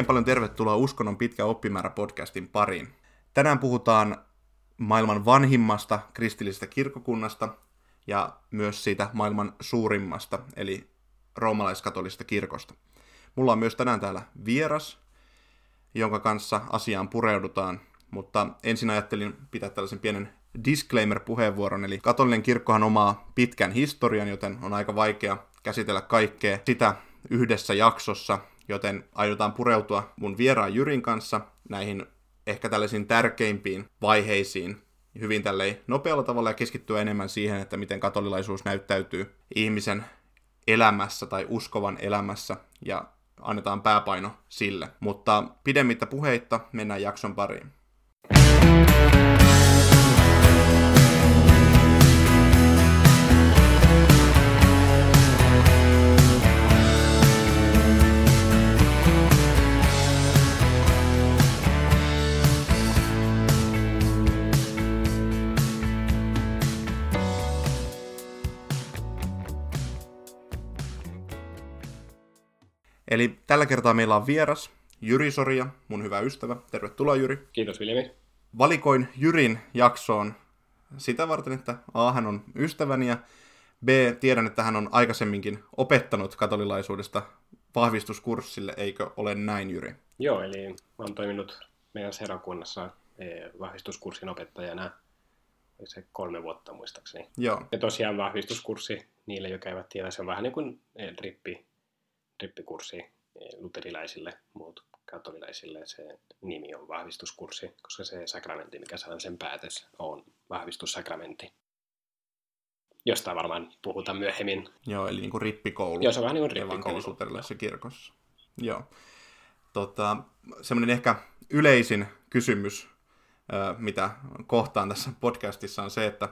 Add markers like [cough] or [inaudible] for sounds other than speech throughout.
Oikein paljon tervetuloa Uskonnon pitkä oppimäärä podcastin pariin. Tänään puhutaan maailman vanhimmasta kristillisestä kirkokunnasta ja myös siitä maailman suurimmasta, eli roomalaiskatolisesta kirkosta. Mulla on myös tänään täällä vieras, jonka kanssa asiaan pureudutaan, mutta ensin ajattelin pitää tällaisen pienen disclaimer-puheenvuoron, eli katolinen kirkkohan omaa pitkän historian, joten on aika vaikea käsitellä kaikkea sitä yhdessä jaksossa, joten aiotaan pureutua mun vieraan Jyrin kanssa näihin ehkä tällaisiin tärkeimpiin vaiheisiin hyvin tälleen nopealla tavalla ja keskittyä enemmän siihen, että miten katolilaisuus näyttäytyy ihmisen elämässä tai uskovan elämässä ja annetaan pääpaino sille. Mutta pidemmittä puheitta mennään jakson pariin. Eli tällä kertaa meillä on vieras Jyri Soria, mun hyvä ystävä. Tervetuloa Jyri. Kiitos Viljami. Valikoin Jyrin jaksoon sitä varten, että A, hän on ystäväni ja B, tiedän, että hän on aikaisemminkin opettanut katolilaisuudesta vahvistuskurssille, eikö ole näin Jyri? Joo, eli mä oon toiminut meidän seurakunnassa vahvistuskurssin opettajana se kolme vuotta muistaakseni. Joo. Ja tosiaan vahvistuskurssi, niille, jotka eivät tiedä, se on vähän niin kuin drippi rippikurssi luterilaisille, muut katolilaisille se nimi on vahvistuskurssi, koska se sakramentti, mikä saa sen päätös, on vahvistussakramentti. Josta varmaan puhutaan myöhemmin. Joo, eli niin kuin rippikoulu. Joo, se on vähän niin kuin rippikoulu. kirkossa. Joo. Tota, semmoinen ehkä yleisin kysymys, mitä kohtaan tässä podcastissa on se, että,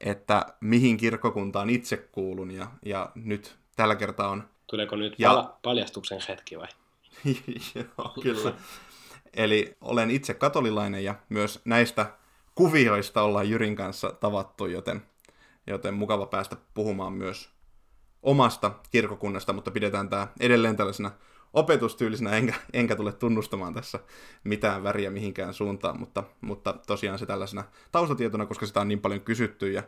että mihin kirkkokuntaan itse kuulun. Ja, ja nyt tällä kertaa on Tuleeko nyt ja... pal- paljastuksen hetki vai? [laughs] Joo, kyllä. Eli olen itse katolilainen ja myös näistä kuvioista ollaan Jyrin kanssa tavattu, joten, joten mukava päästä puhumaan myös omasta kirkokunnasta, mutta pidetään tämä edelleen tällaisena opetustyylisenä, enkä, enkä tule tunnustamaan tässä mitään väriä mihinkään suuntaan, mutta, mutta tosiaan se tällaisena taustatietona, koska sitä on niin paljon kysytty ja,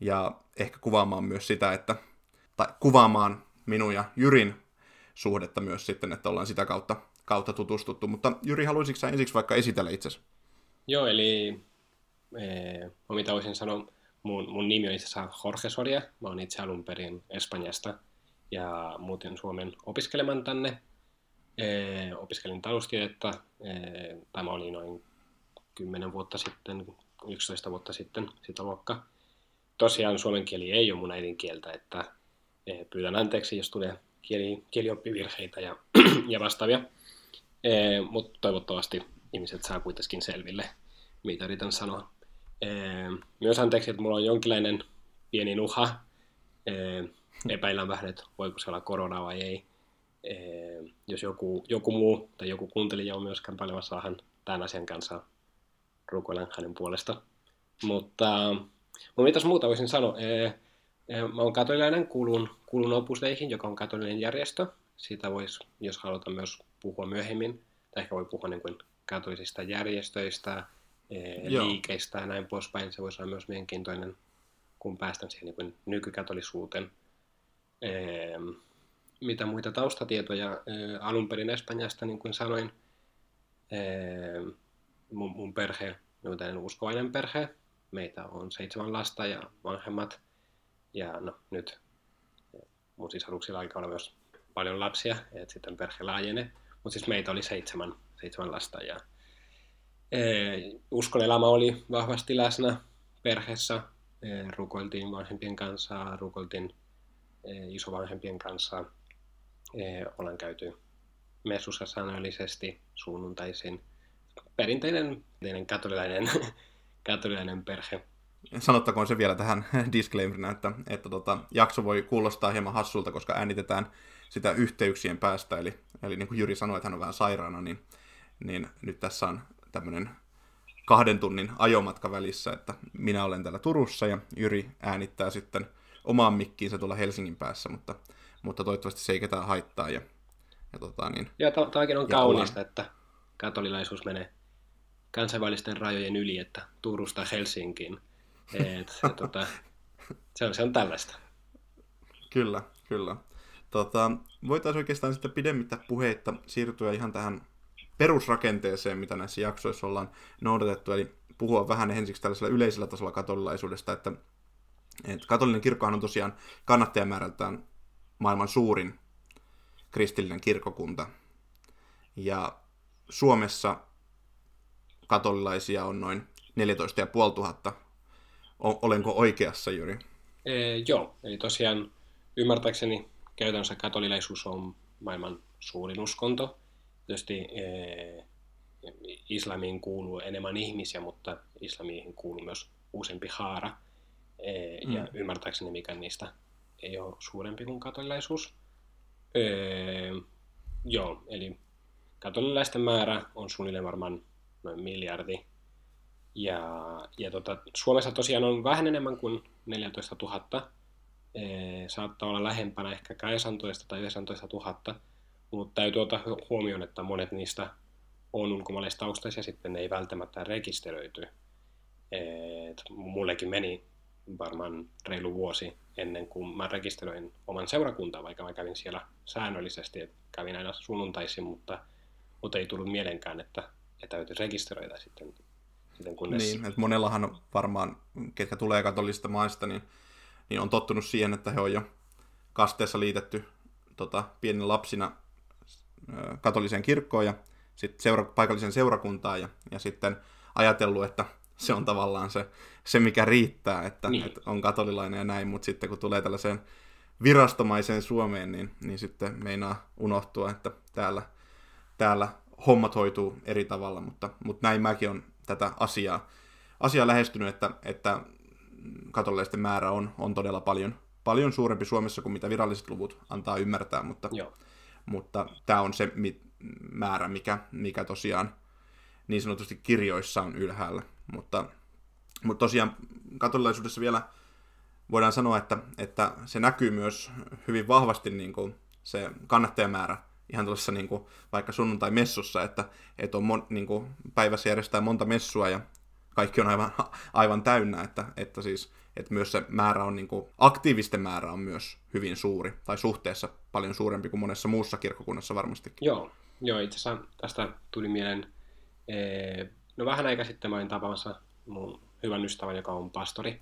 ja ehkä kuvaamaan myös sitä, että, tai kuvaamaan minun ja Jyrin suhdetta myös sitten, että ollaan sitä kautta, kautta tutustuttu. Mutta Jyri, haluaisitko ensiksi vaikka esitellä itsesi? Joo, eli ee, mitä voisin sanoa, mun, mun nimi on itse asiassa Jorge Soria. Mä oon itse alun perin Espanjasta ja muutin Suomen opiskelemaan tänne. Ee, opiskelin taloustiedettä. Ee, tämä oli noin 10 vuotta sitten, 11 vuotta sitten sitä luokka. Tosiaan suomen kieli ei ole mun äidinkieltä, että Eh, pyydän anteeksi, jos tulee kieli, kielioppivirheitä ja, [clears throat] ja vastaavia. Eh, Mutta toivottavasti ihmiset saa kuitenkin selville, mitä yritän sanoa. Eh, myös anteeksi, että mulla on jonkinlainen pieni nuha. Epäillään vähän, että voiko se olla korona vai ei. Jos joku, joku muu tai joku kuuntelija on myöskään paljon saahan tämän asian kanssa rukoilen hänen puolesta. Mutta, mutta mitäs muuta voisin sanoa? Mä oon katolilainen, kuulun, kuulun Opusleihin, joka on katolinen järjestö. Siitä voisi, jos halutaan myös puhua myöhemmin, tai ehkä voi puhua niin kuin katolisista järjestöistä, Joo. liikeistä ja näin poispäin. Se voisi olla myös mielenkiintoinen, kun päästään siihen niin kuin nykykatolisuuteen. Mitä muita taustatietoja? Alun perin Espanjasta, niin kuin sanoin, mun, mun perhe on uskovainen perhe. Meitä on seitsemän lasta ja vanhemmat – ja no, nyt mun sisaruksilla alkaa olla myös paljon lapsia, että sitten perhe laajenee. Mutta siis meitä oli seitsemän, seitsemän lasta ja e, uskon elämä oli vahvasti läsnä perheessä. E, rukoiltiin vanhempien kanssa, rukoiltiin e, isovanhempien kanssa. E, olen käyty messussa säännöllisesti sunnuntaisin. Perinteinen, perinteinen katolilainen, [laughs] katolilainen perhe sanottakoon se vielä tähän [laughs] disclaimerina, että, että tota, jakso voi kuulostaa hieman hassulta, koska äänitetään sitä yhteyksien päästä, eli, eli niin kuin Jyri sanoi, että hän on vähän sairaana, niin, niin nyt tässä on tämmöinen kahden tunnin ajomatka välissä, että minä olen täällä Turussa ja Jyri äänittää sitten omaan mikkiinsä tuolla Helsingin päässä, mutta, mutta toivottavasti se ei ketään haittaa ja, ja tota, niin, Ja to- toikin on Ja kaunista, että katolilaisuus menee kansainvälisten rajojen yli, että Turusta Helsinkiin. Et, ja tota, se, on, se on tällaista. Kyllä, kyllä. Tota, voitaisiin oikeastaan sitten pidemmittä puheitta siirtyä ihan tähän perusrakenteeseen, mitä näissä jaksoissa ollaan noudatettu, eli puhua vähän ensiksi tällaisella yleisellä tasolla katolilaisuudesta, että, että katolinen kirkkohan on tosiaan kannattajamäärältään maailman suurin kristillinen kirkkokunta. Ja Suomessa katolilaisia on noin 14 500. Olenko oikeassa, Jyri? E, joo, eli tosiaan ymmärtääkseni käytännössä katolilaisuus on maailman suurin uskonto. Tietysti e, islamiin kuuluu enemmän ihmisiä, mutta islamiin kuuluu myös useampi haara. E, mm. Ja ymmärtääkseni mikä niistä ei ole suurempi kuin katolilaisuus. E, joo, eli katolilaisten määrä on suunnilleen varmaan noin miljardi. Ja, ja tota, Suomessa tosiaan on vähän enemmän kuin 14 000. E, saattaa olla lähempänä ehkä 18 tai 19 000, mutta täytyy ottaa huomioon, että monet niistä on ulkomaalaistaustaisia, sitten ne ei välttämättä rekisteröity. Et mullekin meni varmaan reilu vuosi ennen kuin mä rekisteröin oman seurakuntaa, vaikka mä kävin siellä säännöllisesti, että kävin aina sunnuntaisin, mutta, mutta ei tullut mielenkään, että, että täytyy rekisteröidä sitten, sitten kunnes... Niin, että monellahan on varmaan, ketkä tulee katolista maista, niin, niin on tottunut siihen, että he on jo kasteessa liitetty tota, pienen lapsina katoliseen kirkkoon ja sitten seura, paikalliseen seurakuntaan ja, ja sitten ajatellut, että se on tavallaan se, se mikä riittää, että, niin. että on katolilainen ja näin, mutta sitten kun tulee tällaiseen virastomaiseen Suomeen, niin, niin sitten meinaa unohtua, että täällä, täällä hommat hoituu eri tavalla, mutta, mutta näin mäkin on tätä asiaa, asiaa lähestynyt, että, että katolilaisten määrä on, on todella paljon, paljon suurempi Suomessa kuin mitä viralliset luvut antaa ymmärtää, mutta, Joo. mutta tämä on se mi, määrä, mikä, mikä tosiaan niin sanotusti kirjoissa on ylhäällä. Mutta, mutta tosiaan katolilaisuudessa vielä voidaan sanoa, että, että se näkyy myös hyvin vahvasti niin kuin se kannattajamäärä ihan tuossa niin kuin, vaikka sunnuntai-messussa, että, että on mon, niin kuin, päivässä järjestää monta messua ja kaikki on aivan, aivan täynnä, että, että siis että myös se määrä on, niin kuin, aktiivisten määrä on myös hyvin suuri, tai suhteessa paljon suurempi kuin monessa muussa kirkkokunnassa varmastikin. Joo, joo itse asiassa tästä tuli mieleen, no vähän aika sitten mä olin tapaamassa mun hyvän ystävän, joka on pastori,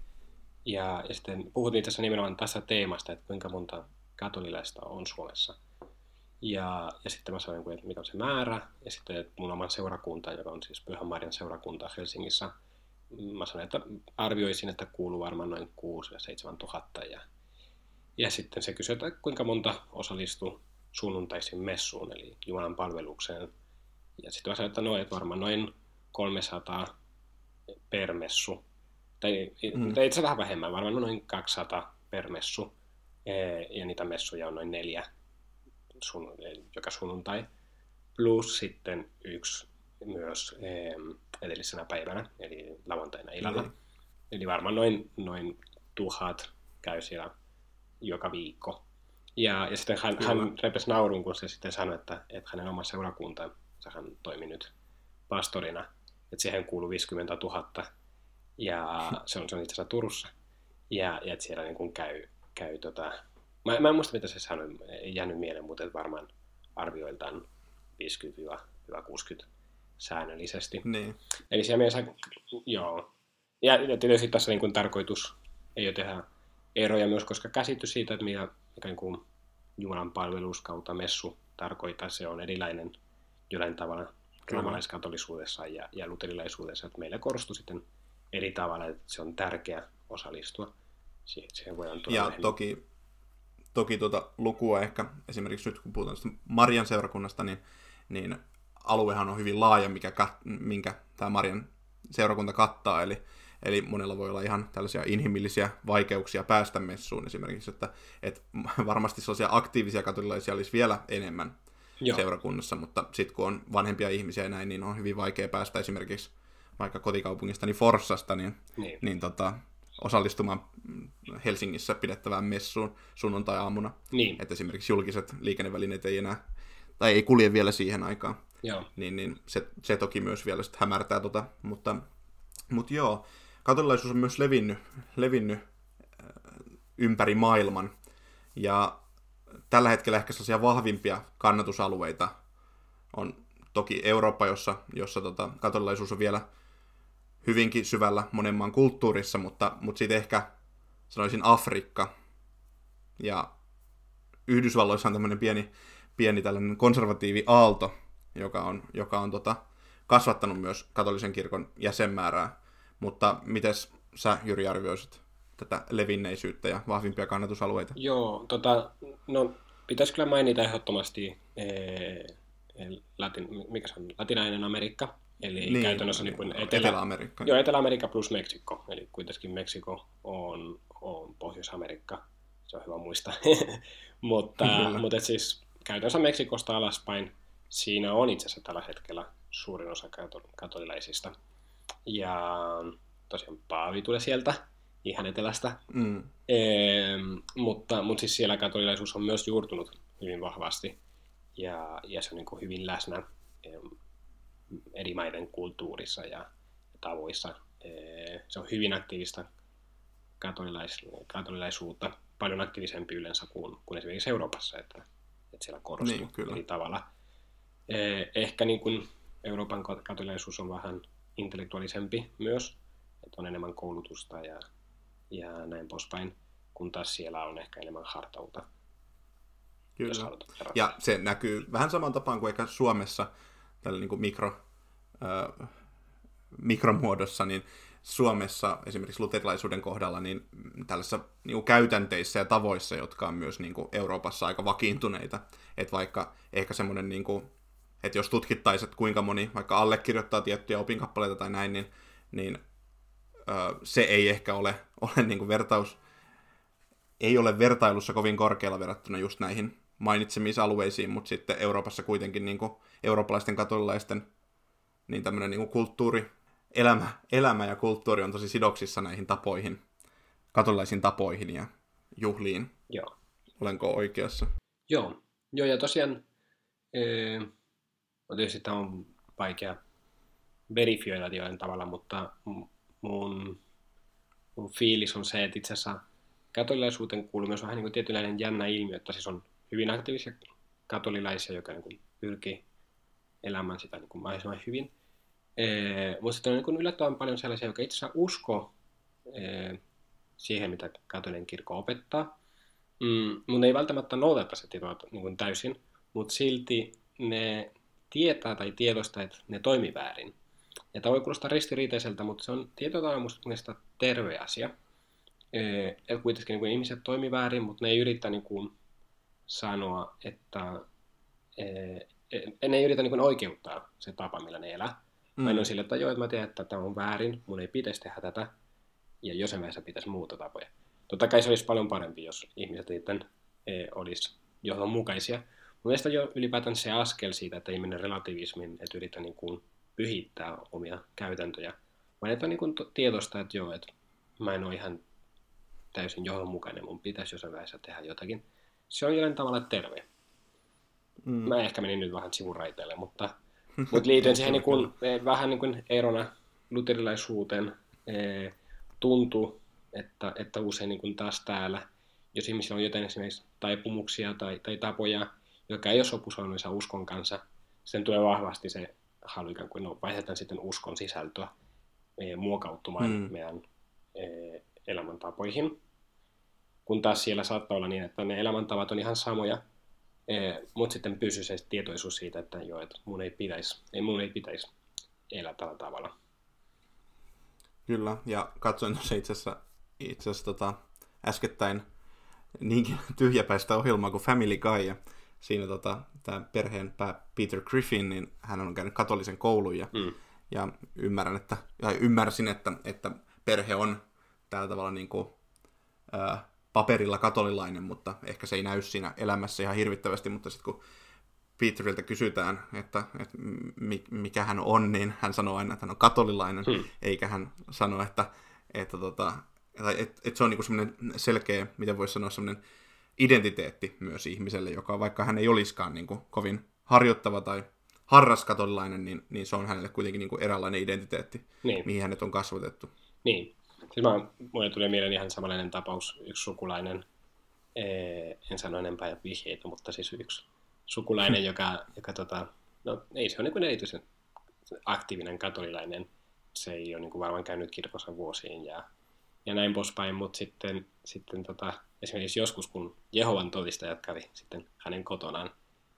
ja, ja sitten puhuttiin tässä nimenomaan tässä teemasta, että kuinka monta katolilaista on Suomessa. Ja, ja sitten mä sanoin, että mikä on se määrä, ja sitten että mun oman seurakunta, joka on siis Pyhän Marian seurakunta Helsingissä, mä sanoin, että arvioisin, että kuuluu varmaan noin 6 ja 7 tuhatta. Ja, ja sitten se kysyi, että kuinka monta osallistuu sunnuntaisin messuun, eli Jumalan palvelukseen. Ja sitten mä sanoin, että no, että varmaan noin 300 per messu. Tai, mm. itse vähän vähemmän, varmaan noin 200 per messu. Ja niitä messuja on noin neljä sun, joka sunnuntai. Plus sitten yksi myös edellisenä päivänä, eli lauantaina illalla. Mm. Eli varmaan noin, noin tuhat käy siellä joka viikko. Ja, ja sitten hän, hän repesi naurun, kun se sitten sanoi, että, että hänen oma seurakunta, hän toimi nyt pastorina, että siihen kuuluu 50 000, ja se on, se on itse asiassa Turussa, ja, ja että siellä niin kuin käy, käy tota, mä, mä en muista mitä se sanoi, ei jäänyt mieleen, mutta varmaan arvioiltaan 50-60 säännöllisesti. Niin. Eli siellä mielessä, joo. Ja tietysti tässä niin kuin tarkoitus ei ole tehdä eroja myös, koska käsitys siitä, että mikä, mikä niin kuin Jumalan palvelus kautta messu tarkoittaa, se on erilainen jollain tavalla roomalaiskatolisuudessa ja, ja luterilaisuudessa, että meillä korostuu sitten eri tavalla, että se on tärkeä osallistua. Siihen, siihen voidaan ja toki, toki tuota lukua ehkä, esimerkiksi nyt kun puhutaan Marian seurakunnasta, niin, niin aluehan on hyvin laaja, mikä, minkä tämä Marian seurakunta kattaa, eli, eli monella voi olla ihan tällaisia inhimillisiä vaikeuksia päästä messuun esimerkiksi, että, että varmasti sellaisia aktiivisia katolilaisia olisi vielä enemmän Joo. seurakunnassa, mutta sitten kun on vanhempia ihmisiä ja näin, niin on hyvin vaikea päästä esimerkiksi vaikka kotikaupungistani Forssasta, niin, niin. niin tota, osallistumaan Helsingissä pidettävään messuun sunnuntai-aamuna. Niin. Että esimerkiksi julkiset liikennevälineet ei enää tai ei kulje vielä siihen aikaan. Joo. Niin, niin se, se toki myös vielä sit hämärtää tota, mutta, mutta joo, katolilaisuus on myös levinnyt, levinnyt äh, ympäri maailman, ja tällä hetkellä ehkä sellaisia vahvimpia kannatusalueita on toki Eurooppa, jossa, jossa tota, katolilaisuus on vielä hyvinkin syvällä monen maan kulttuurissa, mutta, mutta sitten ehkä sanoisin Afrikka. Ja Yhdysvalloissa on tämmöinen pieni, pieni tällainen konservatiivi aalto, joka on, joka on tota, kasvattanut myös katolisen kirkon jäsenmäärää. Mutta miten sä, Jyri, arvioisit tätä levinneisyyttä ja vahvimpia kannatusalueita? Joo, tota, no pitäisi kyllä mainita ehdottomasti ee, Latin, mikä se on, Latinainen Amerikka, eli niin, käytännössä niin kuin Etelä, Etelä-Amerikka. Joo, Etelä-Amerikka plus Meksiko, eli kuitenkin Meksiko on, on Pohjois-Amerikka, se on hyvä muistaa. [laughs] mutta mutta siis käytännössä Meksikosta alaspäin, siinä on itse asiassa tällä hetkellä suurin osa katolilaisista. Ja tosiaan Paavi tulee sieltä, ihan etelästä. Mm. E, mutta, mutta siis siellä katolilaisuus on myös juurtunut hyvin vahvasti ja, ja se on niin kuin hyvin läsnä eri maiden kulttuurissa ja tavoissa. Se on hyvin aktiivista katolilais, katolilaisuutta, paljon aktiivisempi yleensä kuin, kuin esimerkiksi Euroopassa, että, että siellä korostuu niin, kyllä. eri tavalla. Ehkä niin kuin Euroopan katolilaisuus on vähän intellektuaalisempi myös, että on enemmän koulutusta ja, ja näin poispäin, kun taas siellä on ehkä enemmän hartauta Kyllä. Ja se näkyy vähän saman tapaan kuin ehkä Suomessa tällä niin kuin mikro, äh, mikromuodossa, niin Suomessa esimerkiksi luterilaisuuden kohdalla niin tällaisissa niin käytänteissä ja tavoissa, jotka on myös niin kuin Euroopassa aika vakiintuneita. Että vaikka ehkä semmoinen, niin kuin, että jos tutkittaisiin, että kuinka moni vaikka allekirjoittaa tiettyjä opinkappaleita tai näin, niin, niin ö, se ei ehkä ole, ole niin kuin vertaus, ei ole vertailussa kovin korkealla verrattuna just näihin mainitsemisalueisiin, mutta sitten Euroopassa kuitenkin niin kuin eurooppalaisten katolilaisten niin tämmöinen niin kuin kulttuuri, elämä, elämä ja kulttuuri on tosi sidoksissa näihin tapoihin, katolilaisiin tapoihin ja juhliin. Joo. Olenko oikeassa? Joo, Joo ja tosiaan ee, no tietysti tämä on vaikea verifioida jollain tavalla, mutta mun, mun fiilis on se, että itse asiassa katolilaisuuteen kuuluu myös vähän niin kuin tietynlainen jännä ilmiö, että siis on hyvin aktiivisia katolilaisia, joka niin pyrkii elämään sitä niin kuin mahdollisimman hyvin. Ee, mutta sitten on niin yllättävän paljon sellaisia, jotka itse asiassa uskoo ee, siihen, mitä katolinen kirkko opettaa, mm, mutta ei välttämättä noudata se tietoa niin täysin, mutta silti ne tietää tai tiedostaa, että ne toimii väärin. Ja tämä voi kuulostaa ristiriiteiseltä, mutta se on minusta terve asia. Että kuitenkin niin kuin ihmiset toimii väärin, mutta ne ei yritä niin kuin, sanoa, että en ei yritä niin oikeuttaa se tapa, millä ne elää. Mm. Mä on sille, että joo, että mä tiedän, että tämä on väärin, mun ei pitäisi tehdä tätä, ja jossain vaiheessa pitäisi muuta tapoja. Totta kai se olisi paljon parempi, jos ihmiset sitten e, olisi johdonmukaisia. Mun mielestä jo ylipäätään se askel siitä, että ei mene relativismin, että yritä niin kuin pyhittää omia käytäntöjä, vaan että niin kuin tietoista, että joo, että mä en ole ihan täysin johdonmukainen, mun pitäisi jossain vaiheessa tehdä jotakin se on jollain tavalla terve. Mm. Mä ehkä menin nyt vähän sivuraiteille, mutta, [laughs] mutta liittyen siihen niin kuin, eh, vähän niin kuin erona luterilaisuuteen eh, tuntuu, että, että usein niin kuin taas täällä, jos ihmisillä on jotain esimerkiksi taipumuksia tai, tai tapoja, jotka ei ole sopusoinnuissa uskon kanssa, sen tulee vahvasti se halu ikään kuin, no, vaihdetaan sitten uskon sisältöä eh, muokautumaan mm. meidän elämäntapoihin kun taas siellä saattaa olla niin, että ne elämäntavat on ihan samoja, eh, mutta sitten pysyy se tietoisuus siitä, että joo, että mun ei pitäisi, ei, mun ei pitäisi elää tällä tavalla. Kyllä, ja katsoin tuossa itse asiassa, itse asiassa tota, äskettäin niinkin [laughs] tyhjäpäistä ohjelmaa kuin Family Guy, ja siinä tota, tämä perheen pää Peter Griffin, niin hän on käynyt katolisen koulun, ja, mm. ja ymmärrän, että, ja ymmärsin, että, että perhe on tällä tavalla niin kuin, ää, paperilla katolilainen, mutta ehkä se ei näy siinä elämässä ihan hirvittävästi, mutta sitten kun Peteriltä kysytään, että, että mikä hän on, niin hän sanoo aina, että hän on katolilainen, hmm. eikä hän sano, että, että, tota, että, että, että se on niin semmoinen selkeä, miten voisi sanoa, semmoinen identiteetti myös ihmiselle, joka vaikka hän ei olisikaan niin kuin kovin harjoittava tai harras katolilainen, niin, niin se on hänelle kuitenkin niin kuin eräänlainen identiteetti, Niin. mihin hänet on kasvatettu. Niin. Siis mä, mulle tuli mieleen ihan samanlainen tapaus, yksi sukulainen, ee, en sano enempää vihjeitä, mutta siis yksi sukulainen, joka, joka tota, no ei se ole niin erityisen aktiivinen katolilainen, se ei ole niin kuin varmaan käynyt kirkossa vuosiin ja, ja näin poispäin, mutta sitten, sitten tota, esimerkiksi joskus, kun Jehovan todistajat kävi sitten hänen kotonaan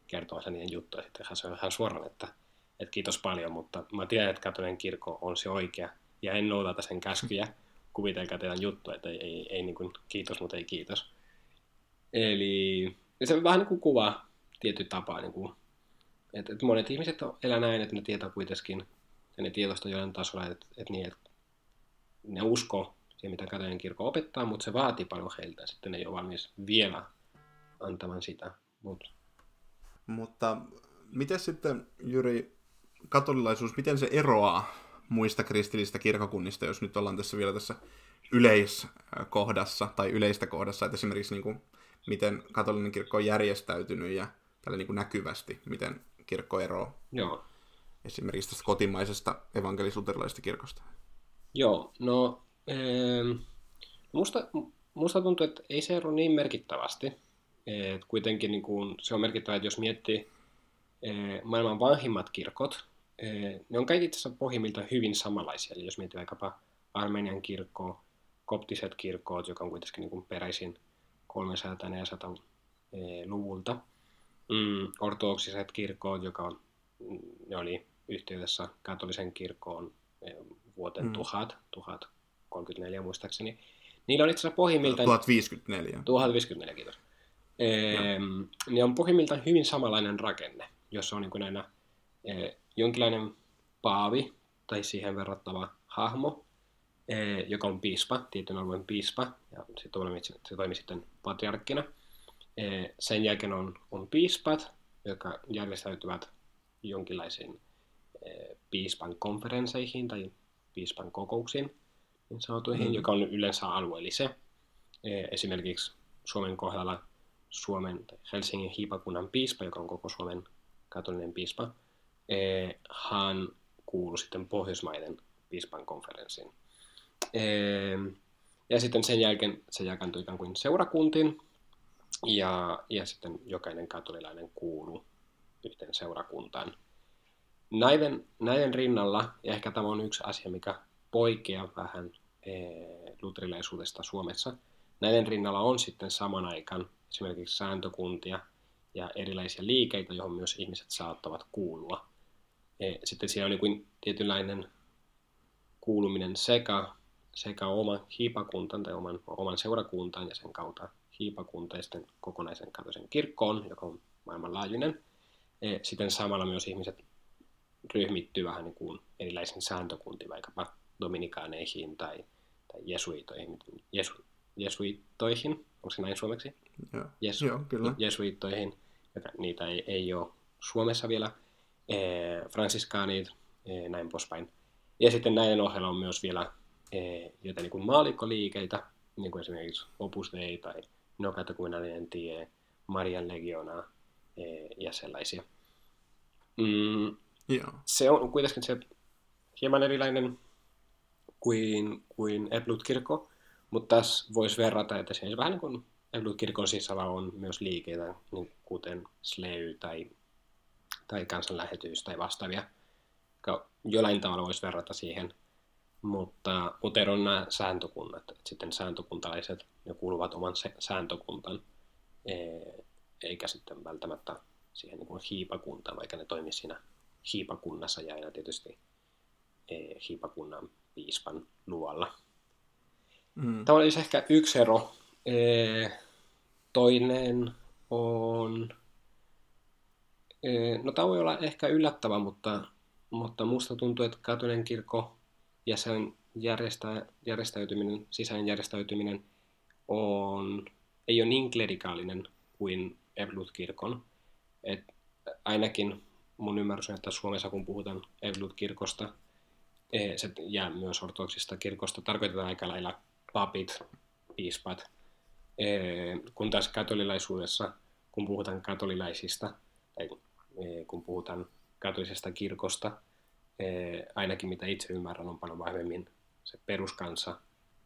kertomassa niiden juttuja, sitten hän sanoi ihan suoraan, että, että kiitos paljon, mutta mä tiedän, että katolinen kirkko on se oikea, ja en noudata sen käskyjä, kuvitelkaa teidän juttu, että ei, ei, ei niin kuin kiitos, mutta ei kiitos. Eli se vähän niin kuin kuvaa tietty tapaa, niin kuin, että, että monet ihmiset on- elää näin, että ne tietää kuitenkin, ja ne tietoista jollain tasolla, että, että, niin, että ne uskoo siihen, mitä katolinen kirkko opettaa, mutta se vaatii paljon heiltä, sitten ne ei ole valmis vielä antamaan sitä. Mut, Mutta miten sitten, Jyri, katolilaisuus, miten se eroaa muista kristillisistä kirkokunnista, jos nyt ollaan tässä vielä tässä yleiskohdassa tai yleistä kohdassa, että esimerkiksi niin kuin, miten katolinen kirkko on järjestäytynyt ja tällä niin kuin näkyvästi, miten kirkko eroaa joo. esimerkiksi tästä kotimaisesta evankelisuterilaisesta kirkosta. Joo, no ähm, musta, musta tuntuu, että ei se ero niin merkittävästi. Et kuitenkin niin kuin, se on merkittävää, että jos miettii eh, maailman vanhimmat kirkot, ne on kaikki itse asiassa pohjimmiltaan hyvin samanlaisia. Eli jos miettii vaikkapa Armenian kirkkoa, koptiset kirkkoot, joka on kuitenkin niin kuin peräisin 300-400 eh, luvulta, mm, ortodoksiset kirkkoot, joka on, mm, ne oli yhteydessä katolisen kirkkoon eh, vuoteen Mm. 1000, 1034 muistaakseni. Niillä on itse asiassa pohjimmiltaan... 1054. 1054, kiitos. Ehm, ne on pohjimmiltaan hyvin samanlainen rakenne, jossa on niin kuin aina eh, jonkinlainen paavi tai siihen verrattava hahmo, eh, joka on piispa, tietyn alueen piispa, ja se toimii, se toimii sitten patriarkkina. Eh, sen jälkeen on, on piispat, jotka järjestäytyvät jonkinlaisiin eh, piispan konferensseihin tai piispan kokouksiin, niin sanotuihin, Mm. joka on yleensä alueellisia. Esimerkiksi Suomen kohdalla Suomen tai Helsingin hiipakunnan piispa, joka on koko Suomen katolinen piispa, eh, hän kuului sitten Pohjoismaiden piispan konferenssiin. Eh, Ja sitten sen jälkeen se jakantui ikään kuin seurakuntiin, ja, ja sitten jokainen katolilainen kuuluu yhteen seurakuntaan. Näiden, näiden rinnalla, ja ehkä tämä on yksi asia, mikä poikkeaa vähän eh, luterilaisuudesta Suomessa, näiden rinnalla on sitten saman aikaan esimerkiksi sääntökuntia ja erilaisia liikeitä, johon myös ihmiset saattavat kuulua. Eh, Sitten siellä on niin kuin tietynlainen kuuluminen sekä, sekä oman hiipakuntaan tai oman, oman seurakuntaan ja sen kautta hiipakunta ja sitten kokonaisen katolisen kirkkoon, joka on maailmanlaajuinen. Eh, Sitten samalla myös ihmiset ryhmittyy vähän niin kuin erilaisiin sääntökuntiin, vaikkapa dominikaaneihin tai, tai jesuitoihin, jesu, jesuitoihin, onko se näin suomeksi? Joo, Jesu, Joo kyllä. jesuittoihin, joka, niitä ei, ei ole Suomessa vielä, fransiskaanit, eh, näin poispäin. Ja sitten näiden ohella on myös vielä eh, jotain niin kuin maalikkoliikeitä, niin kuin esimerkiksi Opus Dei tai No katakuinallinen tie, Marian legiona eh, ja sellaisia. Mm, Joo. se on kuitenkin se hieman erilainen kuin, kuin Eblut-kirkko, mutta tässä voisi verrata, että se vähän niin kuin Eblut-kirkon sisällä on myös liikeitä, niin kuten Sleu tai, tai kansanlähetys tai vastaavia, jotka jollain tavalla voisi verrata siihen, mutta, mutta ero on nämä sääntökunnat, että sitten sääntökuntalaiset, ne kuuluvat oman se, sääntökuntan, ee, eikä sitten välttämättä siihen niin kuin hiipakuntaan, vaikka ne toimii siinä hiipakunnassa ja aina tietysti ee, hiipakunnan piispan luolla. Mm. Tämä olisi ehkä yksi ero. Ee, Toinen on... No tämä voi olla ehkä yllättävä, mutta, mutta musta tuntuu, että katolinen kirkko ja sen järjestä, järjestäytyminen, sisäinen järjestäytyminen on, ei ole niin klerikaalinen kuin Evlut-kirkon. Et ainakin mun ymmärrys on, että Suomessa kun puhutaan Evlut-kirkosta, se jää myös ortodoksista kirkosta, tarkoitetaan aika lailla papit, piispat, kun taas katolilaisuudessa, kun puhutaan katolilaisista, tai kun puhutaan katolisesta kirkosta, eh, ainakin mitä itse ymmärrän, on paljon vahvemmin se peruskansa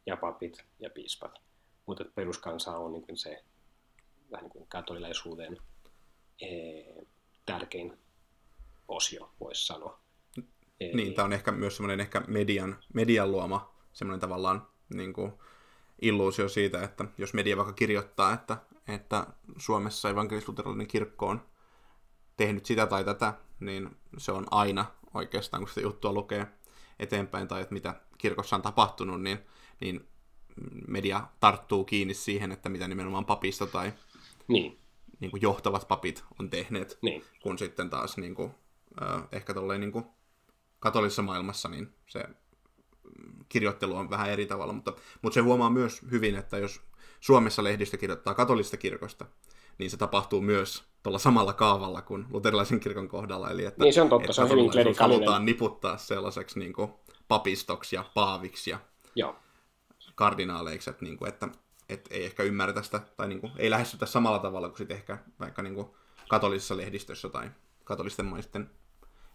ja papit ja piispat. Mutta peruskansa on niin kuin se vähän niin kuin katolilaisuuden tärkein osio, voisi sanoa. Niin, tämä on ehkä myös semmoinen ehkä median, median luoma semmoinen tavallaan niin kuin illuusio siitä, että jos media vaikka kirjoittaa, että, että Suomessa evankelis-luterilainen kirkko on tehnyt sitä tai tätä, niin se on aina oikeastaan, kun sitä juttua lukee eteenpäin tai että mitä kirkossa on tapahtunut, niin, niin media tarttuu kiinni siihen, että mitä nimenomaan papista tai niin. Niin kuin johtavat papit on tehneet, niin. kun sitten taas niin kuin, äh, ehkä tolleen niin kuin katolisessa maailmassa niin se kirjoittelu on vähän eri tavalla, mutta, mutta se huomaa myös hyvin, että jos Suomessa lehdistö kirjoittaa katolista kirkosta, niin se tapahtuu myös tuolla samalla kaavalla kuin luterilaisen kirkon kohdalla. Eli että, niin se on totta, että se on hyvin klerikaalinen. halutaan niputtaa sellaiseksi niin kuin papistoksi ja paaviksi ja Joo. kardinaaleiksi, että, niin kuin, että, että ei ehkä ymmärretä sitä, tai niin kuin, ei lähestytä samalla tavalla kuin sitten ehkä vaikka niin kuin katolisessa lehdistössä tai katolisten maisten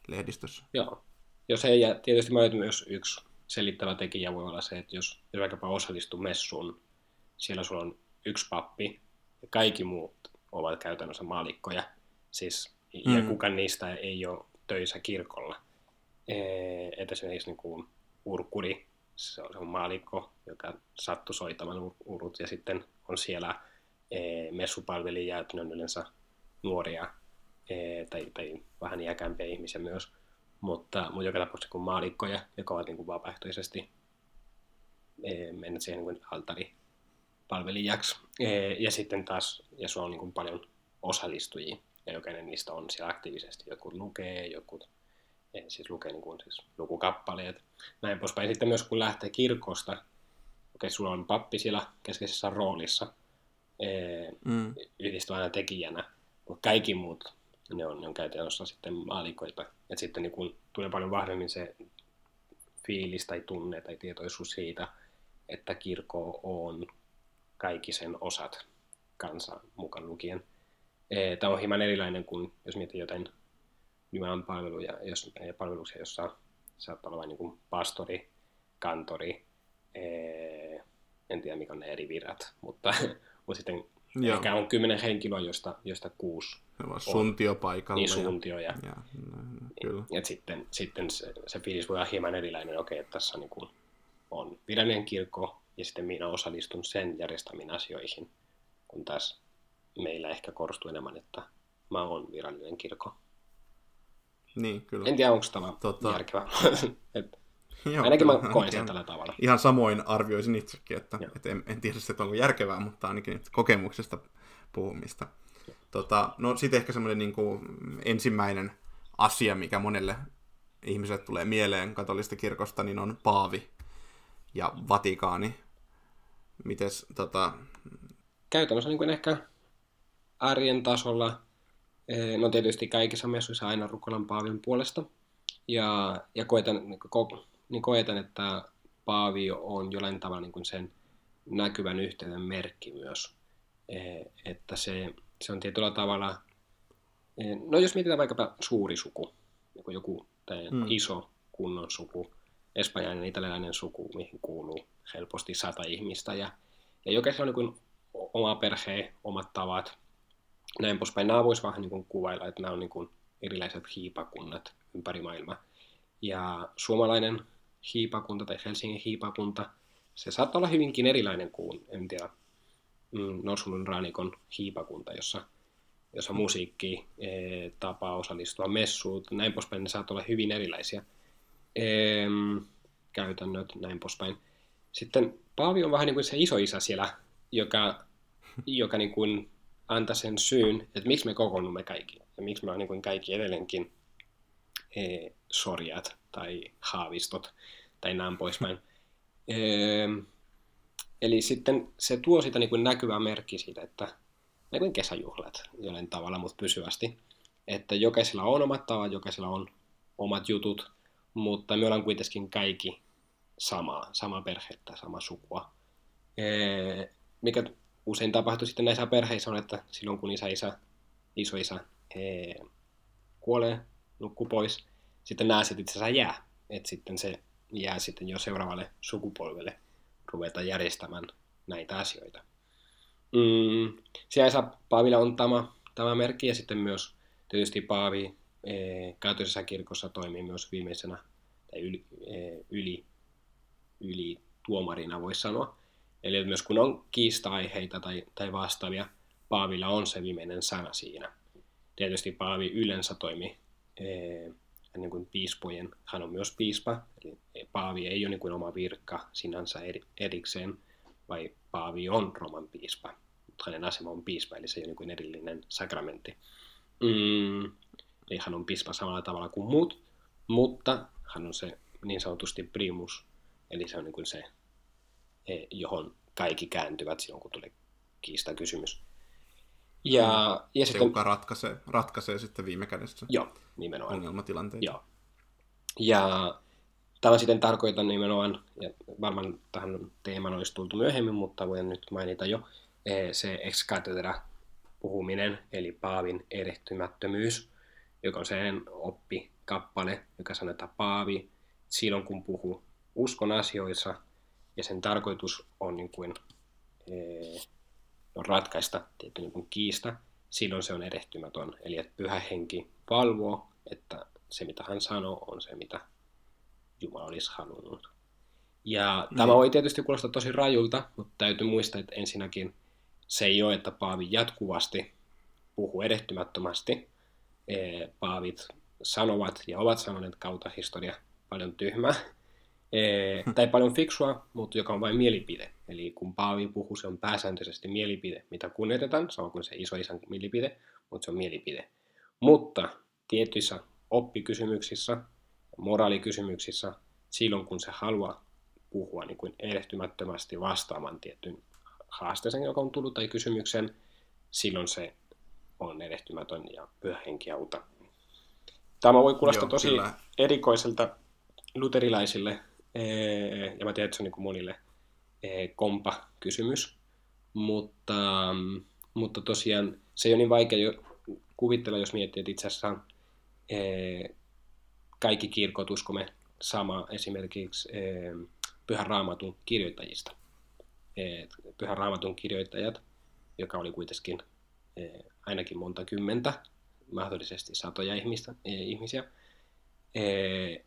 lehdistössä. Joo. Jos ei, ja tietysti myös yksi selittävä tekijä voi olla se, että jos, jos vaikkapa osallistuu messuun, siellä sulla on yksi pappi ja kaikki muut ovat käytännössä maalikkoja, siis, mm. ja kukaan niistä ei ole töissä kirkolla. että esimerkiksi niin kuin urkuri, se on, se on maalikko, joka sattuu soittamaan urut, ja sitten on siellä e, messupalvelijat, ne on yleensä nuoria e, tai, tai vähän iäkämpiä ihmisiä myös, mutta, mutta joka tapauksessa kuin maalikkoja, jotka ovat niin kuin vapaaehtoisesti e, mennä siihen niin altaripalvelijaksi. E, ja sitten taas, ja sulla on niin kuin paljon osallistujia, ja jokainen niistä on siellä aktiivisesti. Jotkut lukee, jotkut e, siis lukee niin kuin, siis lukukappaleet, näin poispäin. Sitten myös kun lähtee kirkosta, okei, sulla on pappi siellä keskeisessä roolissa, e, mm. yhdistyvänä tekijänä, mutta kaikki muut ne on, ne on käytännössä sitten maalikoita. Et sitten niin kun tulee paljon vahvemmin se fiilis tai tunne tai tietoisuus siitä, että kirkko on kaikki sen osat kansan mukaan lukien. E, Tämä on hieman erilainen kuin jos miettii jotain Jumalan palveluja, jos, palveluksia, jossa saattaa olla vain niin pastori, kantori, ee, en tiedä mikä on ne eri virat, mutta, [laughs] mutta sitten Joo. ehkä on kymmenen henkilöä, josta, josta kuusi suntio paikalla. Niin, suntio. Ja, ja, no, kyllä. ja sitten, sitten se, se fiilis voi olla hieman erilainen. Okei, että tässä niin kuin on virallinen kirkko ja sitten minä osallistun sen järjestämiin asioihin, kun taas meillä ehkä korostuu enemmän, että mä oon virallinen kirkko. Niin, kyllä. En tiedä, onko tämä tota... järkevä. [laughs] Et, Joo, ainakin mä koen sen tällä tavalla. Ihan samoin arvioisin itsekin, että, että en, en tiedä, että onko järkevää, mutta ainakin kokemuksesta puhumista. Tota, no sitten ehkä semmoinen niin kuin ensimmäinen asia, mikä monelle ihmiselle tulee mieleen katolista kirkosta, niin on paavi ja Vatikaani. Mites, tota... Käytännössä niin kuin ehkä arjen tasolla, eh, no tietysti kaikissa messuissa aina rukoilan paavin puolesta. Ja, ja koetan, niin, ko, niin koetan, että paavi on jollain tavalla niin kuin sen näkyvän yhteyden merkki myös. Eh, että se, se on tietyllä tavalla, eh, no jos mietitään vaikkapa suuri suku, joku, joku mm. iso kunnon suku, espanjalainen italialainen suku, mihin kuuluu helposti sata ihmistä, ja, ja jokaisella on niin oma perhe, omat tavat, näin poispäin. Nämä voisi vähän niin kuin kuvailla, että nämä on niin kuin erilaiset hiipakunnat ympäri maailmaa. Ja suomalainen hiipakunta tai Helsingin hiipakunta, se saattaa olla hyvinkin erilainen kuin, en tiedä, mm, Norsunun rannikon hiipakunta, jossa, jossa musiikki, e, tapa osallistua messuun, näin poispäin, ne saattaa olla hyvin erilaisia käytännöt, näin poispäin. Sitten Paavi on vähän niin kuin se isoisä siellä, joka, joka niin kuin antaa sen syyn, että miksi me kokoonnumme kaikki, ja miksi me on niin kuin kaikki edelleenkin e, sorjat tai haavistot tai näin poispäin. E, Eli sitten se tuo sitä niin kuin näkyvää merkki siitä, että niin kuin kesäjuhlat jollain tavalla, mutta pysyvästi. Että jokaisella on omat tavat, jokaisella on omat jutut, mutta me ollaan kuitenkin kaikki samaa, sama perhettä, sama sukua. Ee, mikä usein tapahtuu sitten näissä perheissä on, että silloin kun isä, isä, isoisä ee, kuolee, nukkuu pois, sitten nämä sitten itse asiassa jää. Että sitten se jää sitten jo seuraavalle sukupolvelle ruveta järjestämään näitä asioita. Mm, siellä Paavilla on tämä, tämä merkki ja sitten myös tietysti Paavi e, käytössä kirkossa toimii myös viimeisenä tai yli, e, yli, yli tuomarina voisi sanoa. Eli myös kun on kiista-aiheita tai, tai vastaavia, Paavilla on se viimeinen sana siinä. Tietysti Paavi yleensä toimi e, niin kuin piispojen, hän on myös piispa, eli Paavi ei ole niin kuin oma virka sinänsä erikseen, vai Paavi on Roman piispa, mutta hänen asema on piispa, eli se ei ole niin kuin erillinen sakramentti. Mm, eli hän on piispa samalla tavalla kuin muut, mutta hän on se niin sanotusti primus, eli se on niin kuin se, e, johon kaikki kääntyvät silloin, kun tulee kiista kysymys. Ja, ja se, sitten, joka ratkaisee, ratkaisee sitten viime kädessä joo, nimenomaan. ongelmatilanteita. Joo. Ja tämä sitten tarkoitan nimenomaan, ja varmaan tähän teemaan olisi tultu myöhemmin, mutta voin nyt mainita jo, e, se ex cathedra puhuminen, eli Paavin erehtymättömyys, joka on sen oppikappale, joka sanotaan Paavi silloin, kun puhuu uskon asioissa, ja sen tarkoitus on niin kuin, ee, on ratkaista tietty niin kuin kiista, silloin se on erehtymätön. Eli että pyhä henki valvoo, että se mitä hän sanoo on se, mitä Jumala olisi halunnut. Ja mm. tämä voi tietysti kuulostaa tosi rajulta, mutta täytyy muistaa, että ensinnäkin se ei ole, että Paavi jatkuvasti puhuu erehtymättömästi. Paavit sanovat ja ovat sanoneet kautta historia paljon tyhmää, tai paljon fiksua, mutta joka on vain mielipide. Eli kun Paavi puhuu, se on pääsääntöisesti mielipide, mitä kunnioitetaan, sama kuin se iso isän mielipide, mutta se on mielipide. Mutta tietyissä oppikysymyksissä, moraalikysymyksissä, silloin kun se haluaa puhua niin kuin erehtymättömästi vastaamaan tiettyyn haasteeseen, joka on tullut, tai kysymyksen, silloin se on erehtymätön ja pyhä henki auta. Tämä voi kuulostaa Joo, tosi kyllä. erikoiselta luterilaisille, ja mä tiedän, että se on niin kuin monille kompa kysymys, mutta, mutta tosiaan se ei ole niin vaikea jo kuvitella, jos miettii, että itse asiassa kaikki kirkot uskomme sama esimerkiksi Pyhän Raamatun kirjoittajista. Pyhän Raamatun kirjoittajat, joka oli kuitenkin ainakin monta kymmentä, mahdollisesti satoja ihmistä, ihmisiä,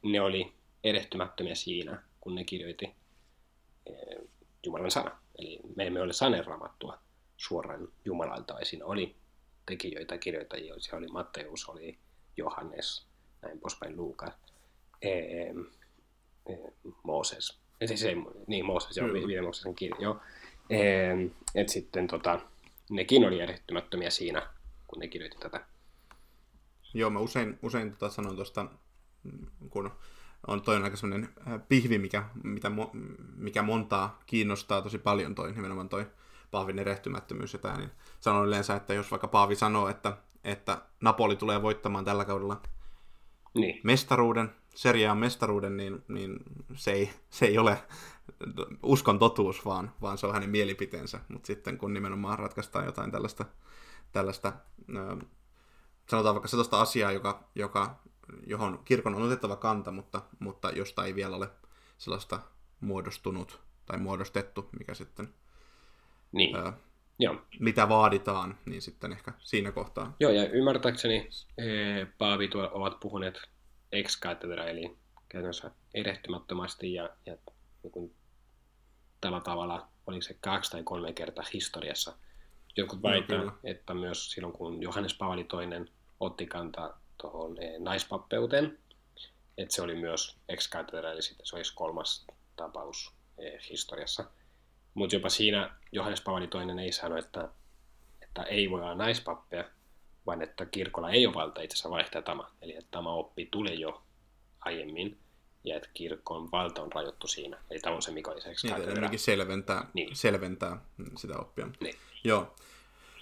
ne oli erehtymättömiä siinä, kun ne kirjoitti Jumalan sana. Eli me emme ole saneeraamattua suoraan Jumalalta, vai siinä oli tekijöitä, kirjoittajia, siellä oli Matteus, oli Johannes, näin poispäin Luukas, Mooses. Ja siis ei, niin Mooses, joo, viiden Mooseksen kirja, joo. Et sitten tota, nekin oli erehtymättömiä siinä, kun ne kirjoitti tätä. Joo, mä usein, usein tota sanon tuosta, kun on toi aika sellainen äh, pihvi, mikä, mitä, mikä montaa kiinnostaa tosi paljon toi, nimenomaan toi Paavin erehtymättömyys ja tämä, niin sanon yleensä, että jos vaikka Paavi sanoo, että, että Napoli tulee voittamaan tällä kaudella niin. mestaruuden, seriaan mestaruuden, niin, niin se, ei, se ei ole uskon totuus, vaan, vaan se on hänen mielipiteensä. Mutta sitten kun nimenomaan ratkaistaan jotain tällaista, tällaista sanotaan vaikka sellaista asiaa, joka, joka johon kirkon on otettava kanta, mutta, mutta josta ei vielä ole sellaista muodostunut tai muodostettu, mikä sitten, niin. ää, Joo. mitä vaaditaan, niin sitten ehkä siinä kohtaa. Joo, ja ymmärtääkseni ee, paavit ovat puhuneet ex cathedra, eli käytännössä erehtymättömästi ja, ja niin kuin, tällä tavalla, oliko se kaksi tai kolme kertaa historiassa. Jotkut väittävät, no, että myös silloin kun Johannes Paavali toinen otti kantaa tuohon eh, naispappeuteen. Että se oli myös ex eli sitten se olisi kolmas tapaus eh, historiassa. Mutta jopa siinä Johannes Paavali toinen ei sano, että, että ei voi olla naispappeja, vaan että kirkolla ei ole valta itse asiassa vaihtaa tämä. Eli että tämä oppi tuli jo aiemmin, ja että kirkon valta on rajoittu siinä. Eli tämä on se, mikä oli se niin, selventää, niin. selventää sitä oppia. Niin. Joo.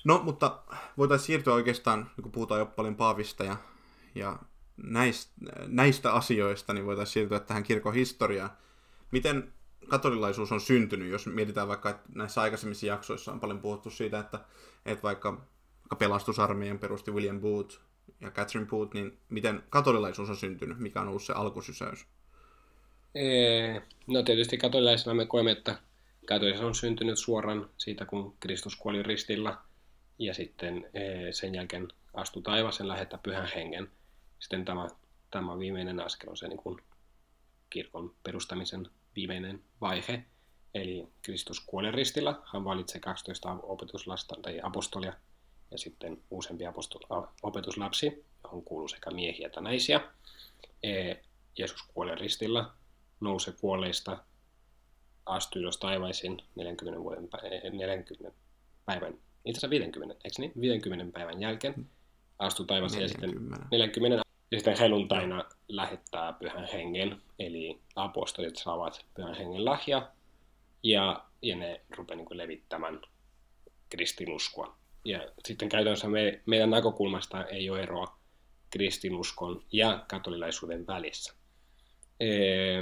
No, mutta voitaisiin siirtyä oikeastaan, kun puhutaan jo paljon Paavista ja ja näistä, näistä asioista niin voitaisiin siirtyä tähän kirkon historiaan. Miten katolilaisuus on syntynyt, jos mietitään vaikka, että näissä aikaisemmissa jaksoissa on paljon puhuttu siitä, että, että vaikka, pelastusarmeijan perusti William Booth ja Catherine puhut, niin miten katolilaisuus on syntynyt? Mikä on ollut se alkusysäys? No tietysti katolilaisena me koemme, että katolisuus on syntynyt suoraan siitä, kun Kristus kuoli ristillä ja sitten ee, sen jälkeen astui taivaan lähettää pyhän hengen. Sitten tämä, tämä viimeinen askel on se niin kuin kirkon perustamisen viimeinen vaihe. Eli Kristus kuoli ristillä, hän valitsee 12 opetuslasta tai apostolia ja sitten useampi apostol- opetuslapsi, johon kuuluu sekä miehiä että naisia. E, Jeesus kuolee ristillä, nousee kuolleista, astui ylös taivaisin 40, vuoden, 40 päivän, itse asiassa 50, eikö niin? 50 päivän jälkeen astui taivaaseen ja sitten 40 ja sitten helluntaina lähettää pyhän hengen, eli apostolit saavat pyhän hengen lahja, ja, ja ne rupeaa niin levittämään kristinuskoa. Ja sitten käytännössä me, meidän näkökulmasta ei ole eroa kristinuskon ja katolilaisuuden välissä. Ee,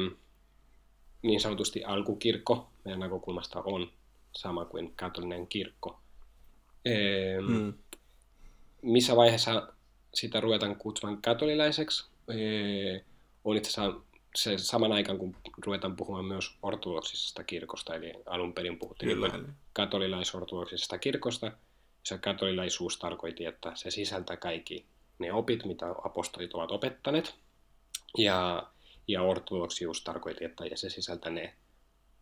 niin sanotusti alkukirkko meidän näkökulmasta on sama kuin katolinen kirkko. Ee, hmm. Missä vaiheessa sitä ruvetaan kutsumaan katolilaiseksi, ee, on itse asiassa se saman aikaan, kun ruvetaan puhumaan myös ortodoksisesta kirkosta, eli alun perin puhuttiin Kyllä. katolilaisortodoksisesta kirkosta, se katolilaisuus tarkoitti, että se sisältää kaikki ne opit, mitä apostolit ovat opettaneet, ja, ja ortodoksius tarkoitti, että se sisältää ne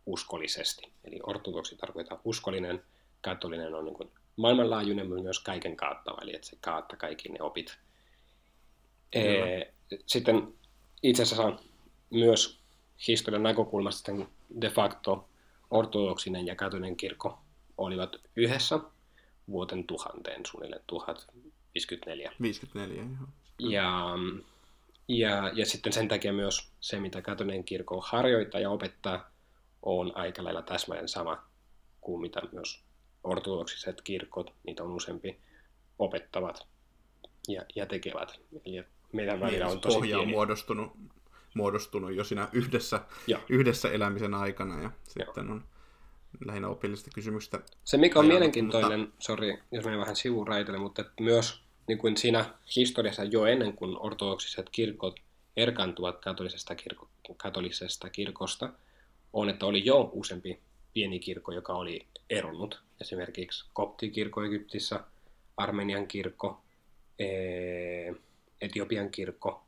uskollisesti. Eli ortodoksi tarkoittaa uskollinen, katolinen on niin kuin maailmanlaajuinen myös kaiken kaattava, eli että se kaattaa kaikki ne opit. Ee, sitten itse asiassa myös historian näkökulmasta de facto ortodoksinen ja katolinen kirkko olivat yhdessä vuoten tuhanteen suunnilleen 1054. 54, joo. Ja, ja, ja sitten sen takia myös se, mitä katolinen kirkko harjoittaa ja opettaa, on aika lailla täsmälleen sama kuin mitä myös ortodoksiset kirkot, niitä on useampi, opettavat ja, ja tekevät. Eli meidän välillä niin, on tosi pohja on muodostunut, muodostunut jo siinä yhdessä, yhdessä elämisen aikana ja sitten on lähinnä opillista kysymystä. Se mikä on ajanut, mielenkiintoinen, mutta... sori jos menen vähän sivuraiteille, mutta myös niin kuin siinä historiassa jo ennen kuin ortodoksiset kirkot erkaantuvat katolisesta, kirko, katolisesta kirkosta, on, että oli jo useampi pieni kirkko, joka oli eronnut. Esimerkiksi koptikirkko Egyptissä, Armenian kirkko, Etiopian kirkko.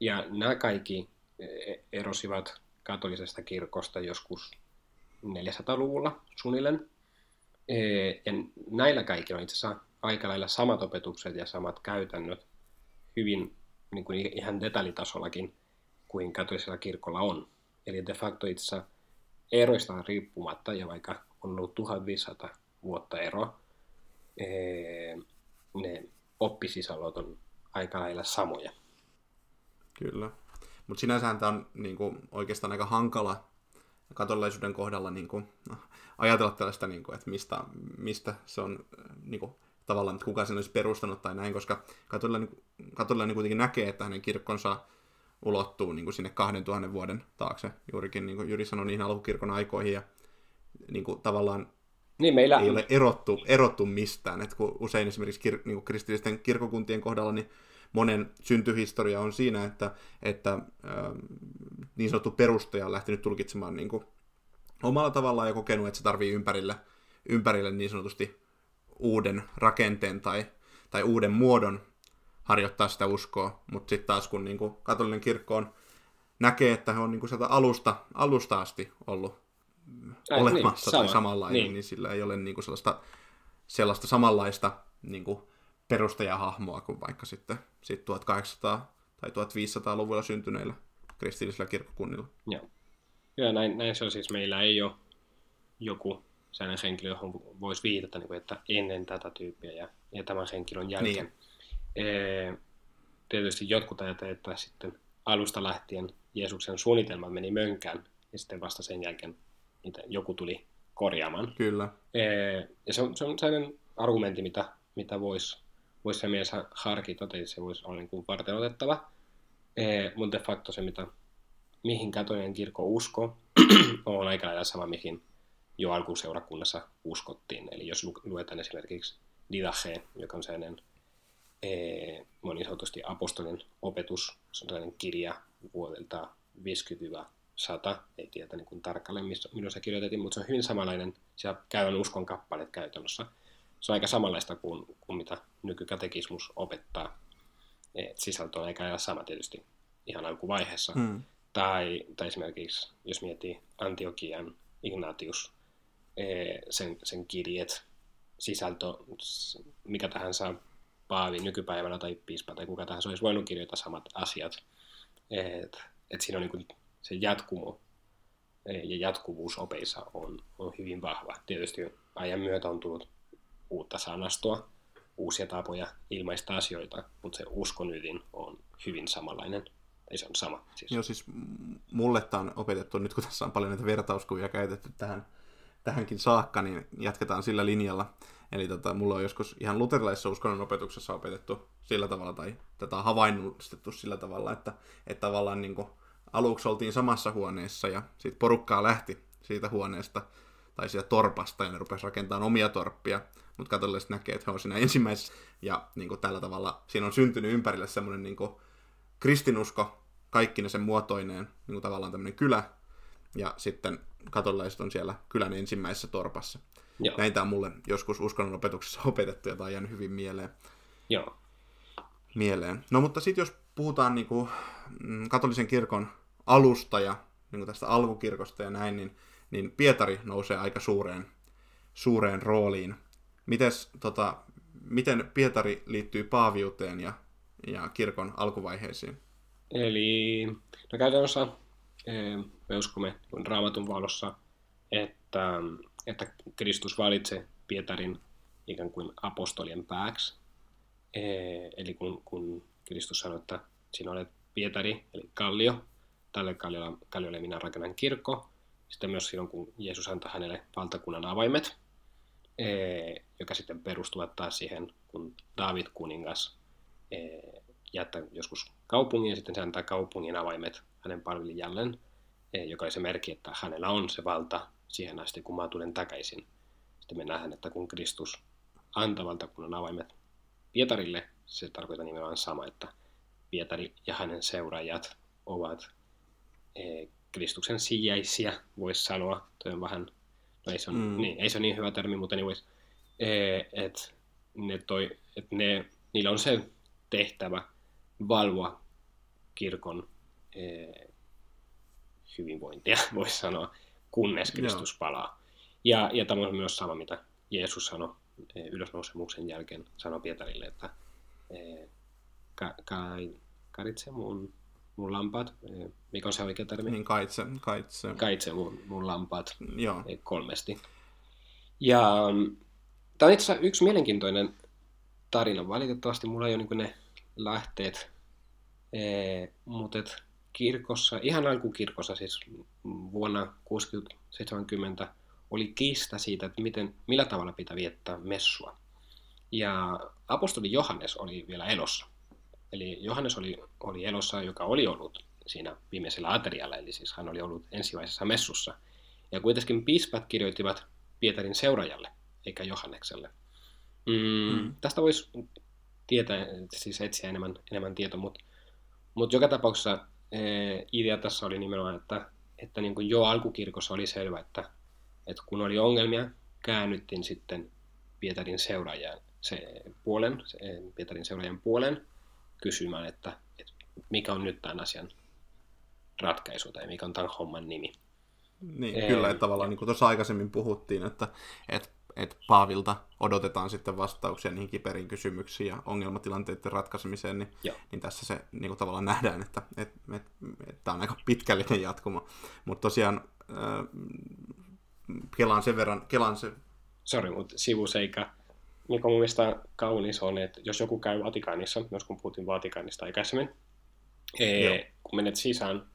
Ja nämä kaikki e, erosivat katolisesta kirkosta joskus 400-luvulla suunnilleen. Ja näillä kaikilla on itse asiassa aika lailla samat opetukset ja samat käytännöt hyvin niin kuin ihan detaljitasollakin kuin katolisella kirkolla on. Eli de facto itse eroista riippumatta, ja vaikka on ollut 1500 vuotta eroa, ne oppisisällöt on aika lailla samoja. Kyllä. Mutta sinänsä tämä on niin kuin, oikeastaan aika hankala katolilaisuuden kohdalla niin kuin, ajatella tällaista, niin kuin, että mistä, mistä se on niin kuin, tavallaan, että kuka sen olisi perustanut tai näin, koska katolilainen, katolilainen kuitenkin näkee, että hänen kirkkonsa ulottuu niin kuin sinne 2000 vuoden taakse, juurikin niin kuin Jyri sanoi niihin alkukirkon aikoihin, ja niin kuin, tavallaan niin meillä... ei ole erottu, erottu mistään. että kun usein esimerkiksi kir, niin kuin kristillisten kirkokuntien kohdalla niin monen syntyhistoria on siinä, että, että äh, niin sanottu perustaja on lähtenyt tulkitsemaan niin kuin, omalla tavallaan ja kokenut, että se tarvii ympärille, ympärille niin sanotusti uuden rakenteen tai, tai uuden muodon harjoittaa sitä uskoa, mutta sitten taas kun niin kuin, katolinen kirkko on, näkee, että he on niin kuin sieltä alusta, alusta asti ollut Ai, olemassa niin, sama. tai samanlainen, niin. niin sillä ei ole niin kuin sellaista, sellaista samanlaista niin kuin perustajahahmoa kuin vaikka sitten sit 1800 tai 1500-luvulla syntyneillä kristillisillä kirkkokunnilla. Joo. Ja näin, näin se on siis, meillä ei ole joku sellainen henkilö, johon voisi viitata, niin kuin, että ennen tätä tyyppiä ja, ja tämän henkilön jälkeen. Niin. Ee, tietysti jotkut ajattelevat, että sitten alusta lähtien Jeesuksen suunnitelma meni mönkään, ja sitten vasta sen jälkeen niitä joku tuli korjaamaan. Kyllä. Ee, ja se on, se on sellainen argumentti, mitä, mitä voisi vois se mies harkita, että se voisi olla niin varten otettava. Ee, mutta de facto se, mitä, mihin katolinen kirkko usko, [clears throat] on aika lailla sama, mihin jo alkuseurakunnassa uskottiin. Eli jos luetaan esimerkiksi Didache, joka on sellainen ee, monisautusti apostolin opetus, se on tällainen kirja vuodelta 50-100, ei tiedä niin kuin tarkalleen missä, milloin se kirjoitettiin, mutta se on hyvin samanlainen, siellä käydään uskon kappaleet käytännössä. Se on aika samanlaista kuin, kuin mitä nykykatekismus opettaa. Et sisältö on aika lailla sama tietysti ihan alkuvaiheessa. Mm. Tai, tai esimerkiksi, jos miettii Antiokian Ignatius, sen, sen kirjeet, sisältö, mikä tahansa paavi nykypäivänä tai piispa tai kuka tahansa olisi voinut kirjoittaa samat asiat. Et, et siinä on niin se jatkumo ee, ja jatkuvuus opeissa on, on hyvin vahva. Tietysti ajan myötä on tullut uutta sanastoa, uusia tapoja ilmaista asioita, mutta se uskon ydin on hyvin samanlainen. Ei se on sama. Siis. Joo, siis mulle tämä on opetettu, nyt kun tässä on paljon näitä vertauskuvia käytetty tähän, tähänkin saakka, niin jatketaan sillä linjalla. Eli tota, mulla on joskus ihan luterilaisessa uskonnon opetuksessa opetettu sillä tavalla, tai tätä on havainnollistettu sillä tavalla, että, että tavallaan niin kuin, aluksi oltiin samassa huoneessa ja sitten porukkaa lähti siitä huoneesta tai siitä torpasta ja ne rupesi rakentamaan omia torppia, mutta katolliset näkee, että he on siinä ensimmäisessä. Ja niin kuin, tällä tavalla siinä on syntynyt ympärille semmoinen niin kuin, kristinusko, kaikki ne sen muotoineen, niin kuin tavallaan tämmöinen kylä, ja sitten katolaiset on siellä kylän ensimmäisessä torpassa. Joo. Näin tämä on mulle joskus uskonnon opetuksessa opetettu, ja tämä on jäänyt hyvin mieleen. Joo. mieleen. No mutta sitten jos puhutaan niin kuin, mm, katolisen kirkon alusta ja niin kuin tästä alkukirkosta ja näin, niin, niin Pietari nousee aika suureen, suureen rooliin. Mites, tota, miten Pietari liittyy paaviuteen ja, ja kirkon alkuvaiheisiin? Eli no käytännössä me uskomme raamatun valossa, että, että Kristus valitsee Pietarin ikään kuin apostolien pääksi. Eh, Eli kun, kun Kristus sanoi, että sinä olet Pietari, eli kallio, tälle kalliolle, kalliolle minä rakennan kirkko. Sitten myös silloin, kun Jeesus antoi hänelle valtakunnan avaimet, eh, joka sitten perustuvat taas siihen, kun David kuningas jättää joskus kaupungin ja sitten se antaa kaupungin avaimet hänen palvelijalleen, eh, joka oli se merkki, että hänellä on se valta siihen asti, kun mä tulen takaisin. Sitten me nähdään, että kun Kristus antaa valtakunnan avaimet Pietarille, se tarkoittaa nimenomaan sama, että Pietari ja hänen seuraajat ovat eh, Kristuksen sijaisia, voisi sanoa. Toi on vähän, no ei se, on, Mm. niin, ei se ole niin hyvä termi, mutta anyways, eh, että ne toi, et ne, niillä on se tehtävä valvoa kirkon hyvinvointia, [laughs] voisi sanoa, kunnes Kristus Joo. palaa. Ja, ja tämä on myös sama, mitä Jeesus sanoi eh, ylösnousemuksen jälkeen, sanoi Pietarille, että eh, ka, karitse mun, mun lampaat, eh, mikä on se oikea termi? Niin kaitse, kaitse. Kaitse mun, mun lampaat Joo. eh, kolmesti. Ja mm, tämä on itse asiassa yksi mielenkiintoinen tarina. Valitettavasti mulla ei ole niin ne lähteet, eh, mutta et kirkossa, ihan alkukirkossa siis vuonna 60-70 oli kiista siitä, että miten, millä tavalla pitää viettää messua. Ja apostoli Johannes oli vielä elossa. Eli Johannes oli, oli elossa, joka oli ollut siinä viimeisellä aterialla, eli siis hän oli ollut ensimmäisessä messussa. Ja kuitenkin piispat kirjoittivat Pietarin seuraajalle, eikä Johannekselle. Mm, Mm. Tästä voisi tietää, siis etsiä enemmän, enemmän tietoa, mutta mut joka tapauksessa idea tässä oli nimenomaan, että, että niin kuin jo alkukirkossa oli selvä, että, että kun oli ongelmia, käännyttiin sitten Pietarin seuraajan se puolen, se, Pietarin seuraajan puolen kysymään, että, että mikä on nyt tämän asian ratkaisu tai mikä on tämän homman nimi. Niin, Ei. kyllä, että tavallaan niin kuin tuossa aikaisemmin puhuttiin, että, että, että Paavilta odotetaan sitten vastauksia niihin kiperiin kysymyksiin ja ongelmatilanteiden ratkaisemiseen, niin, Joo. niin tässä se niin kuin tavallaan nähdään, että, että, että, että tämä on aika pitkällinen jatkumo. Mutta tosiaan äh, kelaan sen verran, kelaan se, Sori, mutta sivuseikka, mikä mun mielestä kaunis on, että jos joku käy Vatikaanissa, myös kun puhuttiin Vatikaanista aikaisemmin, ee, kun menet sisään,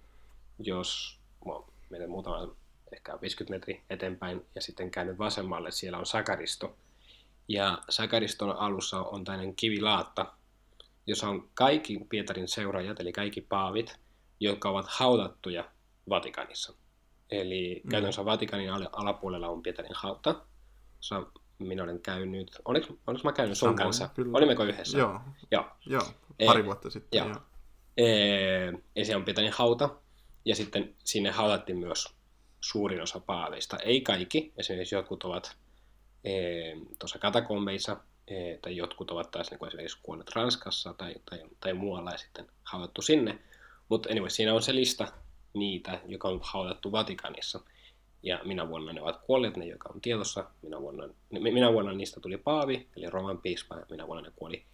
jos no, menet muutama ehkä 50 metriä eteenpäin ja sitten käännyt vasemmalle, siellä on sakaristo. Ja sakariston alussa on tämmöinen kivilaatta, jossa on kaikki Pietarin seuraajat, eli kaikki paavit, jotka ovat haudattuja Vatikanissa. Eli Mm. käytännössä Vatikanin al- alapuolella on Pietarin hauta, jossa minä olen käynyt, oliko, oliko mä käynyt sun Samoin, kanssa? kyllä. Olimmeko yhdessä? Joo, Joo. joo. Pari vuotta sitten. joo. Joo. Ee, ja se on pitänyt hauta, ja sitten sinne haudattiin myös suurin osa paaveista. Ei kaikki, esimerkiksi jotkut ovat ee, tuossa katakombeissa, ee, tai jotkut ovat taas niin kuin esimerkiksi kuolleet Ranskassa tai, tai, tai muualla ja sitten haudattu sinne. Mutta anyway, siinä on se lista niitä, joka on haudattu Vatikanissa. Ja minä vuonna ne ovat kuolleet, ne joka on tiedossa. Minä vuonna, minä vuonna niistä tuli paavi, eli Roman piispa, ja minä vuonna ne kuoli.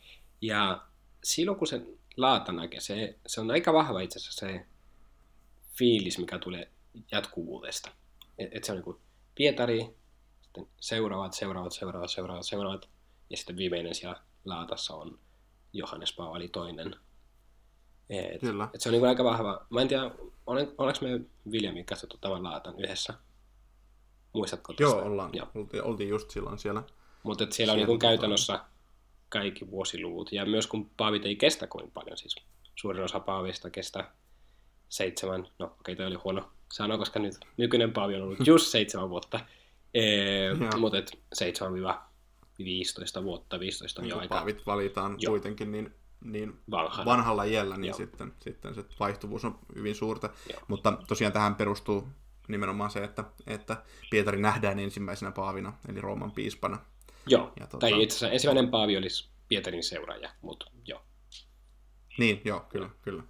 Ja silloin kun se laata näkee, se, se on aika vahva itse asiassa se fiilis, mikä tulee jatkuvuudesta. Et, et se on niin kuin Pietari, sitten seuraavat, seuraavat, seuraavat, seuraavat, seuraavat, ja sitten viimeinen siellä laatassa on Johannes Paavali toinen. Et, Kyllä. et se on niin kuin aika vahva. Mä en tiedä, olen, ollaanko me Viljamin katsottu tämän laatan yhdessä? Muistatko tästä? Joo, ollaan. Joo. Oltiin, oltiin just silloin siellä. Mutta siellä, siellä on niin tota- käytännössä kaikki vuosiluvut. Ja myös kun paavit ei kestä kovin paljon, siis suurin osa paavista kestää seitsemän, no okei toi oli huono sanoa, koska nyt nykyinen paavi on ollut just seitsemän vuotta. Ee, mutta et 7-15 vuotta, 15 on Niin jo aika paavit valitaan Joo. kuitenkin niin, niin vanhana. vanhalla iällä, niin Joo. sitten, sitten se vaihtuvuus on hyvin suurta. Joo. Mutta tosiaan tähän perustuu nimenomaan se, että, että Pietari nähdään ensimmäisenä paavina, eli Rooman piispana. Joo, Ja tota- tai itse asiassa ensimmäinen paavi olisi Pietarin seuraaja, mutta joo. Niin, joo, kyllä, kyllä.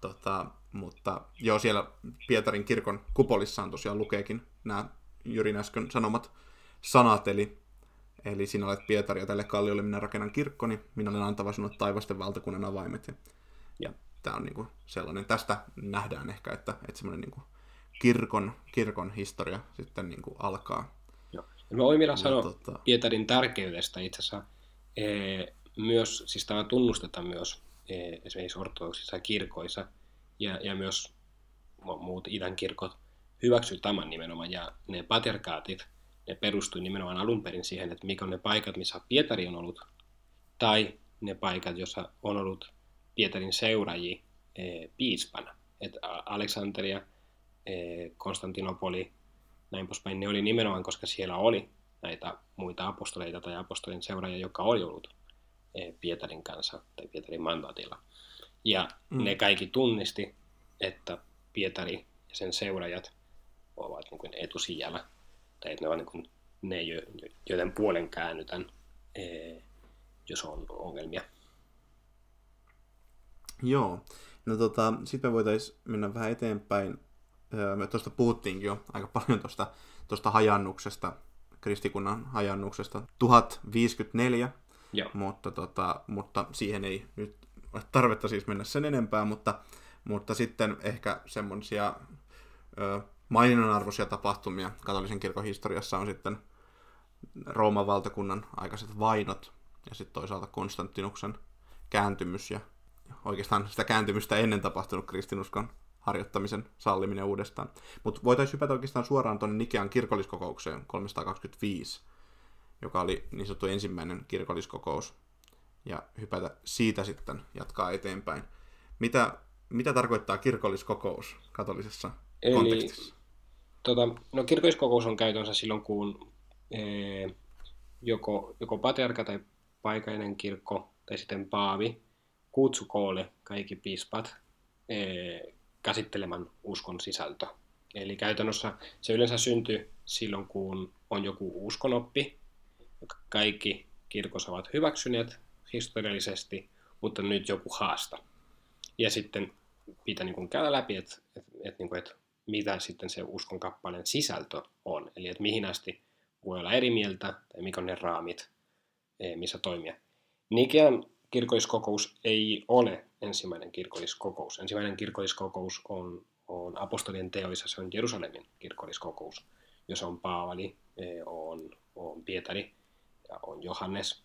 Tota, mutta joo, siellä Pietarin kirkon kupolissaan tosiaan lukeekin nämä Jyrin äsken sanomat sanat, eli, eli sinä olet Pietari ja tälle kalliolle minä rakennan kirkkoni, minä olen antava sinulle taivasten valtakunnan avaimet. Ja, ja tämä on niinku sellainen, tästä nähdään ehkä, että, että semmoinen niinku kirkon, kirkon historia sitten niinku alkaa. Joo. Ja mä Ja sanoa tota- Pietarin tärkeydestä itse asiassa ee, myös, siis tämä tunnustetaan myös ee, esimerkiksi ortodoksissa kirkoissa ja, ja myös mu- muut idän kirkot hyväksy tämän nimenomaan ja ne patriarkaatit, ne perustui nimenomaan alun perin siihen, että mikä on ne paikat, missä Pietari on ollut tai ne paikat, joissa on ollut Pietarin seuraajia ee, piispana. Et A- Aleksanteria, ee, Konstantinopoli, näin poispäin, ne oli nimenomaan, koska siellä oli näitä muita apostoleita tai apostolien seuraajia, jotka oli ollut eh, Pietarin kanssa tai Pietarin mandaatilla. Ja Mm. ne kaikki tunnisti, että Pietari ja sen seuraajat ovat niin kuin etusijalla, tai että ne ovat niin kuin ne, jo- jo- joiden puolen käännytään, eh, jos on ongelmia. Joo. No tota, sitten me voitaisiin mennä vähän eteenpäin. Öö, Me tuosta puhuttiinkin jo aika paljon tuosta, tuosta hajannuksesta, kristikunnan hajannuksesta. 1054, Joo. mutta, tota, mutta siihen ei nyt tarvetta siis mennä sen enempää, mutta, mutta sitten ehkä semmoisia maininnanarvoisia tapahtumia katolisen kirkon historiassa on sitten Rooman valtakunnan aikaiset vainot ja sitten toisaalta Konstantinuksen kääntymys ja oikeastaan sitä kääntymystä ennen tapahtunut kristinuskon harjoittamisen salliminen uudestaan. Mutta voitaisiin hypätä oikeastaan suoraan tuonne Nikean kirkolliskokoukseen 325, joka oli niin sanottu ensimmäinen kirkolliskokous, ja hypätä siitä sitten jatkaa eteenpäin. Mitä, mitä tarkoittaa kirkolliskokous katolisessa Eli- kontekstissa? Tota, no kirkolliskokous on käytössä silloin, kun ee, joko, joko patriarka tai paikallinen kirkko tai sitten paavi kutsu koolle kaikki piispat ee, käsittelemään uskon sisältö. Eli käytännössä se yleensä syntyy silloin, kun on joku uskonoppi, joka kaikki kirkossa ovat hyväksyneet historiallisesti, mutta nyt joku haasta. Ja sitten pitää niin käydä läpi, että, että, että, niin että mitä sitten se uskon kappaleen sisältö on. Eli että mihin asti voi olla eri mieltä tai mikä on ne raamit, eh, missä toimia. Nikean kirkolliskokous ei ole ensimmäinen kirkolliskokous. Ensimmäinen kirkolliskokous on, on apostolien teoissa, se on Jerusalemin kirkolliskokous, jossa on Paavali, eh, on, on Pietari ja on Johannes.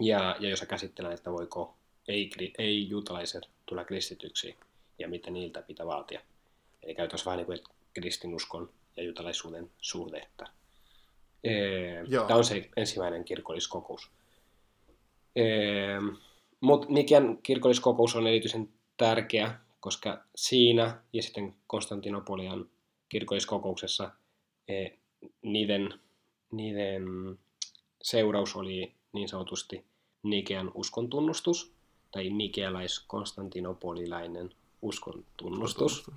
Ja, ja jossa käsitellään, että voiko ei, ei-juutalaiset tulla kristityksi ja mitä niiltä pitää vaatia. Eli käytännössä vähän niin kuin kristinuskon ja juutalaisuuden suhdetta. Joo. Tämä on se ensimmäinen kirkolliskokous. Mutta Nikian kirkolliskokous on erityisen tärkeä, koska siinä ja sitten Konstantinopolian kirkolliskokouksessa eh, niiden, niiden seuraus oli niin sanotusti Nikean uskontunnustus, tai nikealais-konstantinopolilainen uskontunnustus.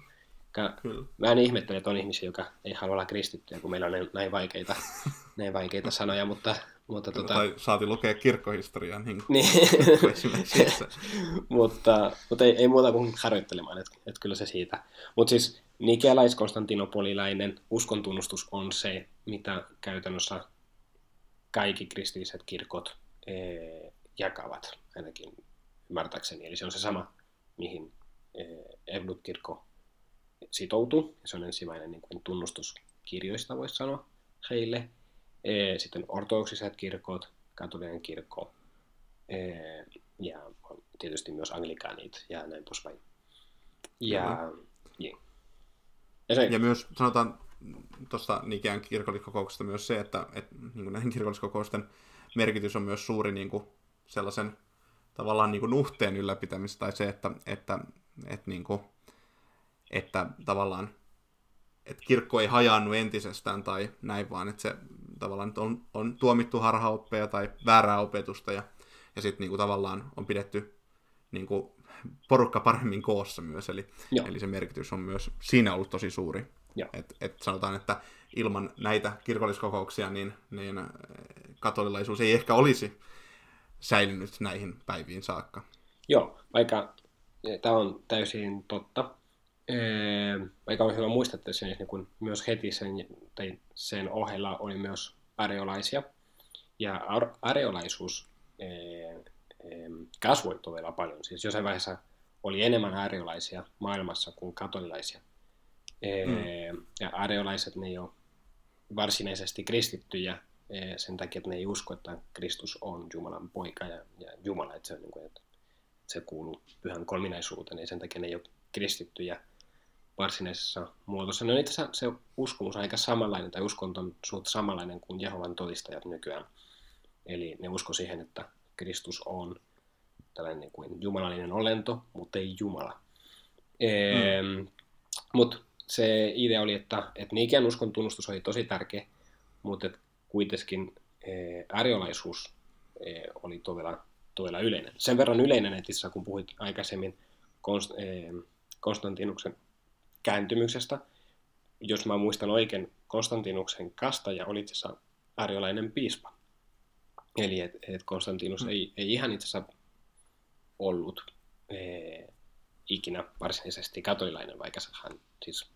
Ka- mä en ihmettele, että on ihmisiä, jotka ei halua olla kristittyjä, kun meillä on näin vaikeita, [laughs] näin vaikeita sanoja, mutta... mutta tota... Tai saati lukea kirkkohistoriaa niin, niin. [laughs] [laughs] mutta, mutta ei, ei, muuta kuin harjoittelemaan, että et kyllä se siitä. Mutta siis nikealais-konstantinopolilainen uskontunnustus on se, mitä käytännössä kaikki kristilliset kirkot ee, jakavat, ainakin ymmärtääkseni. Eli se on se sama, mihin Evlut-kirkko sitoutui. Se on ensimmäinen niin kuin tunnustus kirjoista, voisi sanoa heille. Sitten ortodoksiset kirkot, katolinen kirkko ja tietysti myös anglikaanit ja näin poispäin. Ja, ja, ja, se, ja myös sanotaan tuosta Nikean kirkolliskokouksesta myös se, että, että niin kuin näihin kirkolliskokousten merkitys on myös suuri niin kuin sellaisen tavallaan niin kuin nuhteen ylläpitämistä tai se, että, että, että, niin kuin, että tavallaan että kirkko ei hajaannu entisestään tai näin, vaan että se tavallaan on, on tuomittu harhaoppeja tai väärää opetusta ja, ja sitten niin kuin tavallaan on pidetty niin kuin porukka paremmin koossa myös, eli, eli se merkitys on myös siinä ollut tosi suuri. Et, et sanotaan, että ilman näitä kirkolliskokouksia niin, niin katolilaisuus ei ehkä olisi säilynyt näihin päiviin saakka. Joo, vaikka e, tämä on täysin totta. Vaikka on hyvä muistaa, että sen, niin kun myös heti sen, tai sen ohella oli myös areolaisia. Ja areolaisuus kasvoi todella paljon. Siis jossain vaiheessa oli enemmän areolaisia maailmassa kuin katolilaisia. Mm. Ja areolaiset ne ei ole varsinaisesti kristittyjä, Eh, sen takia, että ne ei usko, että Kristus on Jumalan poika ja, ja Jumala, että se, on niin kuin, että se kuuluu pyhän kolminaisuuteen, niin sen takia ne ei ole kristittyjä varsinaisessa muodossa. No itse se uskomus on aika samanlainen, tai uskonto on suht samanlainen kuin Jehovan todistajat nykyään. Eli ne usko siihen, että Kristus on tällainen niin kuin jumalallinen olento, mutta ei Jumala. Mm. Ehm, mutta se idea oli, että, että Nikian uskon tunnustus oli tosi tärkeä, mutta että kuitenkin eh, ääriolaisuus eh, oli todella, todella yleinen. Sen verran yleinen, että kun puhuit aikaisemmin Konst, eh, Konstantinuksen kääntymyksestä, jos mä muistan oikein, Konstantinuksen kastaja oli itse asiassa ääriolainen piispa. Eli että et Konstantinus mm. ei, ei ihan itse asiassa ollut ikinä varsinaisesti katolilainen, vaikka hän siis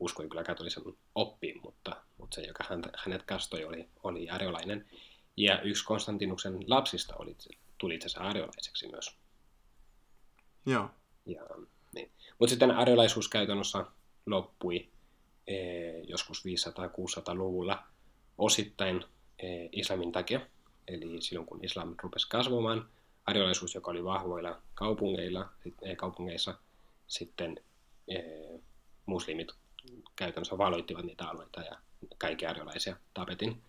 uskoi kyllä katolisen oppiin, mutta, mutta se, joka hänet kastoi, oli, oli ariolainen. Ja yksi Konstantinuksen lapsista oli, tuli itse asiassa ariolaiseksi myös. Joo. Ja, niin. Mutta sitten ariolaisuus käytännössä loppui e, joskus 500-600-luvulla osittain e, islamin takia. Eli silloin kun islam rupesi kasvamaan, ariolaisuus, joka oli vahvoilla kaupungeilla, e, kaupungeissa, sitten e, muslimit käytännössä valoittivat niitä alueita ja kaikki arjolaisia tapetin.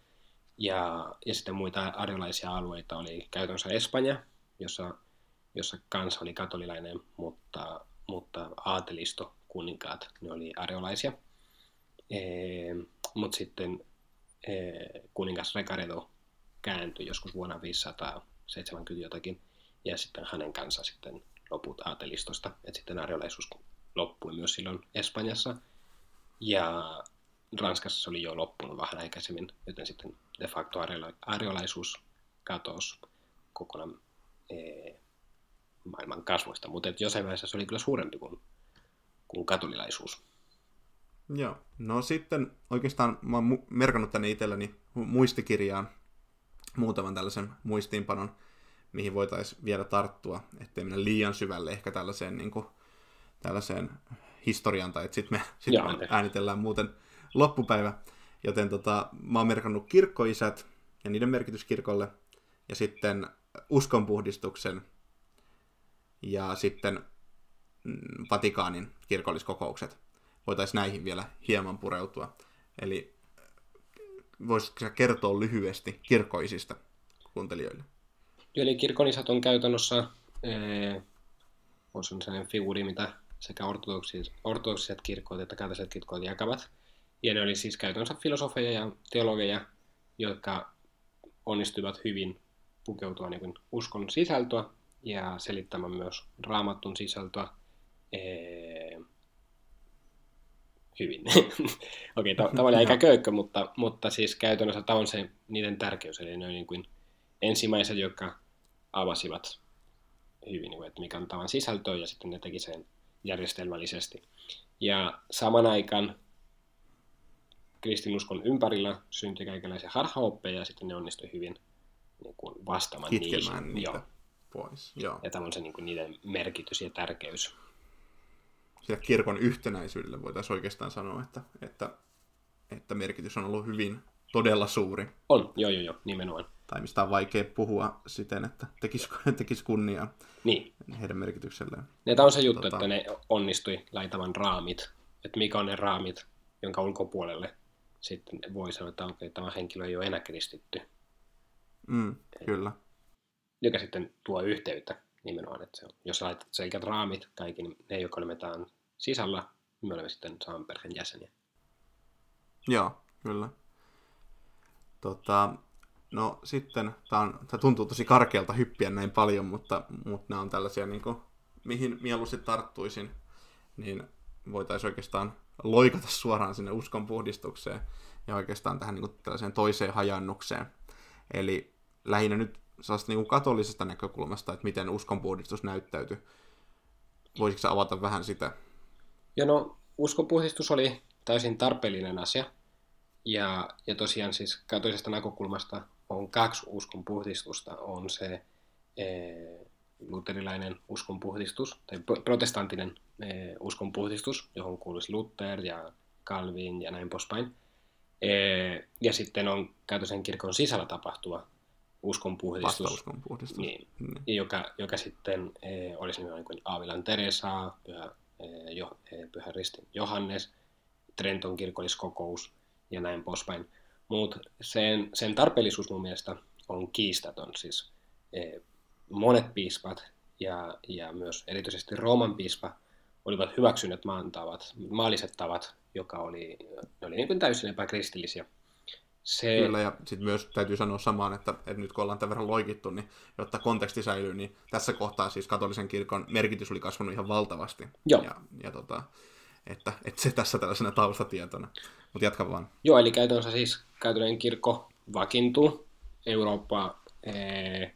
Ja, ja sitten muita arjolaisia alueita oli käytännössä Espanja, jossa, jossa kansa oli katolilainen, mutta, mutta aatelisto, kuninkaat, ne oli arjolaisia. E, mutta sitten e, kuningas Recaredo kääntyi joskus vuonna 570 jotakin, ja sitten hänen kanssa sitten loput aatelistosta, että sitten arjolaisuus loppui myös silloin Espanjassa – ja Ranskassa se oli jo loppunut vähän aikaisemmin, joten sitten de facto ariolaisuus katosi kokonaan ee, maailman kasvoista. Mutta jossain vaiheessa se oli kyllä suurempi kuin, kuin katolilaisuus. Joo, no sitten oikeastaan mä oon merkannut tänne itselleni muistikirjaan muutaman tällaisen muistiinpanon, mihin voitaisiin vielä tarttua, ettei mennä liian syvälle ehkä tällaiseen, niin kuin, tällaiseen historian, tai että sitten me, sit me [laughs] äänitellään muuten loppupäivä. Joten tota, mä oon merkannut kirkkoisät ja niiden merkitys kirkolle, ja sitten uskonpuhdistuksen, ja sitten mm, Vatikaanin kirkolliskokoukset. Voitaisiin näihin vielä hieman pureutua. Eli voisitko kertoa lyhyesti kirkkoisista kuuntelijoille? Eli kirkollisat on käytännössä ee, on sellainen figuuri, mitä sekä ortodoksiset, ortodoksiset kirkkoit että katoliset kirkkoit jakavat. Ja ne oli siis käytännössä filosofeja ja teologeja, jotka onnistuivat hyvin pukeutua niin uskon sisältöä ja selittämään myös raamattun sisältöä ee, hyvin. [laughs] Okei, okay, tavallaan aika [laughs] köykkö, mutta, mutta siis käytännössä tämä on se niiden tärkeys, eli ne on niin kuin ensimmäiset, jotka avasivat hyvin, niin että mikä on tavan sisältö, ja sitten ne teki sen järjestelmällisesti. Ja saman aikaan kristinuskon ympärillä syntyi kaikenlaisia harhaoppeja, ja sitten ne onnistui hyvin niin kuin vastaamaan Kitkemään niihin. niitä Joo. pois. Joo. Ja tämä on se niin kuin niiden merkitys ja tärkeys. Sillä kirkon yhtenäisyydelle voitaisiin oikeastaan sanoa, että, että, että merkitys on ollut hyvin todella suuri. On, joo joo joo, nimenomaan. Tai mistä on vaikea puhua siten, että tekisi, [laughs] tekisi kunniaa Niin, heidän merkitykselleen. ja tämä on se juttu, Tota- että ne onnistui laitamaan raamit. Että mikä on ne raamit, jonka ulkopuolelle sitten voi sanoa, että okay, tämä henkilö ei ole enää kristitty. Mm, kyllä. Joka sitten tuo yhteyttä nimenomaan, että se on, jos laitat selkeät raamit kaikki, niin ne, jotka olemme tämän sisällä, niin me olemme sitten saman perheen jäseniä. Joo, kyllä. Tota, no sitten, tämä, on, tämä tuntuu tosi karkealta hyppiä näin paljon, mutta, mutta nämä on tällaisia, niin kuin, mihin mieluusti tarttuisin, niin voitaisiin oikeastaan loikata suoraan sinne uskon puhdistukseen ja oikeastaan tähän niin kuin, tällaiseen toiseen hajannukseen. Eli lähinnä nyt niin katolisesta näkökulmasta, että miten uskonpuhdistus näyttäytyi. Voisitko avata vähän sitä? Ja no, uskonpuhdistus oli täysin tarpeellinen asia. Ja, ja tosiaan siis katolisesta näkökulmasta on kaksi uskonpuhdistusta. On se e, luterilainen uskonpuhdistus, tai pro- protestanttinen e, uskonpuhdistus, johon kuuluisi Luther ja Calvin ja näin poispäin. E, ja sitten on katolisen kirkon sisällä tapahtuva uskonpuhdistus. Vastauskonpuhdistus. Niin, Niin. joka, joka sitten eh, olisi niin kuin Aavilan Teresa, Pyhä, eh, jo, eh, Pyhä Ristin Johannes, Trenton kirkolliskokous ja näin poispäin. Mutta sen, sen tarpeellisuus mun mielestä on kiistaton. Siis, eh, monet piispat ja, ja myös erityisesti Rooman piispa olivat hyväksyneet maan tavat, maalliset tavat, joka oli, ne oli niin kuin täysin epäkristillisiä. Se, Kyllä, ja sitten myös täytyy sanoa samaan, että, että nyt kun ollaan tämän verran loikittu, niin jotta konteksti säilyy, niin tässä kohtaa siis katolisen kirkon merkitys oli kasvanut ihan valtavasti. Joo. Ja, ja tota, että, että se tässä tällaisena taustatietona. Mutta jatka vaan. Joo, eli käytännössä siis katolinen kirkko vakiintuu, Eurooppa ee,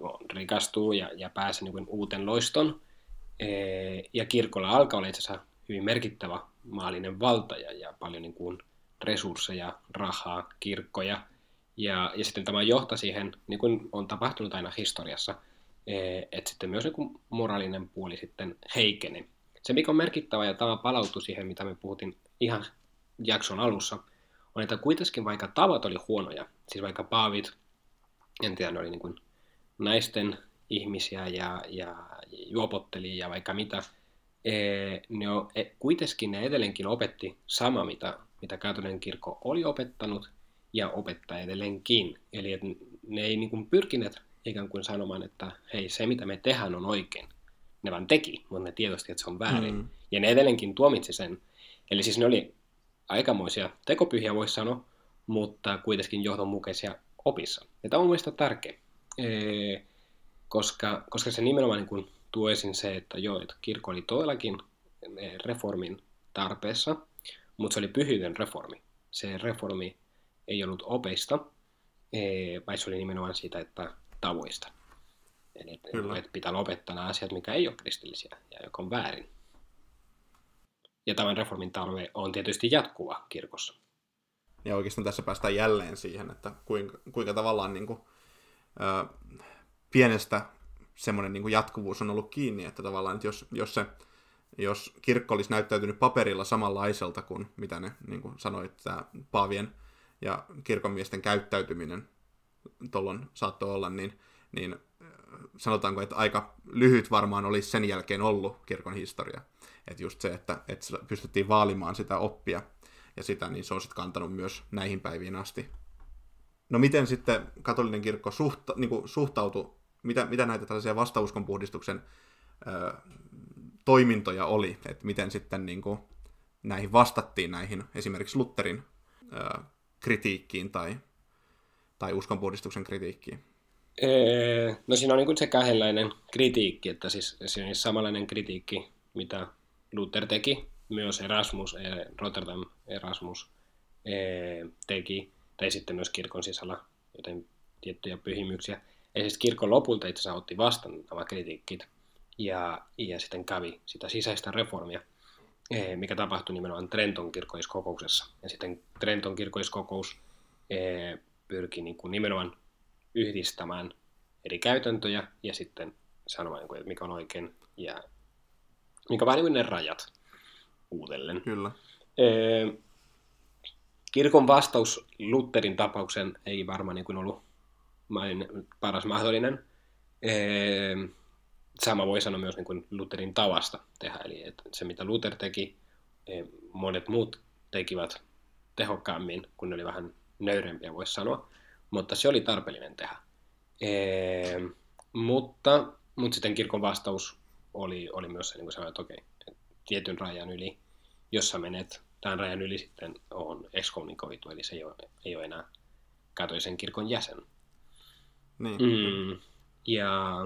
no, rikastuu ja, ja pääsee niin uuteen loiston. Ee, ja kirkolla alkaa olla itse asiassa hyvin merkittävä maallinen valta ja, ja paljon niin kuin resursseja, rahaa, kirkkoja. Ja, ja sitten tämä johtaa siihen, niin kuin on tapahtunut aina historiassa, ee, että sitten myös niin moraalinen puoli sitten heikenee. Se, mikä on merkittävä, ja tämä palautuu siihen, mitä me puhuttiin ihan jakson alussa, on, että kuitenkin vaikka tavat oli huonoja, siis vaikka paavit, en tiedä, ne oli niin kuin naisten ihmisiä ja, ja juopotteli ja vaikka mitä, ee, ne on, e, kuitenkin ne edelleenkin opetti sama, mitä, mitä katolinen kirkko oli opettanut ja opettaa edelleenkin. Eli että ne ei niin kuin pyrkineet ikään kuin sanomaan, että hei, se mitä me tehdään on oikein. Ne vaan teki, mutta ne tiedosti, että se on väärin. Mm. Ja ne edelleenkin tuomitsi sen. Eli siis ne oli aikamoisia tekopyhiä, voisi sanoa, mutta kuitenkin johdonmukaisia opissa. Ja tämä on mielestäni tärkeä, ee, koska, koska se nimenomaan niin kuin tuo esiin se, että joo, että kirkko oli todellakin reformin tarpeessa, mutta se oli pyhyyden reformi. Se reformi ei ollut opeista, ee, vaan se oli nimenomaan siitä, että tavoista. Eli Kyllä. että pitää lopettaa nämä asiat, mikä ei ole kristillisiä ja joka on väärin. Ja tämän reformin tarve on tietysti jatkuva kirkossa. Ja oikeastaan tässä päästään jälleen siihen, että kuinka, kuinka tavallaan niin kuin, ö, pienestä semmoinen niin kuin jatkuvuus on ollut kiinni, että tavallaan, että jos, jos, se, jos kirkko olisi näyttäytynyt paperilla samanlaiselta kuin mitä ne niin kuin sanoit, tämä paavien ja kirkonmiesten käyttäytyminen tuolloin saattoi olla, niin, niin ö, sanotaanko, että aika lyhyt varmaan olisi sen jälkeen ollut kirkon historia. Että just se, että, että pystyttiin vaalimaan sitä oppia ja sitä, niin se on sitten kantanut myös näihin päiviin asti. No miten sitten katolinen kirkko suhta, niin suhtautui, mitä, mitä näitä tällaisia vastauskonpuhdistuksen ö, toimintoja oli, että miten sitten niin kuin, näihin vastattiin näihin esimerkiksi Lutherin ö, kritiikkiin tai, tai uskonpuhdistuksen kritiikkiä? No siinä on niin se kahdenlainen kritiikki, että siis on samanlainen kritiikki, mitä Luther teki, myös Erasmus, Rotterdam Erasmus teki, tai sitten myös kirkon sisällä joten tiettyjä pyhimyksiä. Ja siis kirkon lopulta itse asiassa otti vastaan nämä kritiikit ja, ja sitten kävi sitä sisäistä reformia, mikä tapahtui nimenomaan Trenton kirkolliskokouksessa. Ja sitten Trenton kirkolliskokous pyrki niin kuin nimenomaan yhdistämään eri käytäntöjä ja sitten sanomaan, että mikä on oikein ja mikä vähän niin ne rajat uudelleen. Kyllä. kirkon vastaus Lutherin tapauksen ei varmaan niin kuin ollut paras mahdollinen. Sama voi sanoa myös niin kuin Lutherin tavasta tehdä, eli että se mitä Luther teki, monet muut tekivät tehokkaammin, kun ne oli vähän nöyrempiä, voisi sanoa mutta se oli tarpeellinen tehdä. Ee, mutta, mutta sitten kirkon vastaus oli, oli myös se, niin kuin sanoin, että okei, tietyn rajan yli, jos sä menet tämän rajan yli sitten on ekskommunikoitu, eli se ei ole, ei ole enää katoisen kirkon jäsen. Niin. Mm, ja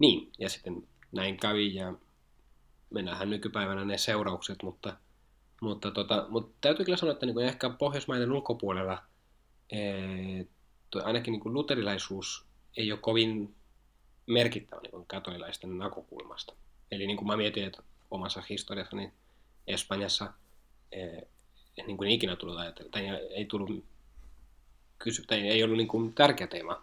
niin, ja sitten näin kävi, ja me nähdään nykypäivänä ne seuraukset, mutta, mutta, tota, mutta täytyy kyllä sanoa, että niin kuin ehkä Pohjoismaiden ulkopuolella ainakin niin kuin luterilaisuus ei ole kovin merkittävä niin kuin katolilaisten näkökulmasta. Eli niin kuin mä mietin, että omassa historiassani Espanjassa eh, niin kuin ikinä tullut ajatella, tai ei tullut kysy, tai ei ollut niin kuin tärkeä teema,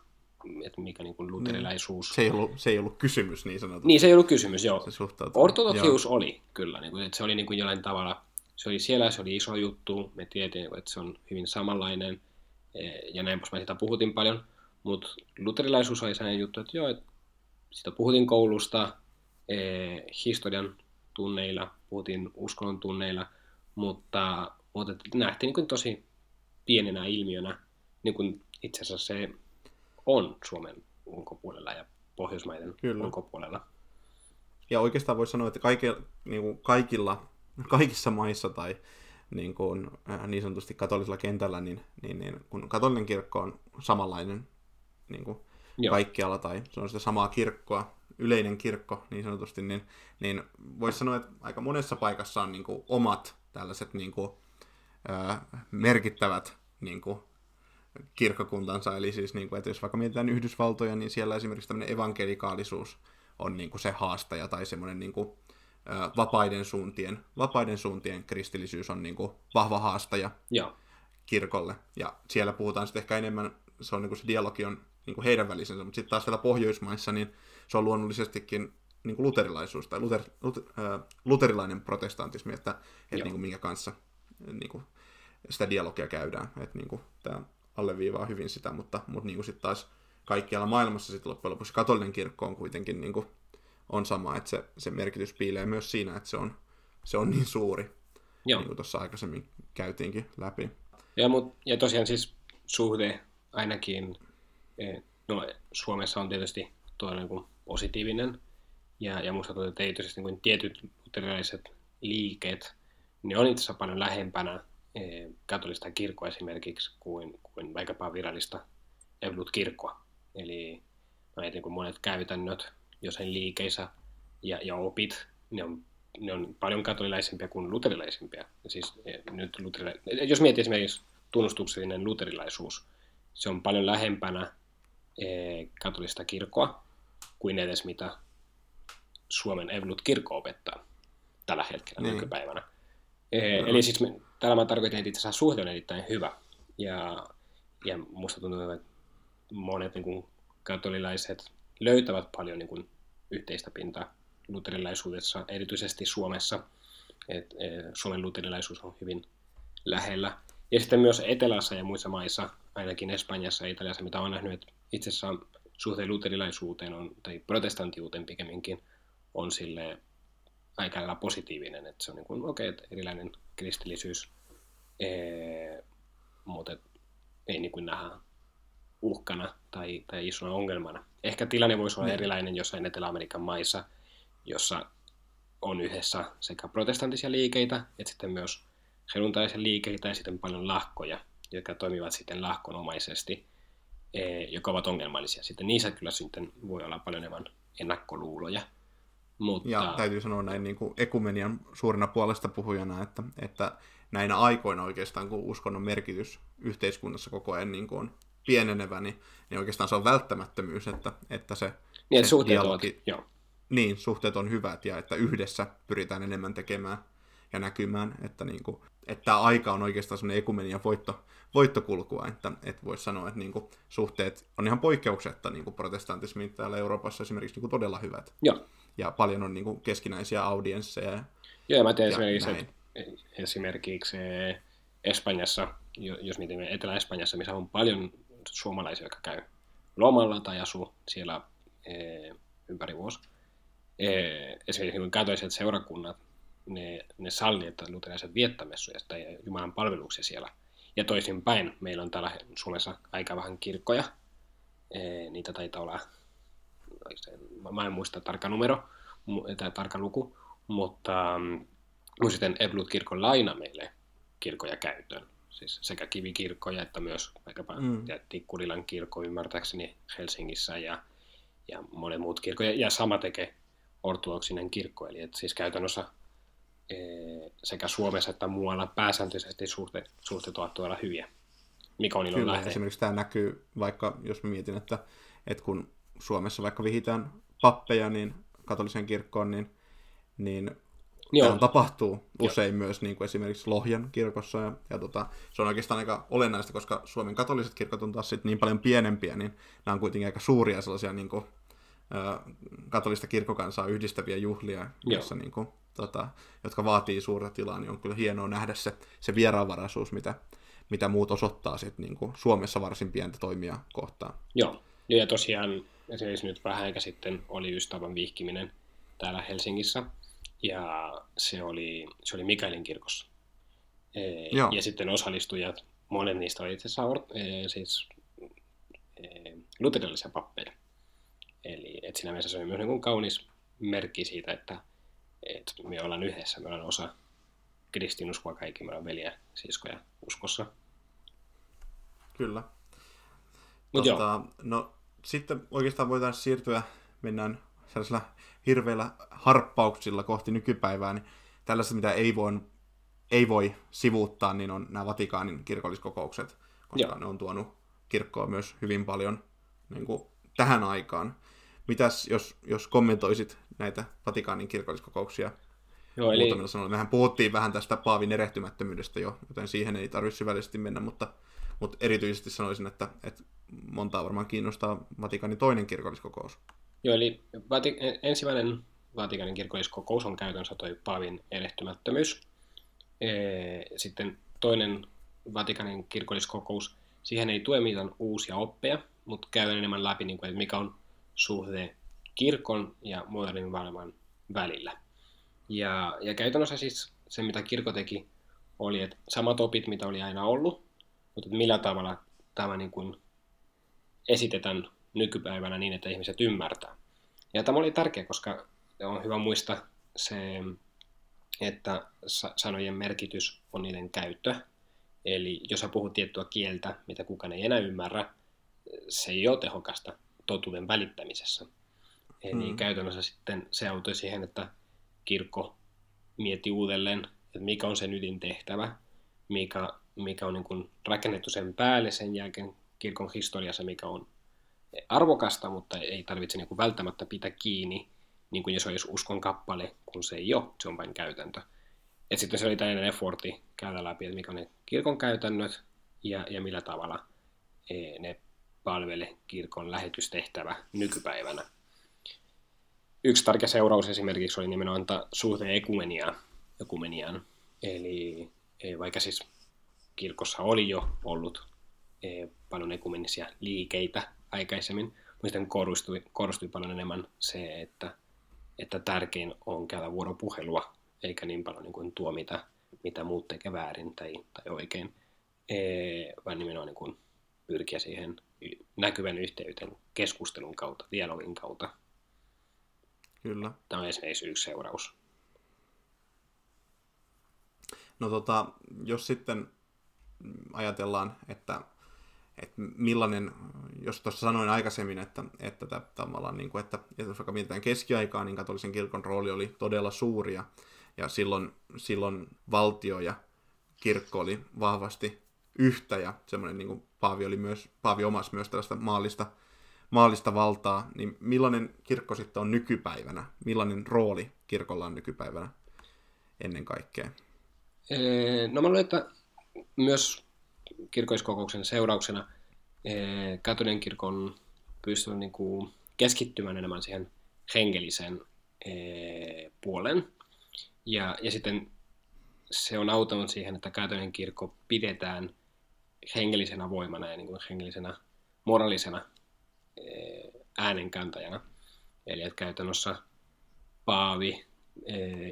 että mikä niin kuin luterilaisuus... Se ei, ollut, se ei ollut kysymys niin sanotusti. Niin, se ei ollut kysymys, joo. Se Ortodoksius joo. oli kyllä, niin kuin, että se oli niin kuin jollain tavalla, se oli siellä, se oli iso juttu, me tiedettiin, että se on hyvin samanlainen, ja näin poispäin sitä puhutin paljon, mutta luterilaisuus oli sellainen juttu, että joo, että sitä puhutin koulusta, historian tunneilla, puhuttiin uskonnon tunneilla, mutta, mutta nähtiin niin tosi pienenä ilmiönä, niin kuin itse asiassa se on Suomen ulkopuolella ja Pohjoismaiden Kyllä. ulkopuolella. Ja oikeastaan voisi sanoa, että kaikilla, niin kuin kaikilla, kaikissa maissa tai niin, kuin, äh, niin sanotusti katolisella kentällä, niin, niin, niin kun katolinen kirkko on samanlainen niin kuin kaikkialla, tai se on sitä samaa kirkkoa, yleinen kirkko niin sanotusti, niin, niin voisi sanoa, että aika monessa paikassa on niin kuin, omat tällaiset niin kuin, äh, merkittävät niin kuin, kirkkokuntansa, eli siis, niin kuin, että jos vaikka mietitään Yhdysvaltoja, niin siellä esimerkiksi tämmöinen evankelikaalisuus on niin kuin, se haastaja tai semmoinen niin kuin, vapaiden suuntien, vapaiden suuntien kristillisyys on niin kuin vahva haastaja ja. kirkolle. Ja siellä puhutaan sitten ehkä enemmän, se on niin kuin se dialogi on niin kuin heidän välisensä, mutta sitten taas siellä Pohjoismaissa, niin se on luonnollisestikin niin kuin luterilaisuus tai luter, luter, äh, luterilainen protestantismi, että, että niin kuin minkä kanssa niin kuin sitä dialogia käydään. Että niin kuin, tämä alleviivaa hyvin sitä, mutta, mutta niin kuin sitten taas kaikkialla maailmassa sitten loppujen lopuksi katolinen kirkko on kuitenkin niin kuin on sama, että se, se merkitys piilee myös siinä, että se on, se on niin suuri, Joo. niin kuin tuossa aikaisemmin käytiinkin läpi. Ja, mut, ja tosiaan siis suhde ainakin, eh, no Suomessa on tietysti niin kuin positiivinen, ja, ja musta tuntuu, että erityisesti niin tietyt luterilaiset liikkeet, niin on itse asiassa paljon lähempänä katolista kirkkoa esimerkiksi kuin, kuin vaikkapa virallista Evolut-kirkkoa. Eli mä mietin, kun monet käytännöt jossain liikeissä ja, ja opit, ne on, ne on paljon katolilaisempia kuin luterilaisempia. Siis, e, nyt luterila- e, jos miettii esimerkiksi tunnustuksellinen luterilaisuus, se on paljon lähempänä eh, katolista kirkkoa kuin edes mitä Suomen Evolut-kirkko opettaa tällä hetkellä niin. nykypäivänä. Eh, no. Eli siis me, tällä mä tarkoitan, että itse asiassa suhde on erittäin hyvä. Ja, ja musta tuntuu, että monet niin kuin, katolilaiset löytävät paljon niin kuin, yhteistä pintaa luterilaisuudessa, erityisesti Suomessa. Et, e, Suomen luterilaisuus on hyvin lähellä. Ja sitten myös Etelässä ja muissa maissa, ainakin Espanjassa ja Italiassa, mitä olen nähnyt, että itse asiassa suhteen luterilaisuuteen on, tai protestantiuteen pikemminkin on sille aika lailla positiivinen, että se on niin kuin, okei, okay, että erilainen kristillisyys, ee, mutta ei niin kuin nähdä uhkana tai, tai isona ongelmana. Ehkä tilanne voisi olla niin. erilainen jossain Etelä-Amerikan maissa, jossa on yhdessä sekä protestantisia liikeitä, että sitten myös helluntaisia liikeitä ja sitten paljon lahkoja. jotka toimivat sitten lahkonomaisesti, e, jotka ovat ongelmallisia. Sitten niissä kyllä sitten voi olla paljon enemmän ennakkoluuloja. Mutta... Ja täytyy sanoa näin niin kuin ekumenian suurina puolesta puhujana, että, että näinä aikoina oikeastaan, kun uskonnon merkitys yhteiskunnassa koko ajan niin kuin on pienenevä, niin, niin oikeastaan se on välttämättömyys, että, että se, niin, se suhteet dialogi, ovat, joo. Niin, suhteet on hyvät ja että yhdessä pyritään enemmän tekemään ja näkymään, että, niin kuin, että tämä aika on oikeastaan semmoinen ekumenian voitto, voittokulkua, että, että voisi sanoa, että niin kuin, suhteet on ihan poikkeuksetta niin kuin protestantismiin täällä Euroopassa esimerkiksi niin kuin todella hyvät. Joo. Ja paljon on niin kuin, keskinäisiä audiensseja. Joo, mä tiedän esimerkiksi, että esimerkiksi Espanjassa, jos mietimme Etelä-Espanjassa, missä on paljon suomalaisia, jotka käy lomalla tai asuu siellä e, ympäri vuosi. E, esimerkiksi niin katoliset seurakunnat, ne, ne salli, että luterilaiset viettämessuja tai Jumalan palveluksia siellä. Ja toisinpäin, meillä on täällä Suomessa aika vähän kirkkoja. E, niitä taitaa olla, mä en muista tarkka numero tai tarkka luku, mutta mun sitten Eblut-kirkon laina meille kirkkoja käyttöön. Siis sekä kivikirkkoja että myös vaikkapa mm. Tikkurilan kirkko ymmärtääkseni Helsingissä ja, ja monet muut kirkkoja. Ja sama tekee ortodoksinen kirkko, eli että siis käytännössä e, sekä Suomessa että muualla pääsääntöisesti suhteet, suhteet ovat todella hyviä. Mikä on Kyllä, esimerkiksi tämä näkyy, vaikka jos mä mietin, että, että kun Suomessa vaikka vihitään pappeja niin katolisen kirkkoon, niin, niin Joo. tapahtuu usein Joo. myös niin kuin esimerkiksi Lohjan kirkossa. Ja, ja tota, se on oikeastaan aika olennaista, koska Suomen katoliset kirkot on taas sit niin paljon pienempiä, niin nämä on kuitenkin aika suuria sellaisia niin kuin, ä, katolista kirkkokansaa yhdistäviä juhlia, jossa, niin kuin, tota, jotka vaatii suurta tilaa, niin on kyllä hienoa nähdä se, se vieraanvaraisuus, mitä, mitä muut osoittaa sit, niin kuin Suomessa varsin pientä toimia kohtaan. Joo, ja tosiaan esimerkiksi nyt vähän aika sitten oli ystävän vihkiminen täällä Helsingissä, ja se oli, se oli Mikaelin kirkossa. E, ja sitten osallistujat, monet niistä oli itse asiassa e, siis e, luterilaisia pappeja. Eli et siinä mielessä se on myös niin kuin kaunis merkki siitä, että, että me ollaan yhdessä, me ollaan osa kristinuskoa kaikki, me ollaan veliä, siskoja uskossa. Kyllä. Mut tota, no, sitten oikeastaan voitaisiin siirtyä, mennään sellaisella hirveillä harppauksilla kohti nykypäivää, niin tällaista, mitä ei voi, ei voi sivuuttaa, niin on nämä Vatikaanin kirkolliskokoukset, koska Joo. ne on tuonut kirkkoa myös hyvin paljon niin kuin tähän aikaan. Mitäs, jos, jos kommentoisit näitä Vatikaanin kirkolliskokouksia Joo, eli... muutamilla sanoilla? Mehän puhuttiin vähän tästä Paavin erehtymättömyydestä jo, joten siihen ei tarvitse syvällisesti mennä, mutta, mutta erityisesti sanoisin, että, että montaa varmaan kiinnostaa Vatikaanin toinen kirkolliskokous. Joo, eli Vati- ensimmäinen Vatikanin kirkolliskokous on käytännössä toi Paavin erehtymättömyys. Sitten toinen Vatikanin kirkolliskokous, siihen ei tue mitään uusia oppeja, mutta käydään enemmän läpi, niin kuin, että mikä on suhde kirkon ja modernin maailman välillä. Ja, ja käytännössä siis se, mitä kirkko teki, oli, että samat opit, mitä oli aina ollut, mutta millä tavalla tämä niin kuin esitetään nykypäivänä niin, että ihmiset ymmärtää. Ja tämä oli tärkeä, koska on hyvä muistaa se, että sanojen merkitys on niiden käyttö. Eli jos sä puhut tiettyä kieltä, mitä kukaan ei enää ymmärrä, se ei ole tehokasta totuuden välittämisessä. Eli mm. käytännössä sitten se auttoi siihen, että kirkko mietti uudelleen, että mikä on sen ydintehtävä, mikä, mikä on niin kuin rakennettu sen päälle sen jälkeen kirkon historiassa, mikä on arvokasta, mutta ei tarvitse niin kuin välttämättä pitää kiinni, niin kuin jos olisi uskon kappale, kun se ei ole, se on vain käytäntö. Et sitten se oli tällainen efforti käydä läpi, että mikä on ne kirkon käytännöt ja, ja millä tavalla e, ne palvele kirkon lähetystehtävä nykypäivänä. Yksi tärkeä seuraus esimerkiksi oli nimenomaan suhteen ekumenia, ekumeniaan. Eli e, vaikka siis kirkossa oli jo ollut paljon ekumenisia liikeitä aikaisemmin. Muistan korostui, korostui paljon enemmän se, että, että tärkein on käydä vuoropuhelua, eikä niin paljon niin kuin tuo, mitä, mitä muut tekee väärin tai, tai oikein, ee, vaan nimenomaan niin kuin pyrkiä siihen näkyvän yhteyden keskustelun kautta, dialogin kautta. Kyllä. Tämä on esimerkiksi yksi seuraus. No tota, jos sitten ajatellaan, että, että millainen, jos tuossa sanoin aikaisemmin, että, että tavallaan, niin kuin, että, että jos vaikka mietitään keskiaikaa, niin katolisen kirkon rooli oli todella suuri ja, ja silloin, silloin valtio ja kirkko oli vahvasti yhtä ja semmoinen niin kuin Paavi oli myös, Paavi omasi myös tällaista maallista, maallista valtaa, niin millainen kirkko sitten on nykypäivänä? Millainen rooli kirkolla on nykypäivänä ennen kaikkea? No mä luulen, että myös kirkoiskokouksen seurauksena katolinen kirkon pystynyt niin kuin keskittymään enemmän siihen hengelliseen puolen. Ja, ja sitten se on auttanut siihen, että katolinen kirkko pidetään hengellisenä voimana ja niin kuin hengellisenä moraalisena äänenkantajana. Eli että käytännössä Paavi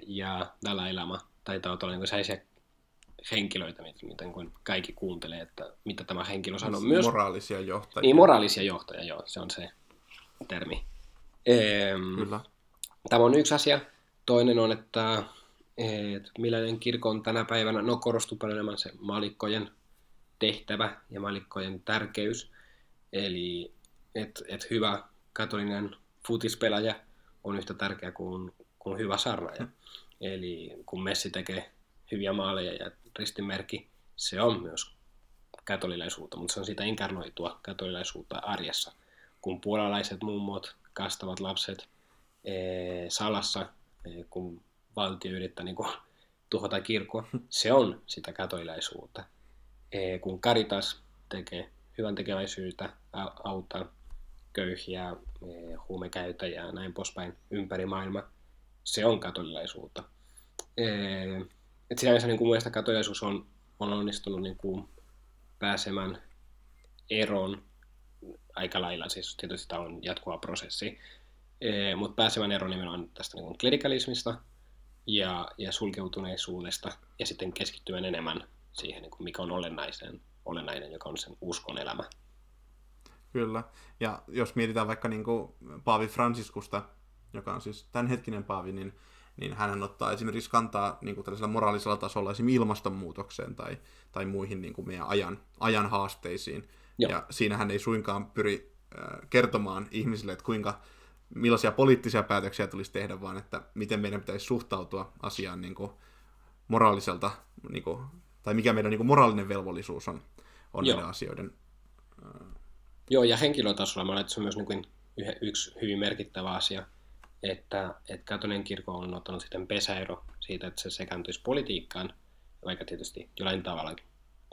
ja Dalai Lama taitaa olla niin sellaisia henkilöitä, miten kuin kaikki kuuntelee, että mitä tämä henkilö sanoo. Siis myös moraalisia johtajia. Niin, moraalisia johtajia, joo, se on se termi. Ehm, Kyllä. Tämä on yksi asia. Toinen on, että, että millainen kirkko on tänä päivänä, no korostuu paljon enemmän se malikkojen tehtävä ja malikkojen tärkeys. Eli että et hyvä katolinen futispelaaja on yhtä tärkeä kuin, kuin hyvä sarnaja. Eli kun Messi tekee hyviä maaleja ja ristimerkki, se on myös katolilaisuutta, mutta se on sitä inkarnoitua katolilaisuutta arjessa. Kun puolalaiset mummot kastavat lapset ee, salassa, ee, kun valtio yrittää niin kuin, tuhota kirkkoa, se on sitä katolilaisuutta. Ee, kun Karitas tekee hyvän tekeväisyyttä, auttaa köyhiä, huumekäytäjiä ja näin poispäin ympäri maailmaa, se on katolilaisuutta. Et sinänsä niin kuin katolilaisuus on, on onnistunut niin kuin pääsemään eroon aika lailla, siis tietysti tämä on jatkuva prosessi, e, mutta pääsemään eroon nimenomaan tästä niin kuin klerikalismista ja, ja sulkeutuneisuudesta ja sitten keskittymään enemmän siihen, niin kuin mikä on olennaisen, olennainen, joka on sen uskon elämä. Kyllä, ja jos mietitään vaikka niin kuin Paavi Franciskusta, joka on siis tämänhetkinen paavi, niin niin hän ottaa esimerkiksi kantaa niin kuin tällaisella moraalisella tasolla esimerkiksi ilmastonmuutokseen tai, tai muihin niin kuin meidän ajan, ajan haasteisiin. Joo. Ja siinä hän ei suinkaan pyri äh, kertomaan ihmisille, että kuinka, millaisia poliittisia päätöksiä tulisi tehdä, vaan että miten meidän pitäisi suhtautua asiaan niin kuin moraaliselta, niin kuin, tai mikä meidän niin kuin moraalinen velvollisuus on, on näiden asioiden. Joo, ja henkilötasolla mä olen, että se on myös niin kuin yksi hyvin merkittävä asia, että, että katolinen kirkko on ottanut sitten pesäero siitä, että se sekääntyisi politiikkaan, vaikka tietysti jollain tavalla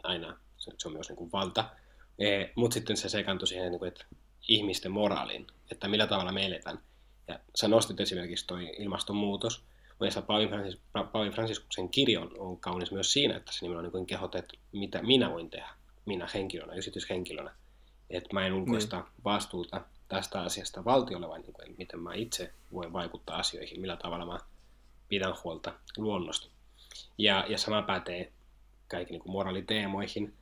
aina se, on myös niin kuin valta, e, mutta sitten se sekantui siihen niin kuin, että ihmisten moraaliin, että millä tavalla me eletään. Ja sä nostit esimerkiksi toi ilmastonmuutos, mutta Paavi, Francis, Paavi Fransiskuksen kirjo on, on kaunis myös siinä, että se nimenomaan niin kehotet, että mitä minä voin tehdä, minä henkilönä, yksityishenkilönä. Että mä en ulkoista niin. vastuuta tästä asiasta valtiolle, vai niin kuin, miten mä itse voin vaikuttaa asioihin, millä tavalla mä pidän huolta luonnosta. Ja, ja sama pätee kaikki niin moraaliteemoihin,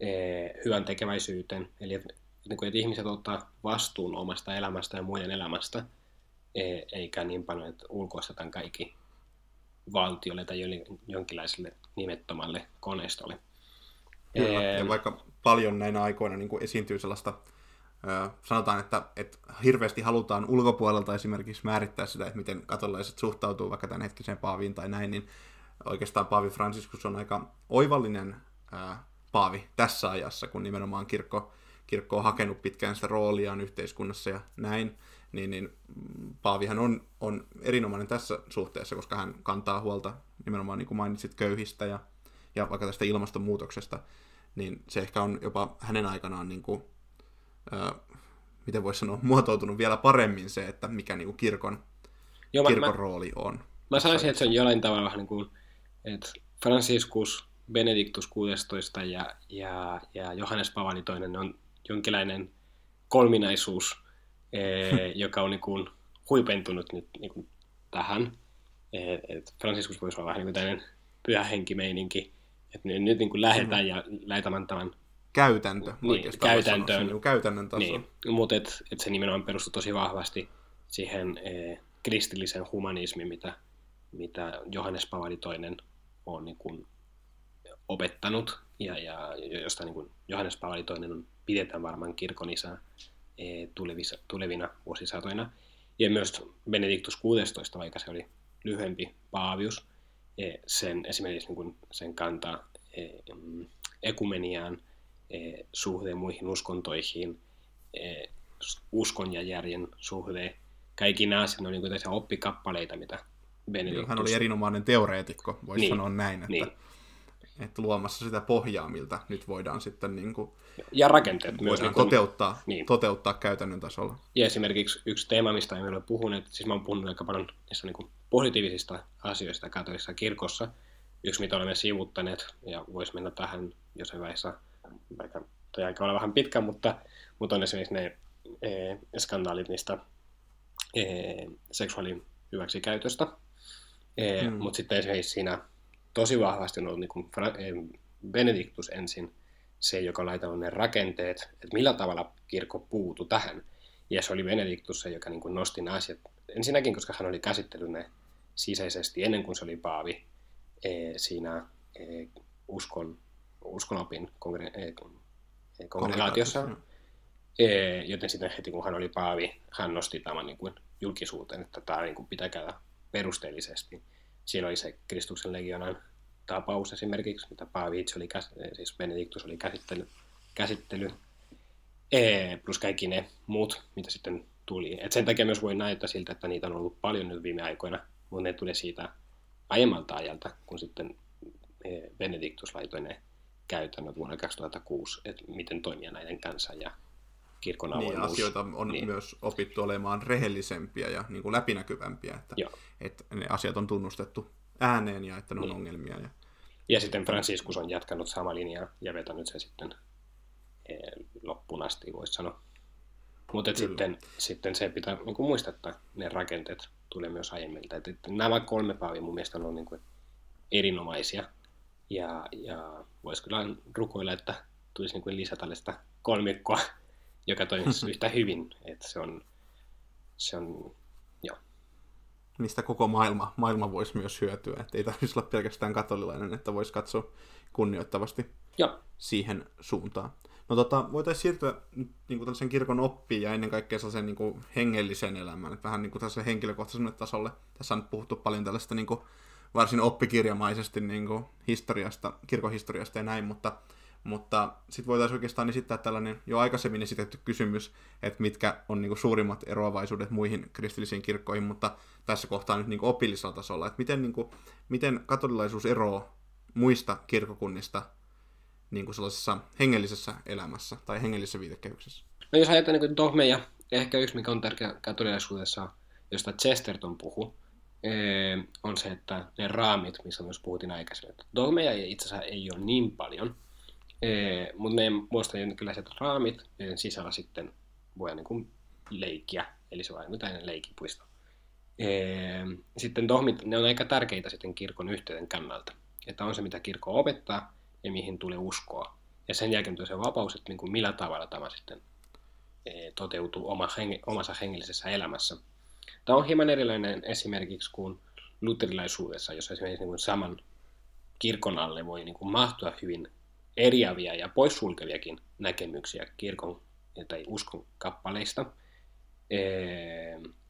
ee, hyvän tekeväisyyteen, eli että, niin kuin, että ihmiset ottaa vastuun omasta elämästä ja muiden elämästä, ee, eikä niin paljon, että ulkoistetaan kaikki valtiolle tai jonkinlaiselle nimettomalle koneistolle. Kyllä, ja vaikka paljon näinä aikoina niin kuin esiintyy sellaista sanotaan, että, että hirveästi halutaan ulkopuolelta esimerkiksi määrittää sitä, että miten katolaiset suhtautuu vaikka tämän hetkiseen paaviin tai näin, niin oikeastaan Paavi Franciscus on aika oivallinen ää, paavi tässä ajassa, kun nimenomaan kirkko, kirkko on hakenut pitkään sitä rooliaan yhteiskunnassa ja näin, niin, niin Paavihan on, on erinomainen tässä suhteessa, koska hän kantaa huolta nimenomaan, niin kuin mainitsit, köyhistä ja, ja vaikka tästä ilmastonmuutoksesta, niin se ehkä on jopa hänen aikanaan niin kuin, miten voisi sanoa, muotoutunut vielä paremmin se, että mikä niin kuin kirkon, Joo, kirkon mä, rooli on. Mä sanoisin, että se on jollain tavalla vähän niin kuin, että Franciscus, Benedictus 16 ja, ja, ja Johannes Pavali toinen on jonkinlainen kolminaisuus, ee, [laughs] joka on niin kuin huipentunut nyt niin kuin tähän. Et, et Franciscus voisi olla vähän niin kuin tämmöinen pyhä henkimeininki, että nyt, nyt niin kuin lähdetään mm-hmm. ja lähdetään tämän käytäntö niin, käytäntöön. Niin, käytännön taso. Niin, mutta et, et se nimenomaan perustuu tosi vahvasti siihen e, kristillisen humanismiin, mitä, mitä Johannes Pavali II on niin kuin opettanut, ja, ja josta niin kuin Johannes Paavali toinen pidetään varmaan kirkon isä e, tulevissa, tulevina vuosisatoina. Ja myös Benediktus 16, vaikka se oli lyhyempi paavius, e, sen esimerkiksi niin kuin sen kantaa e, mm, ekumeniaan, suhde muihin uskontoihin, uskon ja järjen suhde, kaikki nämä asiat on niin oppikappaleita, mitä Benediktus... Hän oli erinomainen teoreetikko, voisi niin, sanoa näin, että, niin. että luomassa sitä pohjaa, miltä nyt voidaan sitten niin kuin, ja rakenteet myös niin kuin, toteuttaa, niin. toteuttaa käytännön tasolla. Ja esimerkiksi yksi teema, mistä emme ole puhuneet, siis mä oon puhunut aika paljon niissä niin kuin positiivisista asioista katolisessa kirkossa, yksi mitä olemme sivuttaneet, ja voisi mennä tähän jossain vaiheessa, vaikka toi aika olla vähän pitkä, mutta, mutta on esimerkiksi ne e, skandaalit niistä e, seksuaalin hyväksikäytöstä, e, mm. mutta sitten esimerkiksi siinä tosi vahvasti on ollut niin kuin e, Benediktus ensin, se, joka laittanut ne rakenteet, että millä tavalla kirkko puutu tähän. Ja se oli Benediktus se, joka niin kuin nosti ne asiat. Ensinnäkin, koska hän oli käsitellyt ne sisäisesti ennen kuin se oli paavi e, siinä e, uskon, uskonopin kongre, e, kongregaatiossa. E, joten sitten heti kun hän oli paavi, hän nosti tämän niin kuin julkisuuteen, että tämä niin kuin pitää käydä perusteellisesti. Siellä oli se Kristuksen legionan tapaus esimerkiksi, mitä Paavi itse oli, siis Benediktus oli käsittely, käsittely plus kaikki ne muut, mitä sitten tuli. Et sen takia myös voi näyttää siltä, että niitä on ollut paljon nyt viime aikoina, mutta ne tuli siitä aiemmalta ajalta, kun sitten Benediktus laitoi ne käytännöt vuonna 2006, että miten toimia näiden kanssa ja kirkon niin, avoimuus. Niin, asioita on niin. myös opittu olemaan rehellisempiä ja niin kuin läpinäkyvämpiä, että, että ne asiat on tunnustettu ääneen ja että ne on niin. ongelmia. Ja... ja sitten Franciscus on jatkanut sama linjaa ja vetänyt se sitten eh, loppuun asti, voisi sanoa. Mutta sitten, sitten se pitää niin kuin muistaa, että ne rakenteet tulee myös aiemmilta. Et, et nämä kolme paavia mun mielestä on niin kuin erinomaisia. Ja, ja voisi kyllä rukoilla, että tulisi niin kuin lisää tällaista kolmikkoa, joka toimisi [laughs] yhtä hyvin. Et se on, se on mistä koko maailma, maailma voisi myös hyötyä. Että ei tarvitsisi olla pelkästään katolilainen, että voisi katsoa kunnioittavasti ja. siihen suuntaan. No tota, voitaisiin siirtyä nyt niin kuin tällaisen kirkon oppiin ja ennen kaikkea sellaisen niin kuin hengelliseen elämään, että vähän niin kuin tällaisen henkilökohtaiselle tasolle. Tässä on nyt puhuttu paljon tällaista niin kuin varsin oppikirjamaisesti niin kuin historiasta, kirkohistoriasta ja näin, mutta mutta sitten voitaisiin oikeastaan esittää tällainen jo aikaisemmin esitetty kysymys, että mitkä on niin kuin suurimmat eroavaisuudet muihin kristillisiin kirkkoihin, mutta tässä kohtaa nyt niin kuin opillisella tasolla, että miten, niin kuin, miten katolilaisuus eroaa muista kirkokunnista niin kuin sellaisessa hengellisessä elämässä tai hengellisessä viitekehyksessä? No jos ajatellaan niin dogmeja, ehkä yksi mikä on tärkeä katolilaisuudessa, josta Chesterton puhuu, on se, että ne raamit, missä myös puhuttiin aikaisemmin, että dogmeja itse asiassa ei ole niin paljon, mutta meidän muista jonkinlaiset raamit, joiden sisällä sitten voi niin leikkiä, eli se on jotain leikipuisto. Sitten dogmit, ne on aika tärkeitä sitten kirkon yhteyden kannalta, että on se mitä kirkko opettaa ja mihin tulee uskoa. Ja sen jälkeen tulee se vapaus, että niin kuin millä tavalla tämä sitten toteutuu oma henge, omassa hengellisessä elämässä. Tämä on hieman erilainen esimerkiksi kuin luterilaisuudessa, jossa esimerkiksi niin saman kirkon alle voi niin mahtua hyvin eriäviä ja poissulkeviakin näkemyksiä kirkon tai uskon kappaleista, e,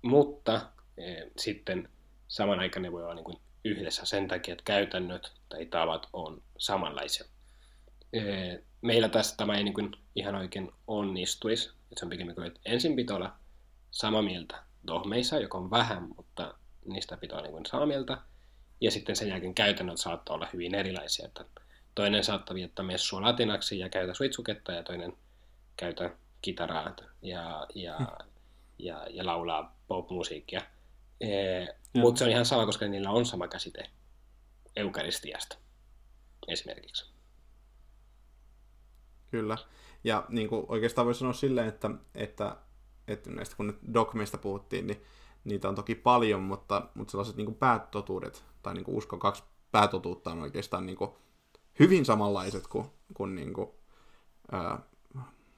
mutta e, sitten saman aikaan ne voi olla niin yhdessä sen takia, että käytännöt tai tavat on samanlaisia. Meillä tässä tämä ei niin ihan oikein onnistuisi, se on pikemmin kuin, että ensin pitää olla samaa mieltä dogmeissa, joka on vähän, mutta niistä pitää olla niin mieltä, ja sitten sen jälkeen käytännöt saattaa olla hyvin erilaisia, että Toinen saattaa viettää messua latinaksi ja käytä suitsuketta ja toinen käytä kitaraa ja, ja, hmm. [laughs] ja, ja laulaa pop-musiikkia. E, Mutta se on ihan sama, koska niillä on sama käsite eukaristiasta esimerkiksi. Kyllä. Ja niin kuin oikeastaan voi sanoa silleen, että, että, että näistä kun nyt dogmeista puhuttiin, niin niitä on toki paljon, mutta, mutta sellaiset niin päätotuudet, tai niin uskon kaksi päätotuutta on oikeastaan niin kuin hyvin samanlaiset kuin, kuin, niin kuin ää,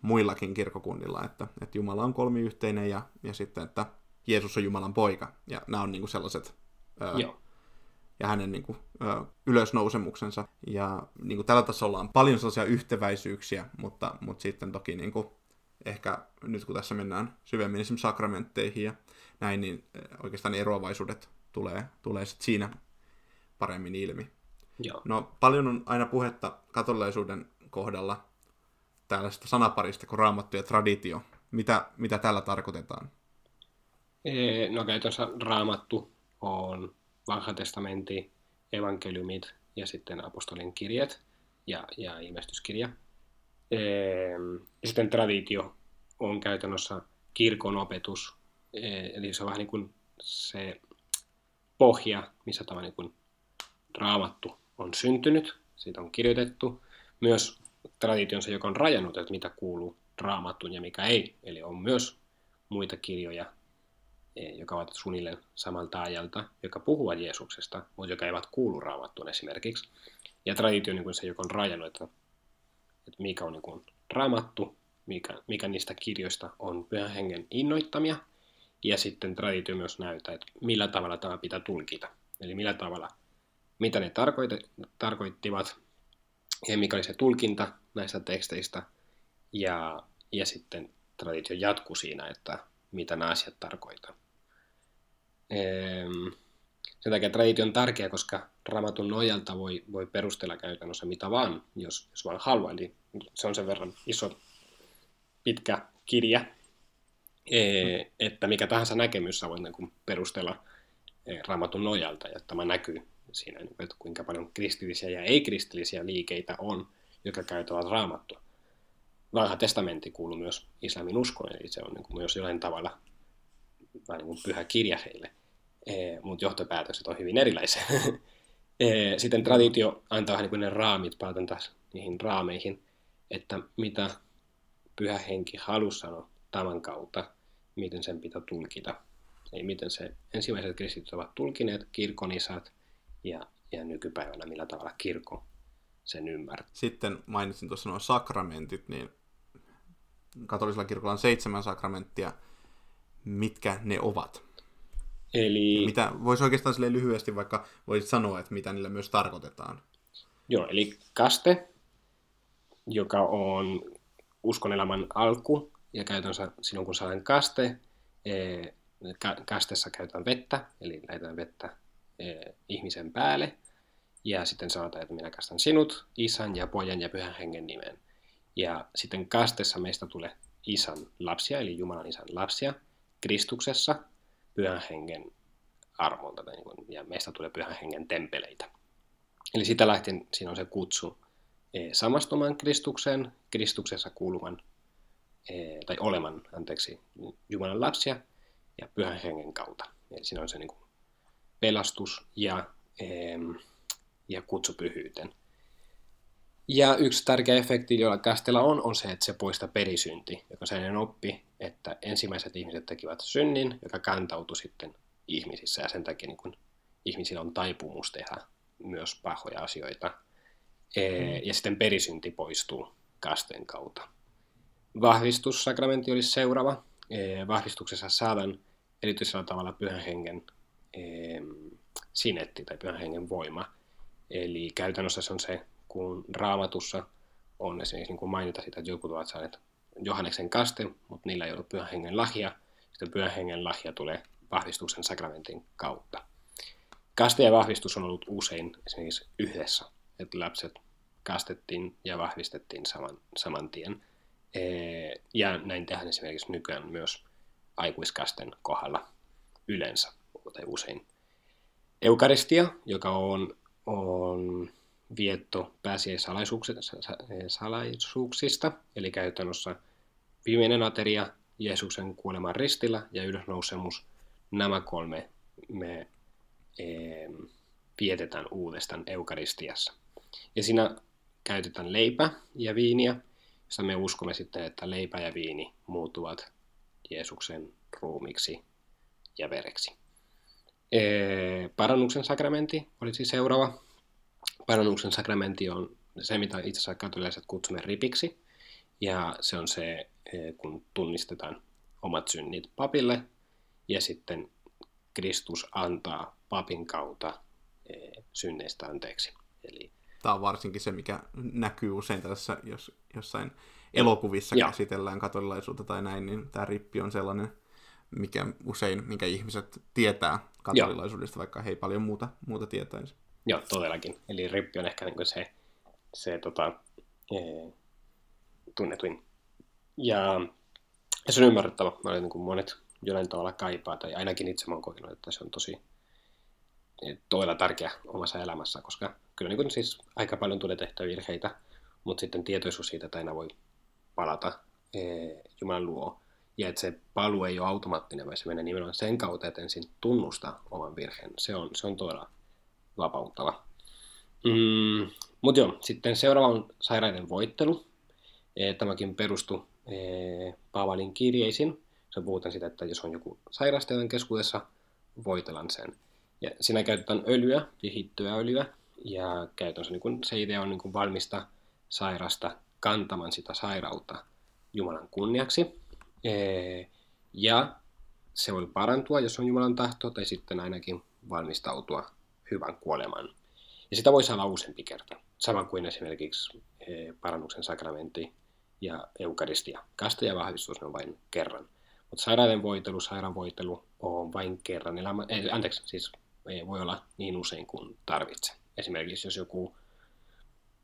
muillakin kirkokunnilla, että, että Jumala on kolmiyhteinen ja, ja sitten, että Jeesus on Jumalan poika. Ja nämä on niin kuin sellaiset... Ää, Joo. ja hänen niin kuin, ylösnousemuksensa. Ja niin kuin tällä tasolla on paljon sellaisia yhteväisyyksiä, mutta, mutta sitten toki niin kuin, ehkä nyt kun tässä mennään syvemmin esimerkiksi sakramentteihin ja näin, niin oikeastaan ne eroavaisuudet tulee, tulee sitten siinä paremmin ilmi. Joo. No paljon on aina puhetta katolilaisuuden kohdalla tällaista sanaparista kuin raamattu ja traditio. Mitä, mitä tällä tarkoitetaan? Ee, no käytännössä raamattu on vanha testamentti, evankeliumit ja sitten apostolin kirjat ja, ja ilmestyskirja. Ee, ja sitten traditio on käytännössä kirkon opetus, ee, eli se on vähän niin kuin se pohja, missä tämä niin kuin raamattu on syntynyt, siitä on kirjoitettu. Myös tradition se, joka on rajannut, että mitä kuuluu raamattuun ja mikä ei. Eli on myös muita kirjoja, e, jotka ovat suunnilleen samalta ajalta, joka puhuvat Jeesuksesta, mutta joka eivät kuulu raamattuun esimerkiksi. Ja traditio on niin se, joka on rajannut, että, että mikä on niin kuin raamattu, mikä, mikä niistä kirjoista on pyhän hengen innoittamia, ja sitten traditio myös näyttää, että millä tavalla tämä pitää tulkita. Eli millä tavalla, mitä ne tarkoittivat, ja mikä oli se tulkinta näistä teksteistä, ja, ja sitten traditio jatkuu siinä, että mitä nämä asiat tarkoittaa. Ehm, sen takia traditio on tärkeä, koska raamatun nojalta voi, voi perustella käytännössä mitä vaan, jos, jos vaan haluaa. Eli se on sen verran iso, pitkä kirja, e, että mikä tahansa näkemys voi niin perustella e, raamatun nojalta, ja tämä näkyy siinä, niin että kuinka paljon kristillisiä ja ei-kristillisiä liikeitä on, jotka käyttävät raamattua. Vanha testamentti kuuluu myös islamin uskoon, eli se on niin kuin myös jollain tavalla vähän niin kuin pyhä kirja heille, e, mutta johtopäätökset on hyvin erilaisia. [laughs] e, sitten traditio antaa vähän niin ne raamit, palataan taas niihin raameihin, että mitä pyhä henki halusi sanoa tämän kautta, miten sen pitää tulkita. Eli miten se ensimmäiset kristityt ovat tulkineet, kirkon isät, ja, ja nykypäivänä millä tavalla kirkko sen ymmärtää. Sitten mainitsin tuossa nuo sakramentit, niin katolisella kirkolla on seitsemän sakramenttia. Mitkä ne ovat? Eli... Mitä, voisi oikeastaan sille lyhyesti vaikka voisit sanoa, että mitä niillä myös tarkoitetaan. Joo, eli kaste, joka on uskonelämän alku, ja käytännössä silloin kun saadaan kaste, kastessa käytetään vettä, eli lähetään vettä ihmisen päälle. Ja sitten sanotaan, että minä kastan sinut, isän ja pojan ja pyhän hengen nimen. Ja sitten kastessa meistä tulee isän lapsia, eli Jumalan isän lapsia, Kristuksessa pyhän hengen armolta, niin ja meistä tulee pyhän hengen tempeleitä. Eli sitä lähtien siinä on se kutsu eh, samastumaan Kristukseen, Kristuksessa kuuluvan eh, tai oleman, anteeksi, Jumalan lapsia ja pyhän hengen kautta. Eli siinä on se niin kuin pelastus ja, ja kutsupyhyyten. Ja yksi tärkeä efekti, jolla kästellä on, on se, että se poistaa perisynti, joka sen oppi, että ensimmäiset ihmiset tekivät synnin, joka kantautui sitten ihmisissä, ja sen takia niin kun ihmisillä on taipumus tehdä myös pahoja asioita. Mm. Ja sitten perisynti poistuu kasteen kautta. Vahvistussakramentti olisi seuraava. Vahvistuksessa saadaan erityisellä tavalla pyhän hengen sinetti tai pyhän hengen voima. Eli käytännössä se on se, kun raamatussa on esimerkiksi niin kuin mainita sitä, että jotkut ovat saaneet Johanneksen kaste, mutta niillä ei ollut pyhän hengen lahja. Sitten pyhän hengen lahja tulee vahvistuksen sakramentin kautta. Kaste ja vahvistus on ollut usein esimerkiksi yhdessä, että lapset kastettiin ja vahvistettiin saman, saman tien. Ja näin tehdään esimerkiksi nykyään myös aikuiskasten kohdalla yleensä tai usein. Eukaristia, joka on, on vietto pääsiäissalaisuuksista, eli käytännössä viimeinen ateria, Jeesuksen kuoleman ristillä ja ylösnousemus, nämä kolme me e, vietetään uudestaan Eukaristiassa. Ja siinä käytetään leipä ja viiniä, jossa me uskomme sitten, että leipä ja viini muuttuvat Jeesuksen ruumiksi ja vereksi. Parannuksen sakramentti olisi seuraava. Parannuksen sakramentti on se, mitä itse asiassa katolilaiset kutsumme ripiksi. Ja se on se, kun tunnistetaan omat synnit papille ja sitten Kristus antaa papin kautta synneistä anteeksi. Eli, Tämä on varsinkin se, mikä näkyy usein tässä, jos jossain elokuvissa Joo. käsitellään katolilaisuutta tai näin, niin tämä rippi on sellainen, mikä usein, minkä ihmiset tietää katolilaisuudesta, Joo. vaikka he ei paljon muuta, muuta tietäisi. Joo, todellakin. Eli rippi on ehkä niin se, se tota, ee, tunnetuin. Ja, ja se on ymmärrettävä. Mä olen, niin kuin monet jollain tavalla kaipaa, tai ainakin itse olen kokenut, että se on tosi todella tärkeä omassa elämässä, koska kyllä niin kuin siis aika paljon tulee tehtyä virheitä, mutta sitten tietoisuus siitä, että aina voi palata ee, Jumalan luo. Ja että se paluu ei ole automaattinen, vaan se menee nimenomaan sen kautta, että ensin tunnustaa oman virheen. Se on, se on todella vapauttava. Mm, Mutta joo, sitten seuraava on sairaiden voittelu. E, tämäkin perustuu e, Paavalin kirjeisiin. Se puhutaan siitä, että jos on joku sairastajan keskuudessa, voitellaan sen. Ja siinä käytetään öljyä, vihittyä öljyä, ja käytännössä niin kun, se idea on niin kun valmista sairasta kantamaan sitä sairautta Jumalan kunniaksi. E, ja se voi parantua, jos on Jumalan tahto, tai sitten ainakin valmistautua hyvän kuoleman. Ja sitä voi saada useampi kerta, sama kuin esimerkiksi e, parannuksen sakramentti ja eukaristia. Kaste ja vahvistus on vain kerran. Mutta sairaiden voitelu, sairaanvoitelu on vain kerran elämä, eh, anteeksi, siis ei voi olla niin usein kuin tarvitsee. Esimerkiksi jos joku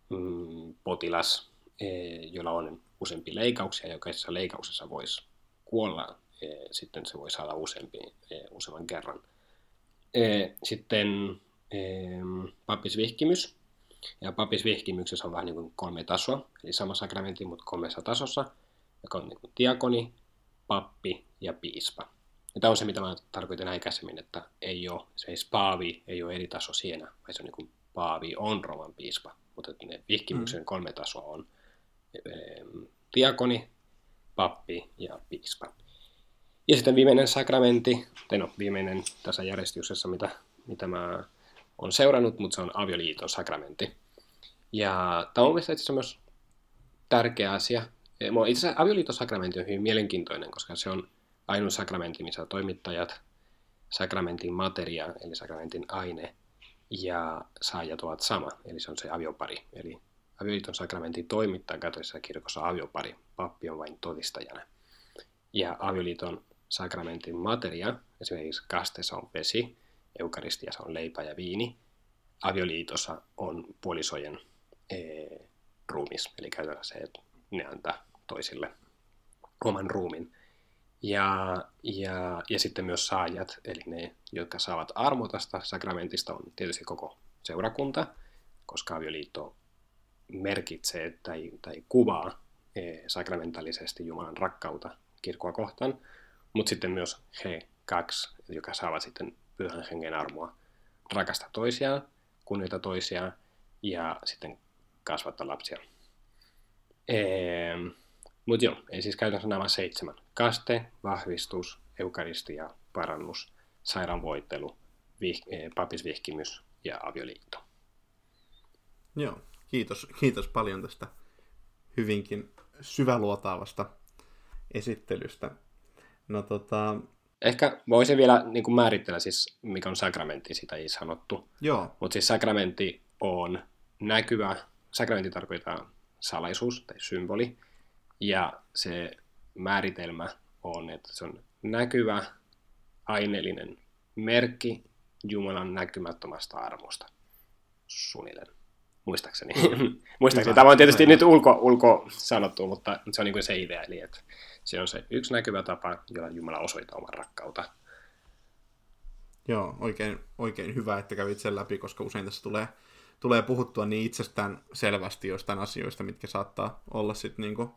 mm, potilas, eh, jolla on useampi leikkauksia, jokaisessa leikkauksessa voisi kuolla, eh, sitten se voi saada useampi, eh, useamman kerran. Eh, sitten papisvihkimys. Ja papisvihkimyksessä on vähän niin kuin kolme tasoa, eli sama sakramentti, mutta kolmessa tasossa, joka on niin kuin diakoni, pappi ja piispa. Ja tämä on se, mitä mä tarkoitin aikaisemmin, että ei ole, se ei paavi ei ole eri taso siinä, vaan se on niin kuin paavi on Roman piispa. Mutta ne vihkimyksen mm. kolme tasoa on diakoni, pappi ja piispa. Ja sitten viimeinen sakramentti, tai no viimeinen tässä järjestyksessä, mitä, mitä mä on seurannut, mutta se on avioliiton sakramentti. Ja tämä on mielestäni myös tärkeä asia. Itse asiassa avioliiton sakramentti on hyvin mielenkiintoinen, koska se on ainut sakramentti, missä toimittajat, sakramentin materia, eli sakramentin aine, ja saajat ovat sama, eli se on se aviopari. Eli avioliiton sakramentin toimittaja katolisessa kirkossa aviopari, pappi on vain todistajana. Ja avioliiton sakramentin materia, esimerkiksi kasteessa on vesi, eukaristiassa on leipä ja viini, avioliitossa on puolisojen ee, ruumis, eli käytännössä se, että ne antaa toisille oman ruumin. Ja, ja, ja sitten myös saajat, eli ne, jotka saavat armotasta sakramentista, on tietysti koko seurakunta, koska avioliitto merkitsee tai, tai kuvaa ee, sakramentaalisesti Jumalan rakkautta kirkkoa kohtaan, mutta sitten myös he kaksi, jotka saavat sitten pyhän hengen armoa rakastaa toisiaan, kunnioita toisiaan ja sitten kasvattaa lapsia. Eee, mutta joo, ei siis käytännössä nämä seitsemän. Kaste, vahvistus, eukaristia, parannus, sairaanvoittelu, vih, e, papisvihkimys ja avioliitto. Joo, kiitos, kiitos paljon tästä hyvinkin syväluotaavasta esittelystä. No tota... Ehkä voisin vielä niin kuin määritellä siis, mikä on sakramentti, sitä ei sanottu. Joo. Mutta siis sakramentti on näkyvä, sakramentti tarkoittaa salaisuus tai symboli, ja se määritelmä on, että se on näkyvä, aineellinen merkki Jumalan näkymättömästä armosta suunnilleen. Muistaakseni. [laughs] Muistaakseni. Tämä on tietysti nyt ulko, ulko sanottu, mutta se on niin kuin se idea. Eli että se on se yksi näkyvä tapa, jolla Jumala osoittaa oman rakkautta. Joo, oikein, oikein hyvä, että kävit sen läpi, koska usein tässä tulee, tulee puhuttua niin itsestään selvästi jostain asioista, mitkä saattaa olla sitten niinku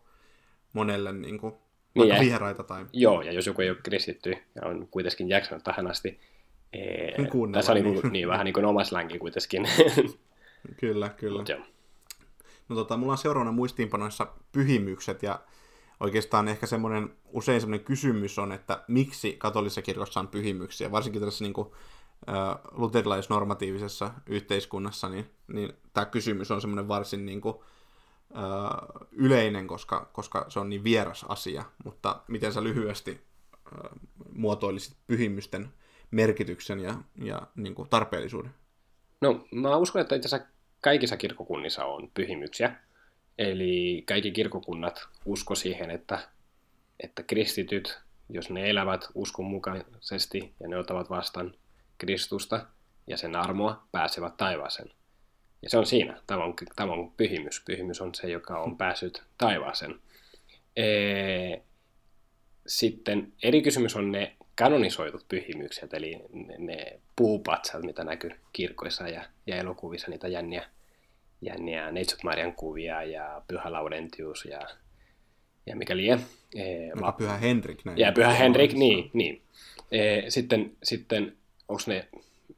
monelle niinku niin, vieraita. Tai... Joo, ja jos joku ei ole kristitty ja on kuitenkin jaksanut tähän asti, ee, tässä on niin, niin, niin, vähän niin kuin oma kuitenkin. [laughs] kyllä, kyllä. Mut, no tota, mulla on seuraavana muistiinpanoissa pyhimykset, ja oikeastaan ehkä semmoinen, usein semmoinen kysymys on, että miksi katolisessa kirkossa on pyhimyksiä, varsinkin tässä niin kuin, uh, luterilaisnormatiivisessa yhteiskunnassa, niin, niin tämä kysymys on semmoinen varsin niin kuin, uh, yleinen, koska, koska se on niin vieras asia, mutta miten sä lyhyesti uh, muotoilisit pyhimysten merkityksen ja, ja niin kuin tarpeellisuuden? No, mä uskon, että itse asiassa kaikissa kirkokunnissa on pyhimyksiä. Eli kaikki kirkokunnat usko siihen, että, että kristityt, jos ne elävät uskon mukaisesti ja ne ottavat vastaan Kristusta ja sen armoa, pääsevät taivaaseen. Ja se on siinä. Tämä on, tämä on pyhimys. Pyhimys on se, joka on päässyt taivaaseen. Ee, sitten eri kysymys on ne kanonisoidut pyhimykset, eli ne, ne puupatsat, mitä näkyy kirkoissa ja, ja elokuvissa, niitä jänniä, jänniä Neitsut Marian kuvia ja Pyhä Laurentius ja, ja mikä liian. E, la... Pyhä Henrik. Näin ja Pyhä Henrik, niin. niin. E, sitten, sitten onko ne,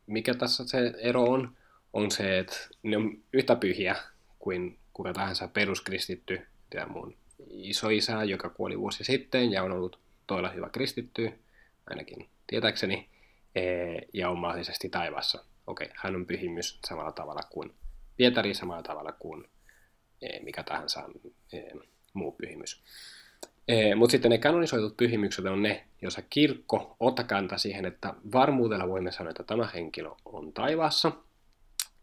mikä tässä se ero on? On se, että ne on yhtä pyhiä kuin kuka tahansa peruskristitty, ja mun isoisä, joka kuoli vuosi sitten ja on ollut todella hyvä kristitty, ainakin tietääkseni, e, ja on mahdollisesti taivaassa. Okei, hän on pyhimys samalla tavalla kuin Pietari, samalla tavalla kuin e, mikä tahansa e, muu pyhimys. Mutta sitten ne kanonisoitut pyhimykset on ne, joissa kirkko ottaa kanta siihen, että varmuudella voimme sanoa, että tämä henkilö on taivaassa.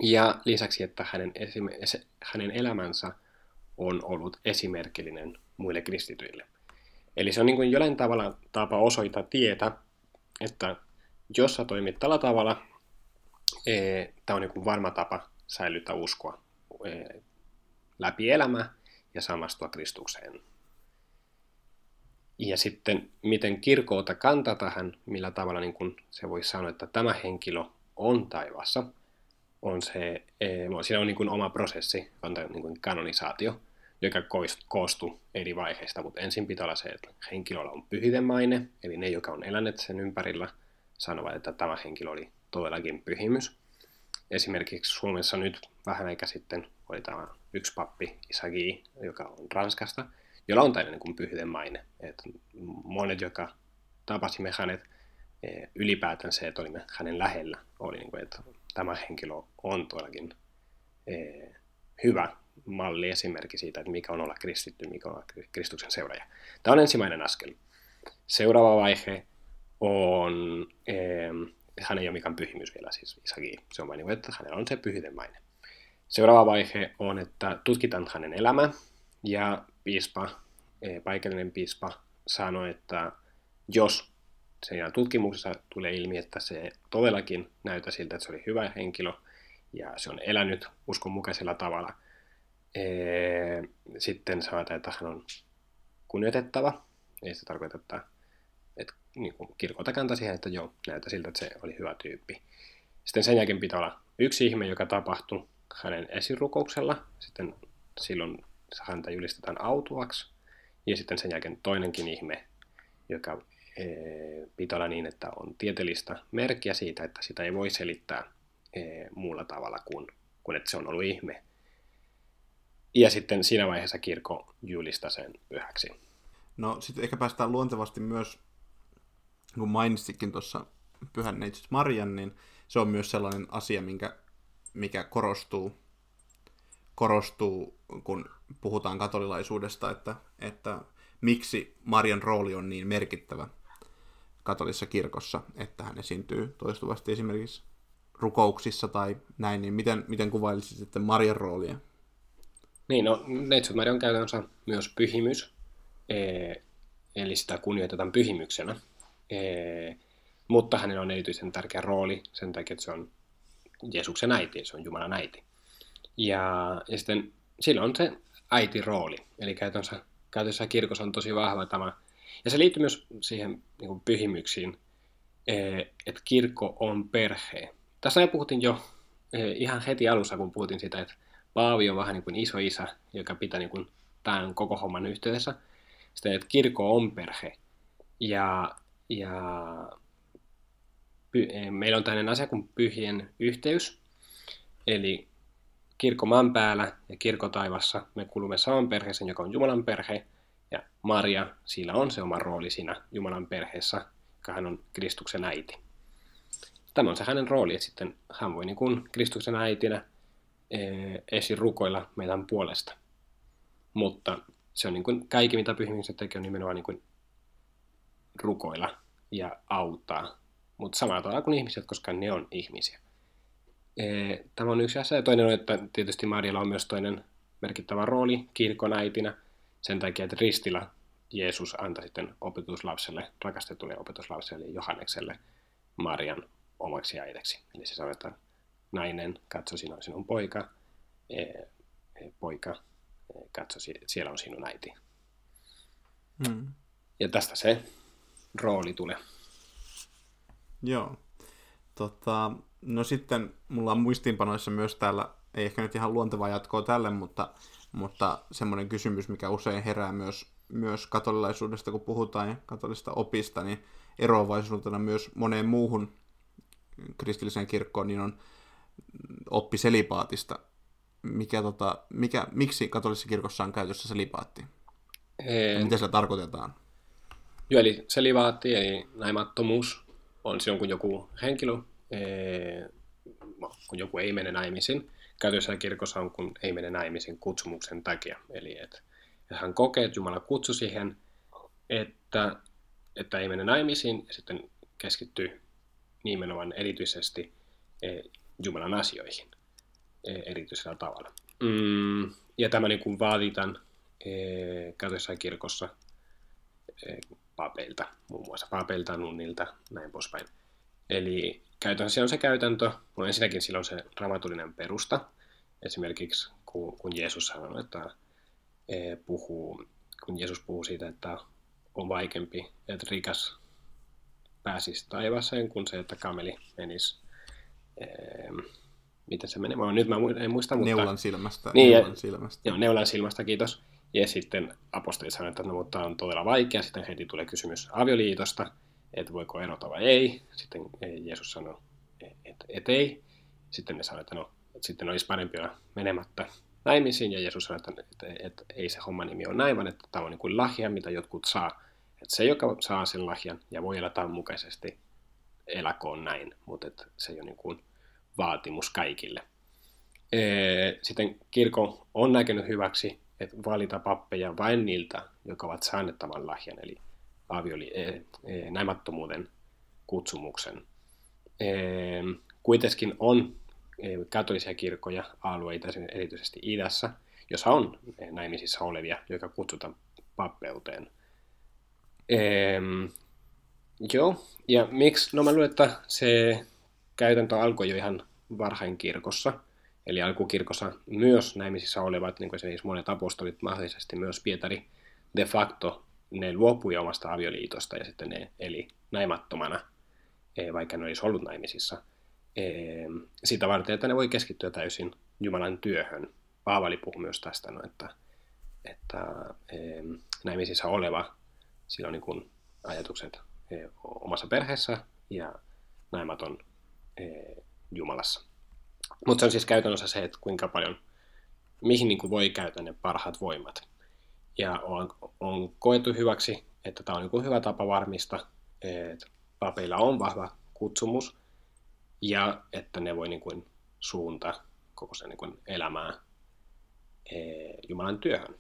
Ja lisäksi, että hänen, esim- hänen elämänsä on ollut esimerkillinen muille kristityille. Eli se on niin kuin jollain tavalla tapa osoittaa tietä, että jos sä toimit tällä tavalla, e, tämä on niin kuin varma tapa säilyttää uskoa e, läpi elämää ja samastua Kristukseen. Ja sitten, miten kirkko ottaa kantaa tähän, millä tavalla niin kun se voi sanoa, että tämä henkilö on taivaassa, on se, e, siinä on niin kuin oma prosessi, on tämä niin kuin kanonisaatio, joka koostuu eri vaiheista, mutta ensin pitää olla se, että henkilöllä on pyhitemaine, eli ne, jotka on eläneet sen ympärillä, sanovat, että tämä henkilö oli todellakin pyhimys. Esimerkiksi Suomessa nyt vähän aika sitten oli tämä yksi pappi, Isagi, joka on Ranskasta, jolla on tällainen kuin pyhitemaine. Et monet, jotka tapasimme hänet, e, ylipäätään se, että olimme hänen lähellä, oli niin kuin, että tämä henkilö on todellakin e, hyvä malli, esimerkki siitä, että mikä on olla kristitty, mikä on olla Kristuksen seuraaja. Tämä on ensimmäinen askel. Seuraava vaihe on, eh, hän ei ole mikään pyhimys vielä, siis Isaki. Se on vain, niin että hänellä on se pyhitemaine. Seuraava vaihe on, että tutkitaan hänen elämä, ja piispa, eh, paikallinen piispa sanoi, että jos sen tutkimuksessa tulee ilmi, että se todellakin näyttää siltä, että se oli hyvä henkilö, ja se on elänyt uskonmukaisella tavalla, sitten sanotaan, että hän on kunnioitettava. Ei se tarkoita, että, että niin kuin kirkolta kantaa siihen, että joo, näyttää siltä, että se oli hyvä tyyppi. Sitten sen jälkeen pitää olla yksi ihme, joka tapahtui hänen esirukouksella. Sitten silloin häntä julistetaan autuaksi. Ja sitten sen jälkeen toinenkin ihme, joka e, pitää olla niin, että on tieteellistä merkkiä siitä, että sitä ei voi selittää e, muulla tavalla kuin, kuin että se on ollut ihme ja sitten siinä vaiheessa kirkko julistaa sen pyhäksi. No sitten ehkä päästään luontevasti myös, kun mainitsikin tuossa pyhän neitsyt Marian, niin se on myös sellainen asia, minkä, mikä korostuu, korostuu, kun puhutaan katolilaisuudesta, että, että miksi Marian rooli on niin merkittävä katolisessa kirkossa, että hän esiintyy toistuvasti esimerkiksi rukouksissa tai näin, niin miten, miten kuvailisit sitten Marian roolia niin, no Neitsutmeri on käytännössä myös pyhimys, ee, eli sitä kunnioitetaan pyhimyksenä. Ee, mutta hänellä on erityisen tärkeä rooli sen takia, että se on Jeesuksen äiti, se on Jumalan äiti. Ja, ja sitten sillä on se äitin rooli, eli käytännössä, käytännössä kirkossa on tosi vahva tämä. Ja se liittyy myös siihen niin kuin pyhimyksiin, että kirkko on perhe. Tässä jo puhuttiin jo ihan heti alussa, kun puhuttiin sitä, että Paavi on vähän niin kuin iso isä, joka pitää niin kuin tämän koko homman yhteydessä. Sitten, että kirkko on perhe. Ja, ja py, eh, meillä on tällainen asia kuin pyhien yhteys. Eli kirkko maan päällä ja kirkko taivassa. Me kuulumme saman perheeseen, joka on Jumalan perhe. Ja Maria, sillä on se oma rooli siinä Jumalan perheessä, joka hän on Kristuksen äiti. Tämä on se hänen rooli, että sitten hän voi niin kuin Kristuksen äitinä Eh, esiin rukoilla meidän puolesta. Mutta se on niin kuin kaikki, mitä pyhimykset tekee, on nimenomaan niin kuin rukoilla ja auttaa. Mutta samalla tavalla kuin ihmiset, koska ne on ihmisiä. Tämä on yksi asia. Ja toinen on, että tietysti Marialla on myös toinen merkittävä rooli kirkon äitinä sen takia, että ristillä Jeesus antoi sitten opetuslapselle, rakastetulle opetuslapselle Johannekselle Marian omaksi äideksi. Eli se että nainen, katso, sinä on sinun poika, e, e, poika, e, katso, siellä on sinun äiti. Hmm. Ja tästä se rooli tulee. Joo. Tota, no sitten mulla on muistiinpanoissa myös täällä, ei ehkä nyt ihan luontevaa jatkoa tälle, mutta, mutta semmoinen kysymys, mikä usein herää myös, myös katolilaisuudesta, kun puhutaan katolista opista, niin eroavaisuutena myös moneen muuhun kristilliseen kirkkoon, niin on oppi selipaatista. Mikä, tota, mikä, miksi katolisessa kirkossa on käytössä selipaatti? Ee... Mitä sillä tarkoitetaan? Joo, eli selivaatti, eli naimattomuus, on silloin, kun joku henkilö, kun joku ei mene naimisiin. Käytössä kirkossa on, kun ei mene naimisiin kutsumuksen takia. Eli että hän kokee, että Jumala kutsui siihen, että, että ei mene naimisiin, ja sitten keskittyy nimenomaan erityisesti Jumalan asioihin erityisellä tavalla. Mm, ja tämä niin kuin vaaditaan käytössä kirkossa papeilta, muun muassa papeilta, nunnilta, näin poispäin. Eli käytännössä on se käytäntö, no ensinnäkin silloin se dramatullinen perusta, esimerkiksi kun, kun Jeesus sanoi, että puhuu, kun Jeesus puhuu siitä, että on vaikeampi, että rikas pääsisi taivaaseen, kuin se, että kameli menisi, miten se menee, nyt mä en muista, mutta... Neulan silmästä. Niin, neulan silmästä. Joo, neulan silmästä, kiitos. Ja sitten apostolit sanoivat, että no, mutta on todella vaikea. Sitten heti tulee kysymys avioliitosta, että voiko erota vai ei. Sitten Jeesus sanoi, että et ei. Sitten ne sanoivat, että no, että sitten olisi parempi olla menemättä naimisiin. Ja Jeesus sanoi, että, että, että ei se homma nimi ole näin, vaan että tämä on niin kuin lahja, mitä jotkut saa. Että se, joka saa sen lahjan ja voi elää mukaisesti, eläkoon näin, mutta että se ei ole niin kuin vaatimus kaikille. Sitten kirkko on näkenyt hyväksi että valita pappeja vain niiltä, jotka ovat saaneet tämän lahjan, eli avioli, näimattomuuden kutsumuksen. Kuitenkin on katolisia kirkkoja alueita, erityisesti idässä, jossa on naimisissa olevia, jotka kutsutaan pappeuteen. Joo, ja miksi? No mä luulen, että se käytäntö alkoi jo ihan varhain kirkossa – Eli alkukirkossa myös näimisissä olevat, niin kuin esimerkiksi monet apostolit, mahdollisesti myös Pietari, de facto ne luopui omasta avioliitosta ja sitten ne eli naimattomana, e, vaikka ne olisi ollut naimisissa. E, sitä varten, että ne voi keskittyä täysin Jumalan työhön. Paavali puhuu myös tästä, no, että, että e, naimisissa oleva, sillä on niin kuin ajatukset omassa perheessä ja naimaton Jumalassa. Mutta se on siis käytännössä se, että kuinka paljon, mihin niin kuin voi käyttää ne parhaat voimat. Ja on, on koettu hyväksi, että tämä on niin hyvä tapa varmistaa, että papeilla on vahva kutsumus ja että ne voi niin kuin suuntaa koko sen niin elämää Jumalan työhön.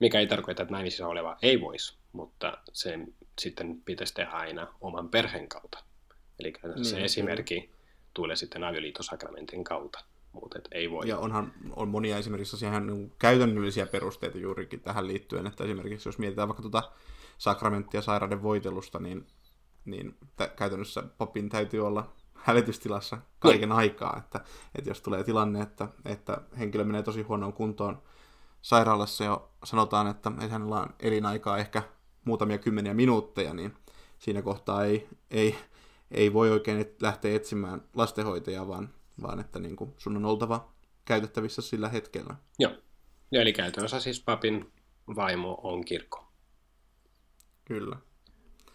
Mikä ei tarkoita, että naimisissa oleva ei voisi, mutta sen sitten pitäisi tehdä aina oman perheen kautta. Eli niin, se esimerkki tulee sitten avioliitosakramentin kautta. Mutta ei voi. Ja onhan on monia esimerkiksi ihan niin käytännöllisiä perusteita juurikin tähän liittyen, että esimerkiksi jos mietitään vaikka tuota sakramenttia sairauden voitelusta, niin, niin t- käytännössä papin täytyy olla hälytystilassa kaiken niin. aikaa, että, että jos tulee tilanne, että, että henkilö menee tosi huonoon kuntoon sairaalassa ja sanotaan, että, että hänellä on elinaikaa ehkä muutamia kymmeniä minuutteja, niin siinä kohtaa ei, ei ei voi oikein lähteä etsimään lastenhoitajaa, vaan, vaan että niin kuin sun on oltava käytettävissä sillä hetkellä. Joo. Eli käytännössä siis papin vaimo on kirkko. Kyllä.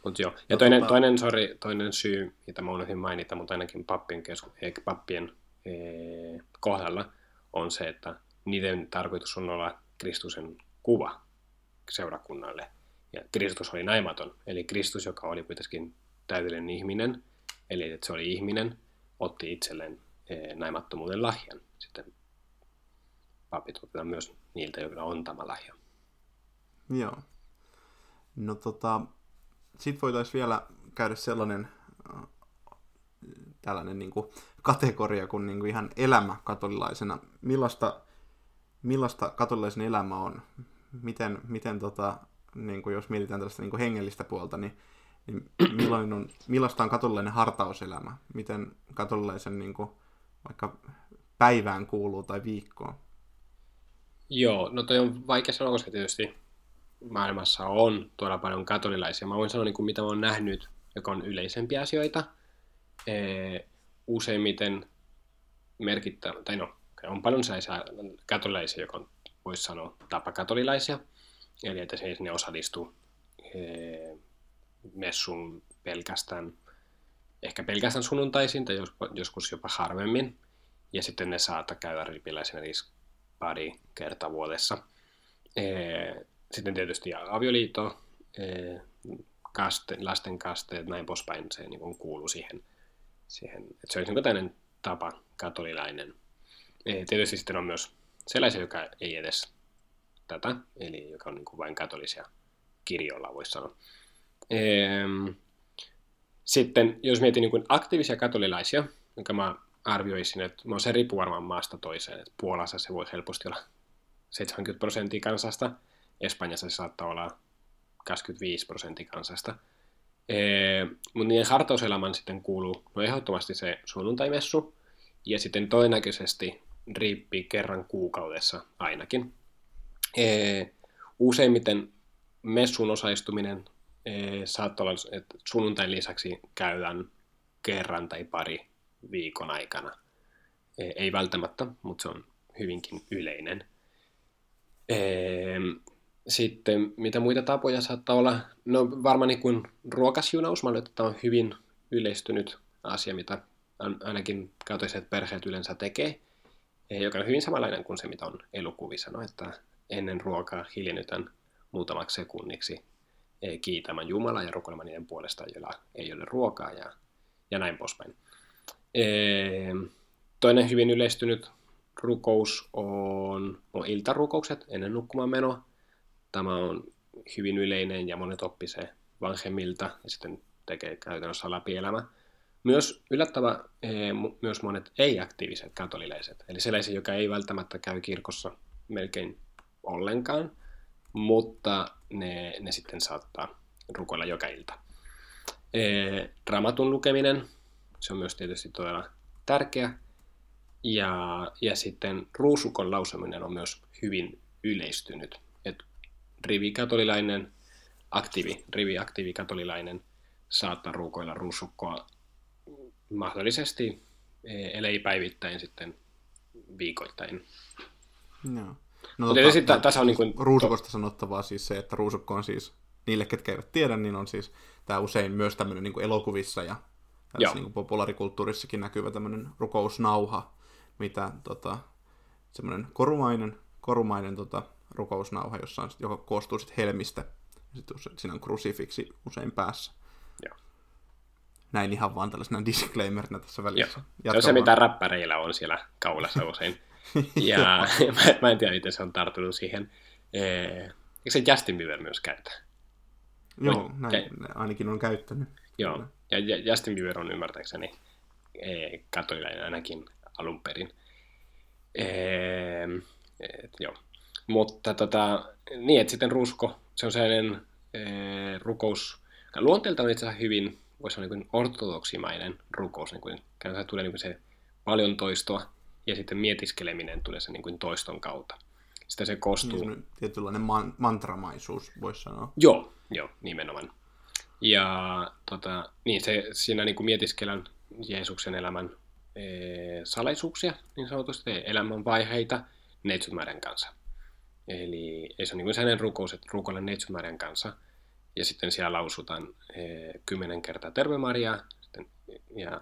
Mut joo. Ja no, toinen, tota... toinen, sorry, toinen syy, mitä mä unohdin mainita, mutta ainakin pappien, kesku, pappien ee, kohdalla, on se, että niiden tarkoitus on olla Kristuksen kuva seurakunnalle. Ja Kristus oli naimaton, eli Kristus, joka oli kuitenkin täydellinen ihminen, eli että se oli ihminen, otti itselleen eh, naimattomuuden lahjan. Sitten papit otetaan myös niiltä, joilla on tämä lahja. Joo. No tota, sitten voitaisiin vielä käydä sellainen, tällainen niin kuin kategoria kuin, niin kuin ihan elämä katolilaisena. Millaista, millaista katolilaisen elämä on? Miten, miten tota, niin kuin jos mietitään tällaista niin kuin hengellistä puolta, niin, niin [clears throat] millainen on, millaista on katolilainen hartauselämä? Miten katolilaisen niin kuin, vaikka päivään kuuluu tai viikkoon? Joo, no toi on vaikea sanoa, koska tietysti maailmassa on todella paljon katolilaisia. Mä voin sanoa, niin kuin mitä mä oon nähnyt, joka on yleisempiä asioita. Ee, useimmiten merkittävä, tai no, on paljon sellaisia katolilaisia, joka on, voisi sanoa, tapakatolilaisia. Eli että se ne osallistuu ee, messun pelkästään, ehkä pelkästään sunnuntaisin tai joskus jopa harvemmin. Ja sitten ne saattaa käydä ripiläisenä pari kertaa vuodessa. Sitten tietysti avioliitto, kaste, lasten kasteet, näin poispäin, se niin kuuluu siihen, siihen että se olisi niin tämmöinen tapa katolilainen. Tietysti sitten on myös sellaisia, joka ei edes tätä, eli joka on niin kuin vain katolisia kirjoilla, voisi sanoa. Sitten jos mietin niin kuin aktiivisia katolilaisia, jonka mä arvioisin, että no se riippuu varmaan maasta toiseen, että Puolassa se voi helposti olla 70 prosenttia kansasta, Espanjassa se saattaa olla 25 prosenttia kansasta. Ee, mutta niiden hartauselämän sitten kuuluu no ehdottomasti se sunnuntaimessu, ja sitten todennäköisesti riippii kerran kuukaudessa ainakin. Useimmiten messun osaistuminen saattaa olla, että sunnuntain lisäksi käydään kerran tai pari viikon aikana. Ei välttämättä, mutta se on hyvinkin yleinen. Sitten mitä muita tapoja saattaa olla? No varmaan niin kuin ruokasjunaus, mä että tämä on hyvin yleistynyt asia, mitä ainakin kautoiset perheet yleensä tekee, joka on hyvin samanlainen kuin se, mitä on elokuvissa, no, että ruokaa hiljennytään muutamaksi sekunniksi kiitämään Jumalaa ja rukoilemaan niiden puolesta, joilla ei ole ruokaa ja, ja näin poispäin. Toinen hyvin yleistynyt rukous on, on iltarukoukset ennen nukkumaan menoa. Tämä on hyvin yleinen ja monet oppii se vanhemmilta ja sitten tekee käytännössä läpi elämä. Myös yllättävä, myös monet ei-aktiiviset katolileiset, eli sellaisia, joka ei välttämättä käy kirkossa melkein ollenkaan, mutta ne, ne sitten saattaa rukoilla joka ilta. Ramatun lukeminen se on myös tietysti todella tärkeä. Ja, ja sitten ruusukon lausuminen on myös hyvin yleistynyt. Et rivikatolilainen, aktiivi, riviaktiivikatolilainen saattaa ruukoilla ruusukkoa mahdollisesti, ellei päivittäin sitten viikoittain. No. No, tota, tässä on niin kuin... Ruusukosta sanottavaa siis se, että ruusukko on siis, niille ketkä eivät tiedä, niin on siis tämä usein myös tämmöinen niin elokuvissa ja tässä niin populaarikulttuurissakin näkyvä tämmöinen rukousnauha, mitä tota, semmoinen korumainen, korumainen tota, rukousnauha, jossa on, joka koostuu sitten helmistä, ja sitten siinä on krusifiksi usein päässä. Joo. Näin ihan vaan tällaisena disclaimerina tässä välissä. Joo. Se on se, mitä räppäreillä on siellä kaulassa usein. [laughs] ja [laughs] mä, mä en tiedä, miten se on tarttunut siihen. Eikö se Justin Bieber myös käytä? Joo, näin, Kä- ainakin on käyttänyt. Joo, ja Justin Bieber on ymmärtääkseni katolilainen ainakin alun perin. Et, joo. Mutta tota, niin, että sitten rusko, se on sellainen e, rukous, luonteelta on itse asiassa hyvin, voisi sanoa niin ortodoksimainen rukous, niin kuin, tulee niin kuin se paljon toistoa, ja sitten mietiskeleminen tulee se niin kuin toiston kautta. Sitten se koostuu... Niin, tietynlainen man- mantramaisuus, voisi sanoa. Joo, joo, nimenomaan. Ja tota, niin se, siinä niin kuin mietiskellään Jeesuksen elämän e, salaisuuksia, niin sanotusti elämän vaiheita Neitsytmäärän kanssa. Eli se on niin kuin sellainen rukous, että rukoilla Neitsytmäärän kanssa. Ja sitten siellä lausutaan e, kymmenen kertaa Terve Maria sitten, ja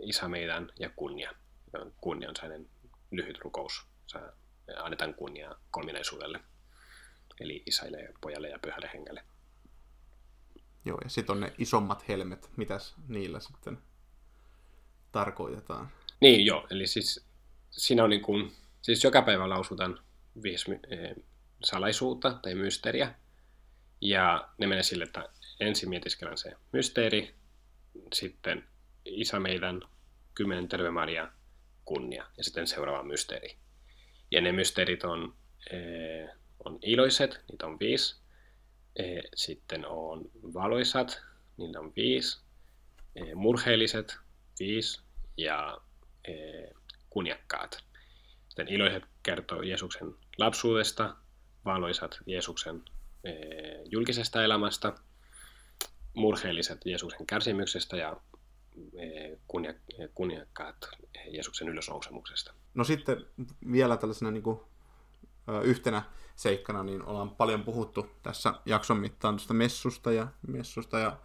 Isä meidän ja kunnia. Ja kunnia on sellainen lyhyt rukous. Sä annetaan kunnia kolminaisuudelle. Eli isälle ja pojalle ja pyhälle hengelle. Joo, ja sitten on ne isommat helmet, mitäs niillä sitten tarkoitetaan. Niin, joo, eli siis siinä on niin kuin, siis joka päivä lausutaan viisi e, salaisuutta tai mysteeriä, ja ne menee sille, että ensin mietiskellään se mysteeri, sitten isä meidän, kymmenen Terve Maria kunnia ja sitten seuraava mysteeri. Ja ne mysteerit on, eh, on iloiset, niitä on viisi. Eh, sitten on valoisat, niitä on viisi. Eh, murheelliset, viisi. Ja kunniakkaat. Sitten iloiset kertoo Jeesuksen lapsuudesta, valoisat Jeesuksen julkisesta elämästä, murheelliset Jeesuksen kärsimyksestä ja eh, kunniakkaat Jeesuksen ylösnousemuksesta. No sitten vielä tällaisena niin kuin, yhtenä seikkana, niin ollaan paljon puhuttu tässä jakson mittaan tuosta messusta ja, messusta ja,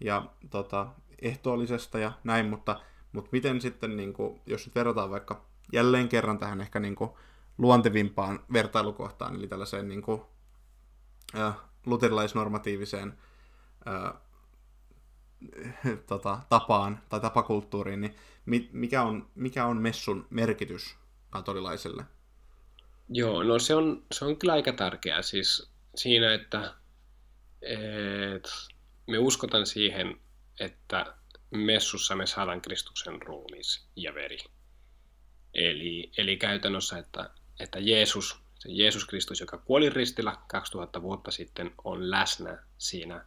ja tota, ehtoollisesta ja näin, mutta, mutta miten sitten, niin kuin, jos nyt verrataan vaikka jälleen kerran tähän ehkä niin kuin, luontevimpaan vertailukohtaan, eli tällaiseen niin kuin, äh, luterilaisnormatiiviseen äh, [laughs] tota, tapaan tai tapakulttuuriin, niin mikä on, mikä on messun merkitys katolilaiselle? Joo, no se on, se on kyllä aika tärkeää siis siinä, että et, me uskotaan siihen, että messussa me saadaan Kristuksen ruumis ja veri. Eli, eli käytännössä, että, että Jeesus, se Jeesus Kristus, joka kuoli ristillä 2000 vuotta sitten, on läsnä siinä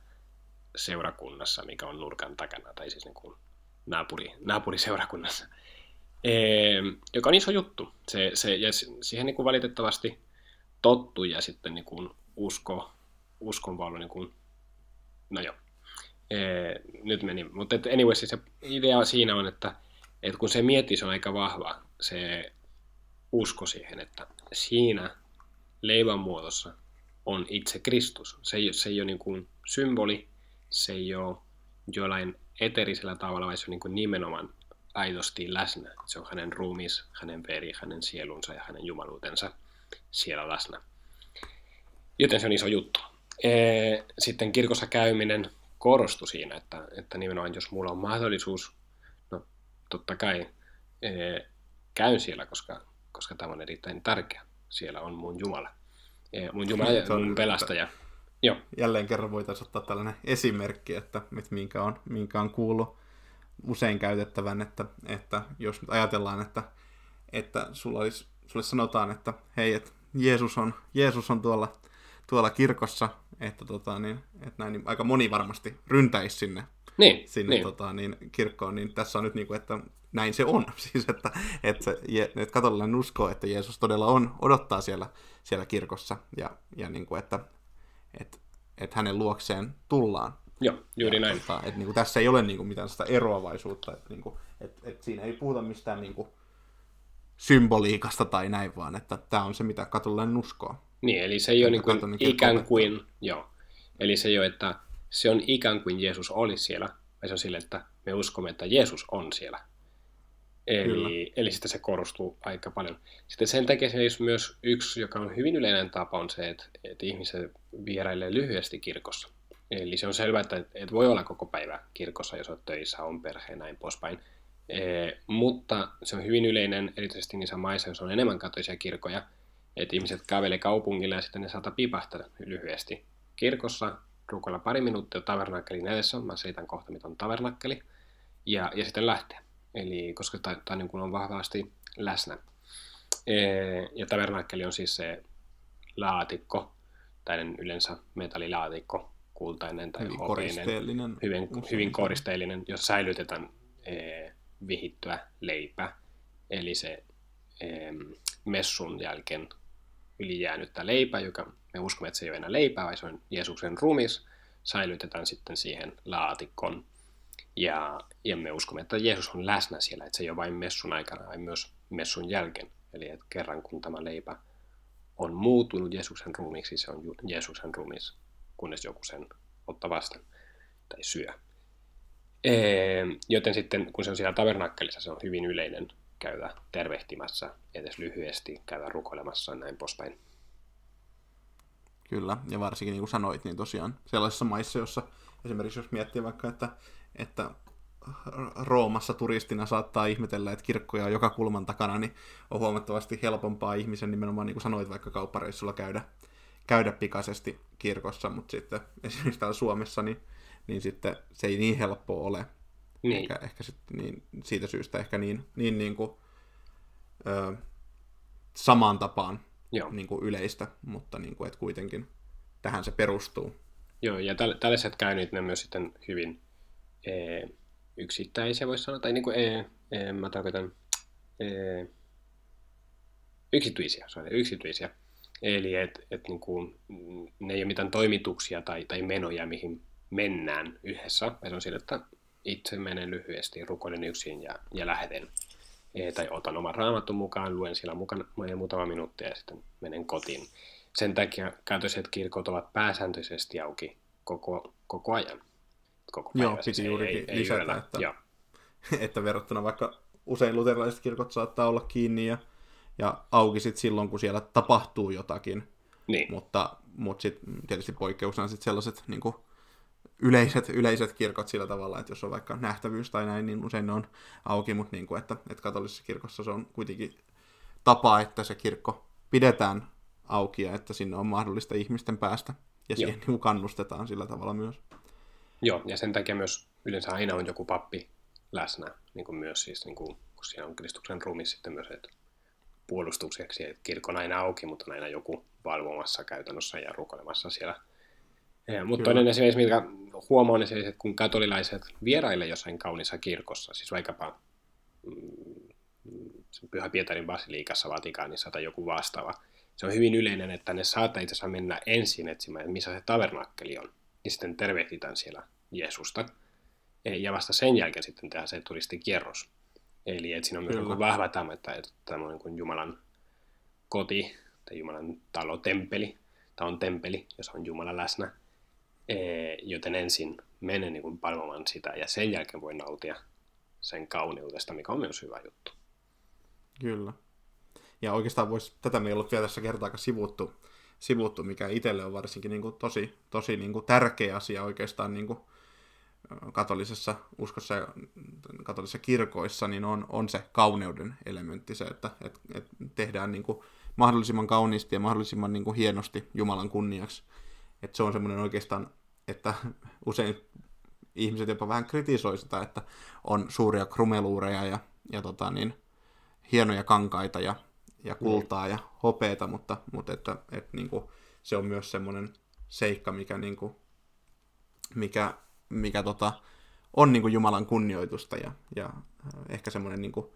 seurakunnassa, mikä on nurkan takana, tai siis niin kuin naapuri, naapuriseurakunnassa, e, joka on iso juttu. Se, se, ja siihen niin kuin valitettavasti tottu ja sitten niin kuin usko, uskon vaan niin kuin, no joo, e, nyt meni. Mutta anyway, siis se idea siinä on, että, että kun se miettii, se on aika vahva, se usko siihen, että siinä leivän muodossa on itse Kristus. Se ei, se ei ole niin kuin symboli, se ei ole jollain eterisellä tavalla, vaan se on niin kuin nimenomaan aidosti läsnä. Se on hänen ruumis, hänen veri, hänen sielunsa ja hänen jumaluutensa siellä läsnä. Joten se on iso juttu. Sitten kirkossa käyminen korostui siinä, että, että nimenomaan jos mulla on mahdollisuus, no totta kai käyn siellä, koska, koska tämä on erittäin tärkeä. Siellä on mun Jumala. Mun Jumala ja mun pelastaja. Joo. Jälleen kerran voitaisiin ottaa tällainen esimerkki, että, että minkä, on, minkä on kuullut usein käytettävän, että, että jos nyt ajatellaan, että, että sulla olisi, sulle sanotaan, että hei, että Jeesus on, Jeesus on tuolla, tuolla kirkossa, että, tota, niin, että näin, niin aika moni varmasti ryntäisi sinne, niin, sinne niin. Tota, niin, kirkkoon, niin tässä on nyt niin kuin, että näin se on. [laughs] Siis, että, että, että katolilainen uskoo, että Jeesus todella on, odottaa siellä, siellä kirkossa ja, ja niin kuin, että, että, että hänen luokseen tullaan. Joo, juuri ja, näin. Tota, että, niin kuin, tässä ei ole niin kuin, mitään sitä eroavaisuutta, että, niin kuin, että, että siinä ei puhuta mistään niin kuin, symboliikasta tai näin, vaan että tämä on se, mitä katolilainen uskoo. Niin, eli se ei ole niin kuin ikään kuin, joo, eli se ei ole, että se on ikään kuin Jeesus oli siellä, vai se on sille, että me uskomme, että Jeesus on siellä. Eli, eli sitten se korostuu aika paljon. Sitten sen takia se myös yksi, joka on hyvin yleinen tapa, on se, että, että ihmiset vierailee lyhyesti kirkossa. Eli se on selvää, että, että voi olla koko päivä kirkossa, jos olet töissä, on perhe näin poispäin. E, mutta se on hyvin yleinen, erityisesti niissä maissa, jos on enemmän katolisia kirkkoja, että ihmiset kävelee kaupungilla ja sitten ne saattaa pipahtaa lyhyesti. Kirkossa rukoilla pari minuuttia tavernakkelin edessä, mä selitän kohta, mitä on tavernakkeli, ja, ja sitten lähtee. Eli koska tämä niin on vahvasti läsnä. Ja tavernakkeli on siis se laatikko, tai yleensä metallilaatikko, kultainen tai hyvin hopeinen, koristeellinen, hyvin, hyvin koristeellinen, jossa säilytetään vihittyä leipä, eli se messun jälkeen ylijäänyttä leipä, joka me uskomme, että se ei ole enää leipää, vaan se on Jeesuksen rumis, säilytetään sitten siihen laatikon. Ja, ja me uskomme, että Jeesus on läsnä siellä, että se ei ole vain messun aikana, vaan myös messun jälkeen. Eli että kerran kun tämä leipä on muutunut Jeesuksen ruumiksi, se on Jeesuksen ruumis, kunnes joku sen ottaa vastaan tai syö. Ee, joten sitten, kun se on siellä tavernakkelissa, se on hyvin yleinen käydä tervehtimässä, edes lyhyesti käydä rukoilemassa näin poispäin. Kyllä, ja varsinkin niin kuin sanoit, niin tosiaan sellaisissa maissa, jossa esimerkiksi jos miettii vaikka, että, että Roomassa turistina saattaa ihmetellä, että kirkkoja on joka kulman takana, niin on huomattavasti helpompaa ihmisen nimenomaan, niin kuin sanoit, vaikka kauppareissulla käydä, käydä pikaisesti kirkossa, mutta sitten [laughs] esimerkiksi täällä Suomessa, niin, niin sitten se ei niin helppoa ole. Niin. Ehkä, ehkä sit, niin, siitä syystä ehkä niin, niin, niin kuin, ö, samaan tapaan Joo. Niin kuin yleistä, mutta niin kuin, että kuitenkin tähän se perustuu. Joo, ja täl- tällaiset käynnit ne myös sitten hyvin e, yksittäisiä, voisi sanoa, tai niin kuin, e, e, mä tarkoitan e, yksityisiä, sorry, yksityisiä. Eli et, et niin kuin, ne ei ole mitään toimituksia tai, tai menoja, mihin mennään yhdessä. Se on sillä, että itse menen lyhyesti, rukoilen yksin ja, ja lähden. E, tai otan oman raamatun mukaan, luen siellä mukana muutama minuuttia ja sitten menen kotiin. Sen takia käytöiset kirkot ovat pääsääntöisesti auki koko, koko ajan. Koko päivä. Joo, piti siis juurikin ei, lisätä, ei että, Joo. että verrattuna vaikka usein luterilaiset kirkot saattaa olla kiinni ja, ja auki sit silloin, kun siellä tapahtuu jotakin. Niin. Mutta, mutta sitten tietysti poikkeuksena sit sellaiset niin kuin, yleiset, yleiset kirkot sillä tavalla, että jos on vaikka nähtävyys tai näin, niin usein ne on auki, mutta niin kuin, että, että katolisessa kirkossa se on kuitenkin tapa, että se kirkko pidetään auki ja että sinne on mahdollista ihmisten päästä ja siihen niin kannustetaan sillä tavalla myös. Joo, ja sen takia myös yleensä aina on joku pappi läsnä, niin kuin myös siis, niin kuin, kun siinä on Kristuksen ruumi sitten myös, että puolustukseksi, että kirkko on aina auki, mutta on aina joku valvomassa käytännössä ja rukoilemassa siellä. Ja, mutta toinen esimerkiksi, mikä huomaa, on se, että kun katolilaiset vieraille jossain kaunissa kirkossa, siis vaikkapa mm, Pyhä Pietarin basiliikassa Vatikaanissa tai joku vastaava, se on hyvin yleinen, että ne saattaa itse asiassa mennä ensin etsimään, että missä se tavernakkeli on, ja sitten tervehditään siellä Jeesusta. Ja vasta sen jälkeen sitten tehdään se turistikierros. Eli että siinä on myös niin vahva tämä, että tämä on niin Jumalan koti tai Jumalan talo, temppeli, tai on temppeli, jossa on Jumala läsnä. E, joten ensin menen niin palvomaan sitä ja sen jälkeen voi nautia sen kauneudesta, mikä on myös hyvä juttu. Kyllä. Ja oikeastaan voisi, tätä me ei ollut vielä tässä kertaakaan sivuttu, sivuttu mikä itselle on varsinkin niin kuin tosi, tosi niin kuin tärkeä asia oikeastaan niin kuin katolisessa uskossa ja katolisissa kirkoissa, niin on, on se kauneuden elementti, se, että et, et tehdään niin kuin mahdollisimman kauniisti ja mahdollisimman niin kuin hienosti Jumalan kunniaksi. Että se on semmoinen oikeastaan, että [laughs] usein ihmiset jopa vähän kritisoi sitä, että on suuria krumeluureja ja, ja tota niin, hienoja kankaita ja ja kultaa ja hopeeta, mutta, mutta että, että niin kuin, se on myös semmoinen seikka, mikä, niin kuin, mikä, mikä tota, on niin kuin Jumalan kunnioitusta ja, ja äh, ehkä semmoinen niin kuin,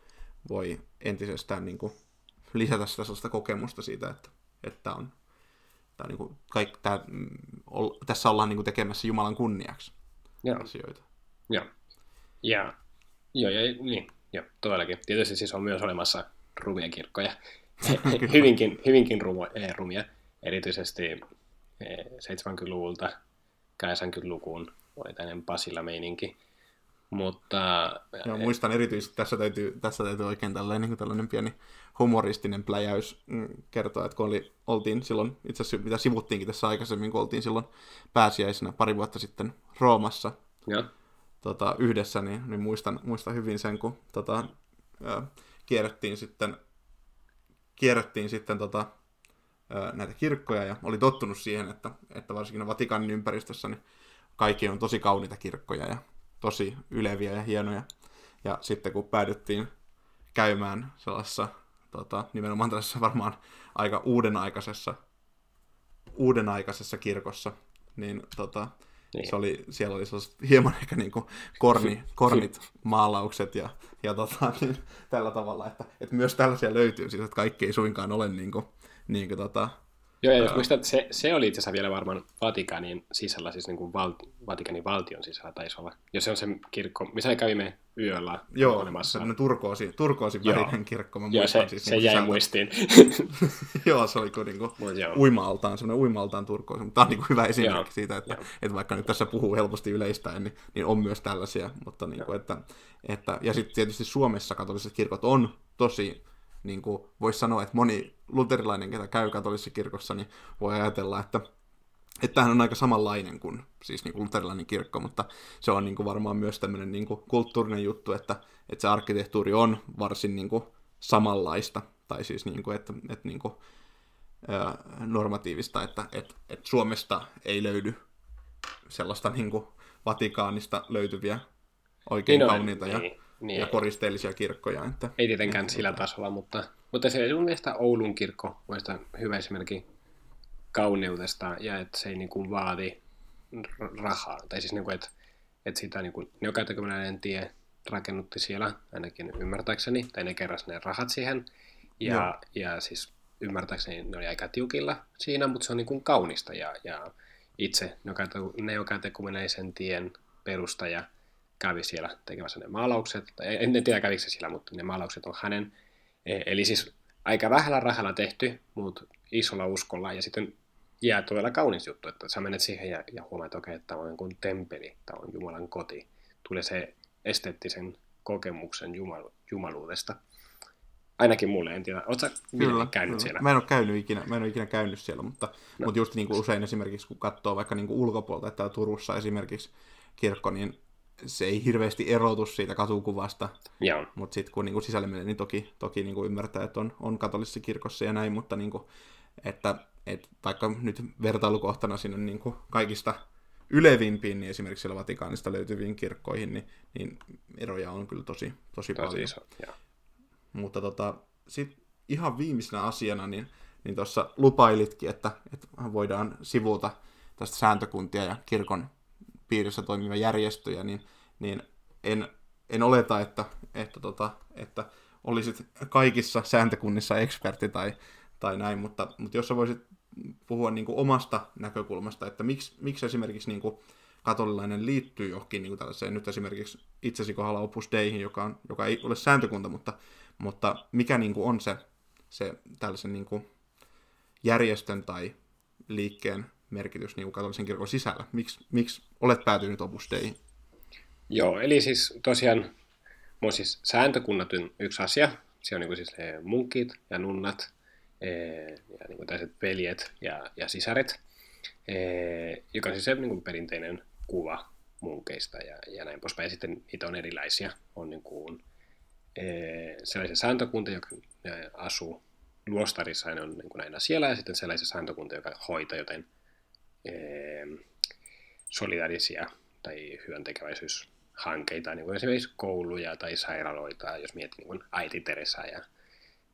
voi entisestään niin kuin, lisätä sitä sellaista kokemusta siitä, että, että on, tämä, niin kuin, kaik, tämä, mm, ol, tässä ollaan niin kuin, tekemässä Jumalan kunniaksi Joo. asioita. Joo. Ja, joo, ja niin, joo, todellakin. Tietysti siis on myös olemassa rumia kirkkoja, [laughs] hyvinkin, hyvinkin eh, rumia, erityisesti 70-luvulta 80-lukuun oli tämmöinen Pasilla-meininki. Mutta... Joo, muistan erityisesti, tässä täytyy, tässä täytyy oikein tällainen, niin kuin tällainen pieni humoristinen pläjäys mm, kertoa, että kun oli, oltiin silloin, itse asiassa mitä sivuttiinkin tässä aikaisemmin, kun oltiin silloin pääsiäisenä pari vuotta sitten Roomassa ja. Tota, yhdessä, niin, niin muistan, muistan hyvin sen, kun tota, kierrettiin sitten, kierrettiin sitten tota, näitä kirkkoja ja oli tottunut siihen, että, että varsinkin Vatikanin ympäristössä niin kaikki on tosi kauniita kirkkoja ja tosi yleviä ja hienoja. Ja sitten kun päädyttiin käymään sellaisessa tota, nimenomaan tässä varmaan aika uudenaikaisessa, uudenaikaisessa kirkossa, niin tota, niin. Se oli, siellä oli hieman [laughs] ehkä niin kuin korni, kornit maalaukset ja, ja tota, [laughs] niin, tällä tavalla, että, että myös tällaisia löytyy, siis että kaikki ei suinkaan ole niin kuin, niin kuin tota, Joo, ja jos muistat, se, se oli itse asiassa vielä varmaan Vatikanin sisällä, siis niin kuin val, Vatikanin valtion sisällä taisi olla. Ja se on se kirkko, missä me kävimme yöllä Joo, olemassa. Joo, turkoosi, turkoosi värinen kirkko. Mä Joo, se, siis, se niin jäi sisältö. muistiin. [laughs] Joo, se oli kuin niin kuin uimaltaan, semmoinen uimaltaan turkoosi. Mutta tämä on niin kuin hyvä esimerkki Joo. siitä, että, että vaikka nyt tässä puhuu helposti yleistäen, niin, niin on myös tällaisia. Mutta niin kuin, että, että, ja sitten tietysti Suomessa katoliset kirkot on tosi niin kuin voisi sanoa, että moni luterilainen, ketä käy katolisessa kirkossa, niin voi ajatella, että että tämähän on aika samanlainen kuin siis niin kuin luterilainen kirkko, mutta se on niin kuin varmaan myös tämmöinen niin kuin kulttuurinen juttu, että, että se arkkitehtuuri on varsin niin kuin samanlaista, tai siis niin kuin, että, että niin kuin, ää, normatiivista, että, että, että Suomesta ei löydy sellaista niin kuin Vatikaanista löytyviä oikein Niin kauniita ja, niin, ja koristeellisia kirkkoja. Että, Ei tietenkään että sillä tota- tasolla, mutta, mutta se mun mielestä Oulun kirkko on hyvä esimerkki kauneudesta ja että se ei niin kuin vaadi rahaa. Tai siis niin kuin, että, että sitä niin kuin, neokäytäkömmäinen tie rakennutti siellä, ainakin ymmärtääkseni, tai ne keräs ne rahat siihen. Ja, ja siis ymmärtääkseni ne oli aika tiukilla siinä, mutta se on niin kuin kaunista. Ja, ja itse neokätekummeneisen tien perustaja kävi siellä tekemässä ne maalaukset. Tai en tiedä kävikö se siellä, mutta ne maalaukset on hänen. E- Eli siis aika vähällä rahalla tehty, mutta isolla uskolla. Ja sitten jää todella kaunis juttu, että sä menet siihen ja, ja huomaat, että okei, tämä on kuin temppeli, tämä on Jumalan koti. Tulee se esteettisen kokemuksen jumalu- jumaluudesta. Ainakin mulle, en tiedä. Oletko Kyllä, käynyt kyllä. siellä? Mä en ole käynyt ikinä, mä en ole ikinä käynyt siellä, mutta, no. mutta just niin kuin usein esimerkiksi kun katsoo vaikka niin kuin ulkopuolta, että Turussa esimerkiksi kirkko, niin se ei hirveästi erotu siitä katukuvasta, Joo. mutta sitten kun niin kuin sisälle menee, niin toki, toki niin kuin ymmärtää, että on, on katolisessa kirkossa ja näin, mutta niin kuin, että, että vaikka nyt vertailukohtana sinne niin kuin kaikista ylevimpiin, niin esimerkiksi siellä Vatikaanista löytyviin kirkkoihin, niin, niin eroja on kyllä tosi, tosi, Tosi paljon. iso. Mutta tota, sitten ihan viimeisenä asiana, niin, niin tuossa lupailitkin, että, että voidaan sivuuta tästä sääntökuntia ja kirkon piirissä toimivia järjestöjä, niin, niin en, en oleta, että, että, tota, että olisit kaikissa sääntökunnissa ekspertti tai, tai näin, mutta, mutta jos sä voisit puhua niin kuin omasta näkökulmasta, että miksi, miksi esimerkiksi niin kuin katolilainen liittyy johonkin niin kuin tällaiseen, nyt esimerkiksi itsesi kohdalla Opus Deihin, joka, on, joka ei ole sääntökunta, mutta, mutta mikä niin kuin on se, se tällaisen niin kuin järjestön tai liikkeen merkitys niin katolisen kirkon sisällä? Miks, miksi olet päätynyt Opus Deihin? Joo, eli siis tosiaan mun siis sääntökunnat on yksi asia. Se on niin kuin siis ne munkit ja nunnat eh, ja niin kuin tällaiset veljet ja, ja sisaret, eh, joka on siis se niin kuin perinteinen kuva munkeista ja, ja näin poispäin. Ja sitten niitä on erilaisia. On niin kuin, eh, sellaisia sääntökunta, joka eh, asuu luostarissa ja ne on niin kuin aina siellä, ja sitten sellaisia sääntökunta, joka hoitaa jotain eh, solidaarisia tai hyväntekeväisyyshankkeita, niin kuin esimerkiksi kouluja tai sairaaloita, jos mietit niin kuin äiti Teresa ja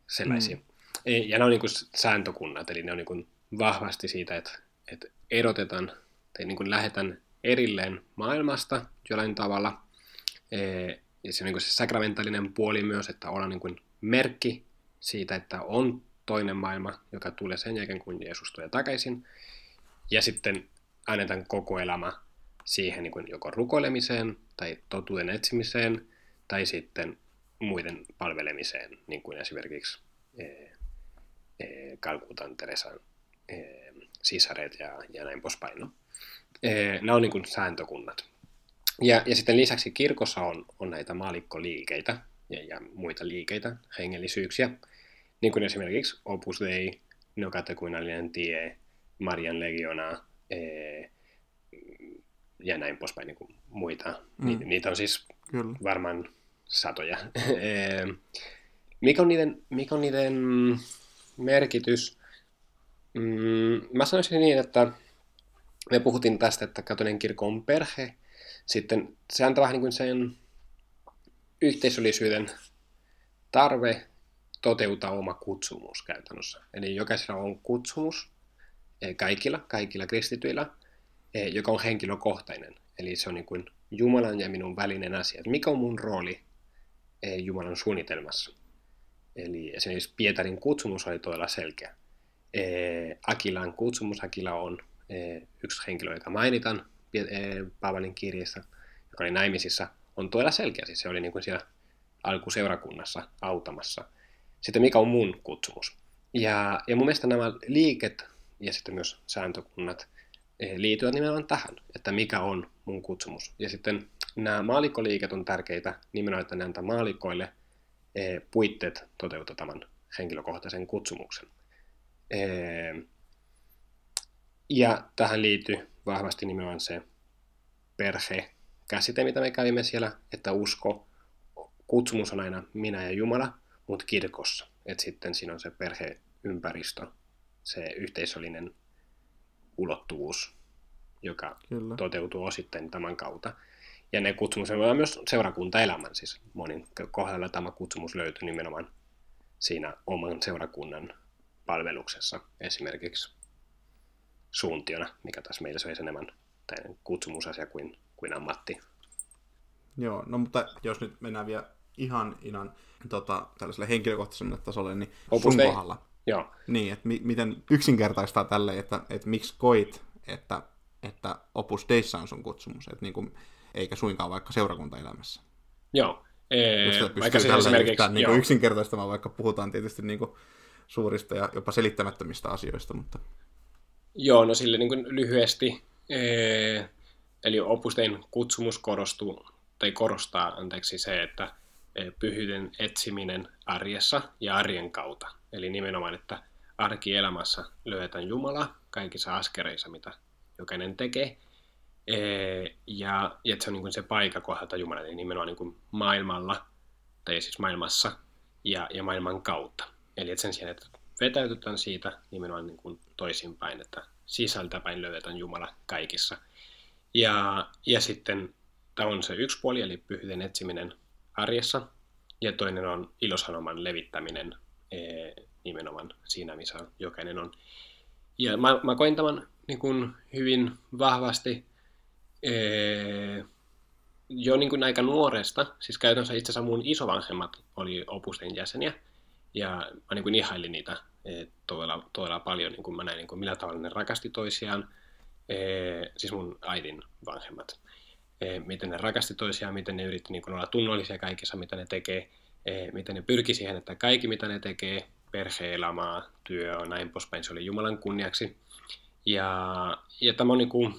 sellaisia. Mm. Ja ne on niin kuin sääntökunnat, eli ne on niin kuin vahvasti siitä, että, että erotetaan tai niin kuin lähdetään erilleen maailmasta jollain tavalla. Ja se on niin kuin se sakramentaalinen puoli myös, että ollaan niin kuin merkki siitä, että on toinen maailma, joka tulee sen jälkeen, kun Jeesus tulee takaisin. Ja sitten annetaan koko elämä siihen niin kuin joko rukoilemiseen tai totuuden etsimiseen tai sitten muiden palvelemiseen, niin kuin esimerkiksi e, e, Kalkutan Teresan e, sisaret ja, ja näin poispäin. No. E, nämä on niin kuin sääntökunnat. Ja, ja sitten lisäksi kirkossa on, on näitä maalikkoliikeitä ja, ja muita liikeitä, hengellisyyksiä, niin kuin esimerkiksi Opus Dei, Nokatekuinallinen tie, Marian legiona, ee, ja näin poispäin niin kuin muita. Mm. Ni, niitä on siis Kyllä. varmaan satoja. [laughs] mikä, on niiden, mikä on niiden merkitys? Mm, mä sanoisin niin, että me puhuttiin tästä, että katolinen kirkko on perhe. Sitten se antaa vähän niin kuin sen yhteisöllisyyden tarve toteuttaa oma kutsumus käytännössä. Eli jokaisella on kutsumus, kaikilla, kaikilla kristityillä, joka on henkilökohtainen. Eli se on niin kuin Jumalan ja minun välinen asia. Että mikä on mun rooli Jumalan suunnitelmassa? Eli esimerkiksi Pietarin kutsumus oli todella selkeä. Akilan kutsumus, Akila on yksi henkilö, joka mainitaan Paavalin kirjassa, joka oli naimisissa, on todella selkeä. Siis se oli niin kuin siellä alkuseurakunnassa autamassa. Sitten mikä on mun kutsumus? Ja, ja mun mielestä nämä liiket ja sitten myös sääntökunnat liittyvät nimenomaan tähän, että mikä on mun kutsumus. Ja sitten nämä maalikkoliiket on tärkeitä nimenomaan, että ne antaa maalikoille puitteet toteuttaa tämän henkilökohtaisen kutsumuksen. Ja tähän liittyy vahvasti nimenomaan se perhe-käsite, mitä me kävimme siellä, että usko, kutsumus on aina minä ja Jumala, mutta kirkossa. Että sitten siinä on se perheympäristö, se yhteisöllinen ulottuvuus, joka Kyllä. toteutuu osittain tämän kautta. ja ne kutsumus on myös seurakuntaelämän, siis monin kohdalla tämä kutsumus löytyy nimenomaan siinä oman seurakunnan palveluksessa esimerkiksi suuntiona, mikä taas meillä olisi enemmän kutsumusasia kuin, kuin ammatti. Joo, no mutta jos nyt mennään vielä ihan, ihan tota, tällaiselle henkilökohtaiselle tasolle, niin Opus sun kohdalla. Joo. Niin, että mi- miten yksinkertaistaa tälle, että, että miksi koit, että, että Opus Deissa on sun kutsumus, että niin kuin, eikä suinkaan vaikka seurakuntaelämässä. Joo. Ee, Jos vaikka siis esimerkiksi, niin kuin yksinkertaistamaan, vaikka puhutaan tietysti niin kuin suurista ja jopa selittämättömistä asioista. Mutta... Joo, no sille niin kuin lyhyesti. Ee, eli opustein kutsumus korostuu, tai korostaa anteeksi, se, että pyhyyden etsiminen arjessa ja arjen kautta. Eli nimenomaan, että arkielämässä löydetään Jumala kaikissa askereissa, mitä jokainen tekee. Ja, ja että se on niin kuin se paikka kohdata Jumala, eli nimenomaan niin kuin maailmalla, tai siis maailmassa ja, ja maailman kautta. Eli että sen sijaan, että vetäytytään siitä nimenomaan niin kuin toisinpäin, että sisältäpäin löydetään Jumala kaikissa. Ja, ja sitten tämä on se yksi puoli, eli pyhyyden etsiminen arjessa, ja toinen on ilosanoman levittäminen ee, nimenomaan siinä, missä jokainen on. Ja mä, mä koin tämän niin kuin hyvin vahvasti ee, jo niin kuin aika nuoresta, siis käytännössä itse asiassa mun isovanhemmat oli opusten jäseniä, ja mä niin kuin ihailin niitä e, todella, todella paljon, niin kuin mä näin, niin kuin millä tavalla ne rakasti toisiaan, siis mun äidin vanhemmat, miten ne rakasti toisiaan, miten ne yritti niin olla tunnollisia kaikessa, mitä ne tekee, e, miten ne pyrki siihen, että kaikki mitä ne tekee, perhe-elämää, työ ja näin poispäin, se oli Jumalan kunniaksi. Ja, ja tämä on niin kuin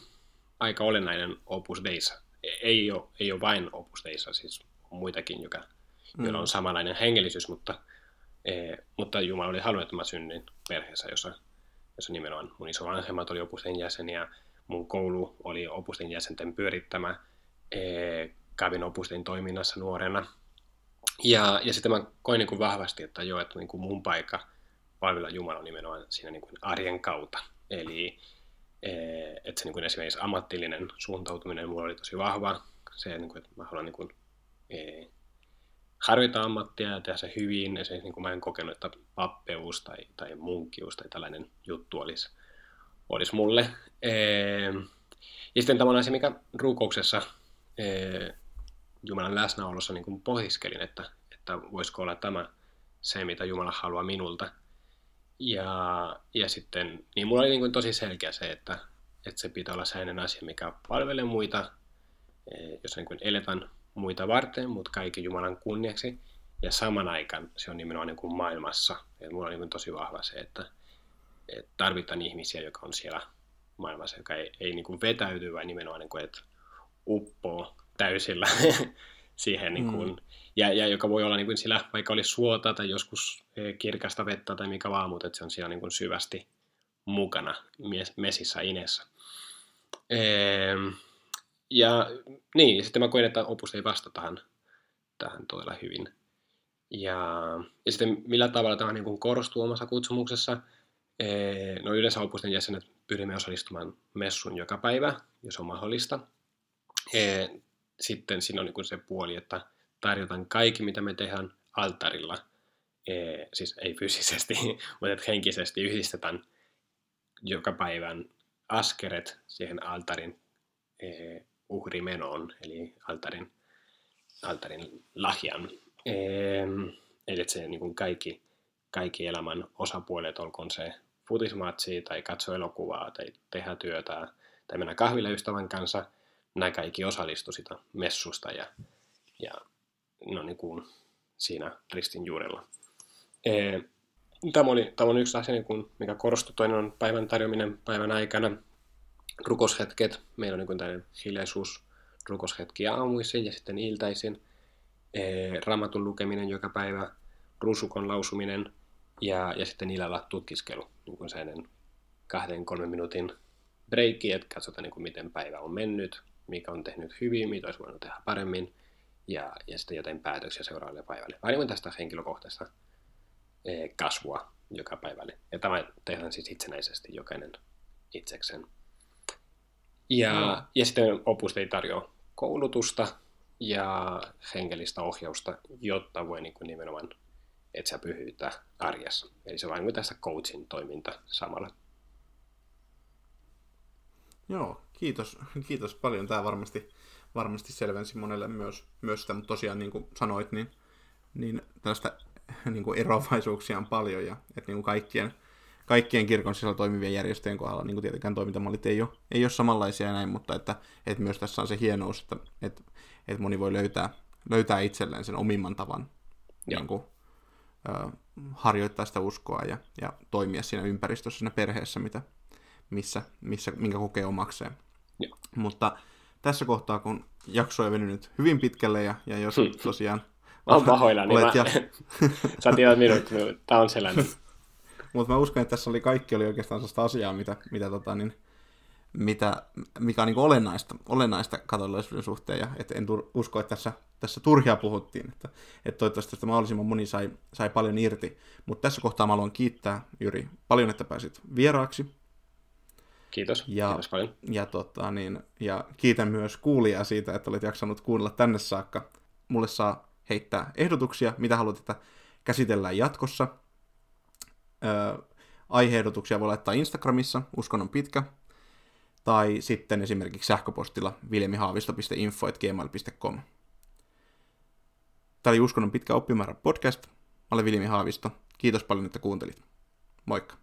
aika olennainen Opus Deissa. Ei ole, ei ole vain Opus Deissa, siis on muitakin, joka, mm. joilla on samanlainen hengellisyys, mutta, e, mutta Jumala oli halunnut, että mä synnyin perheessä, jossa, jossa nimenomaan mun isovanhemmat oli Opusten jäseniä, mun koulu oli Opusten jäsenten pyörittämä, e, kävin Opusten toiminnassa nuorena. Ja, ja sitten mä koin niin kuin vahvasti, että joo, että niin kuin mun paikka palvella Jumala on nimenomaan siinä niin kuin arjen kautta. Eli Eh, että se niin kuin esimerkiksi ammattillinen suuntautuminen mulla oli tosi vahva. Se, niin kuin, että mä haluan niin kuin, eh, harjoittaa ammattia ja tehdä se hyvin. Se, niin kuin mä en kokenut, että pappeus tai, tai munkkius tai tällainen juttu olisi, olisi mulle. Eh, ja sitten tämä on asia, mikä ruukouksessa Jumalan läsnäolossa niin kuin pohdiskelin, että, että voisiko olla tämä se, mitä Jumala haluaa minulta – ja, ja sitten, niin mulla oli niin kuin tosi selkeä se, että, että se pitää olla sellainen asia, mikä palvelee muita, jos niin kuin eletään muita varten, mutta kaikki Jumalan kunniaksi. Ja saman aikaan se on nimenomaan niin kuin maailmassa. Ja mulla on niin kuin tosi vahva se, että, että tarvitaan ihmisiä, jotka on siellä maailmassa, joka ei, ei niin kuin vetäydy, vaan nimenomaan niin kuin, että uppoo täysillä [laughs] siihen niin kuin, mm ja, ja joka voi olla niin kuin sillä, vaikka olisi suota tai joskus eh, kirkasta vettä tai mikä vaan, mutta että se on siellä niin kuin syvästi mukana mesissä inessä. Ehm, ja niin, sitten mä koen, että opus ei vasta tähän, tähän todella hyvin. Ja, ja sitten millä tavalla tämä niin kuin korostuu omassa kutsumuksessa. Ehm, no yleensä opusten jäsenet pyrimme osallistumaan messun joka päivä, jos on mahdollista. Ehm, sitten siinä on niin se puoli, että tarjotaan kaikki, mitä me tehdään altarilla, e, siis ei fyysisesti, [laughs] mutta että henkisesti yhdistetään joka päivän askeret siihen altarin e, uhrimenoon, eli altarin, altarin lahjan. E, eli että se niin kaikki, kaikki elämän osapuolet, olkoon se futismatsi tai katso elokuvaa tai tehdä työtä tai mennä kahville ystävän kanssa, nämä kaikki osallistu sitä messusta ja, ja no niin kuin siinä ristin juurella. Tämä, oli, tämä on yksi asia, niin kuin, mikä korostui. Toinen on päivän tarjoaminen päivän aikana. Rukoshetket. Meillä on niin kuin hiljaisuus rukoshetki aamuisin ja sitten iltaisin. Raamatun lukeminen joka päivä. Rusukon lausuminen ja, ja sitten illalla tutkiskelu. Niin kuin sellainen kahden, kolmen minuutin breikki, että katsotaan niin kuin miten päivä on mennyt, mikä on tehnyt hyvin, mitä olisi voinut tehdä paremmin ja, ja sitten jotain päätöksiä seuraavalle päivälle. Niin tästä henkilökohtaista e, kasvua joka päivälle. Ja tämä tehdään siis itsenäisesti jokainen itsekseen. Ja, mm. ja sitten Opus ei tarjoa koulutusta ja henkilöistä ohjausta, jotta voi niin kuin nimenomaan etsiä pyhyyttä arjessa. Eli se on vain tässä coachin toiminta samalla. Joo, kiitos, kiitos paljon. Tämä varmasti, varmasti selvensi monelle myös, myös sitä, mutta tosiaan niin kuin sanoit, niin, niin tällaista niin kuin eroavaisuuksia on paljon ja että niin kuin kaikkien, kaikkien kirkon sisällä toimivien järjestöjen kohdalla niin kuin tietenkään toimintamallit ei ole, ei ole samanlaisia ja näin, mutta että, että myös tässä on se hienous, että, että, että moni voi löytää, löytää itselleen sen omimman tavan niin kuin, ö, harjoittaa sitä uskoa ja, ja toimia siinä ympäristössä, siinä perheessä, mitä, missä, missä, minkä kokee omakseen. Mutta tässä kohtaa, kun jakso on venynyt hyvin pitkälle ja, ja jos tosiaan Mä oon pahoillani. olet Mä... ja, [laughs] Sä tiedät minut, tää on sellainen. mutta mä uskon, että tässä oli kaikki oli oikeastaan sellaista asiaa, mitä, mitä, tota, niin, mitä mikä on niin olennaista, olennaista katolilaisuuden suhteen, ja et en tur, usko, että tässä, tässä turhia puhuttiin, että, että toivottavasti tästä mahdollisimman moni sai, sai paljon irti. Mutta tässä kohtaa mä haluan kiittää, Jyri, paljon, että pääsit vieraaksi, Kiitos. Ja- Kiitos paljon. ja, tota, niin, ja kiitän myös kuulijaa siitä, että olet jaksanut kuunnella tänne saakka. Mulle saa heittää ehdotuksia, mitä haluat, että käsitellään jatkossa. Öö, aiheehdotuksia voi laittaa Instagramissa, uskonnon pitkä, tai sitten esimerkiksi sähköpostilla viljamihaavisto.info.gmail.com. Tämä oli Uskonnon pitkä oppimäärä podcast. Mä olen Viljami Haavisto. Kiitos paljon, että kuuntelit. Moikka!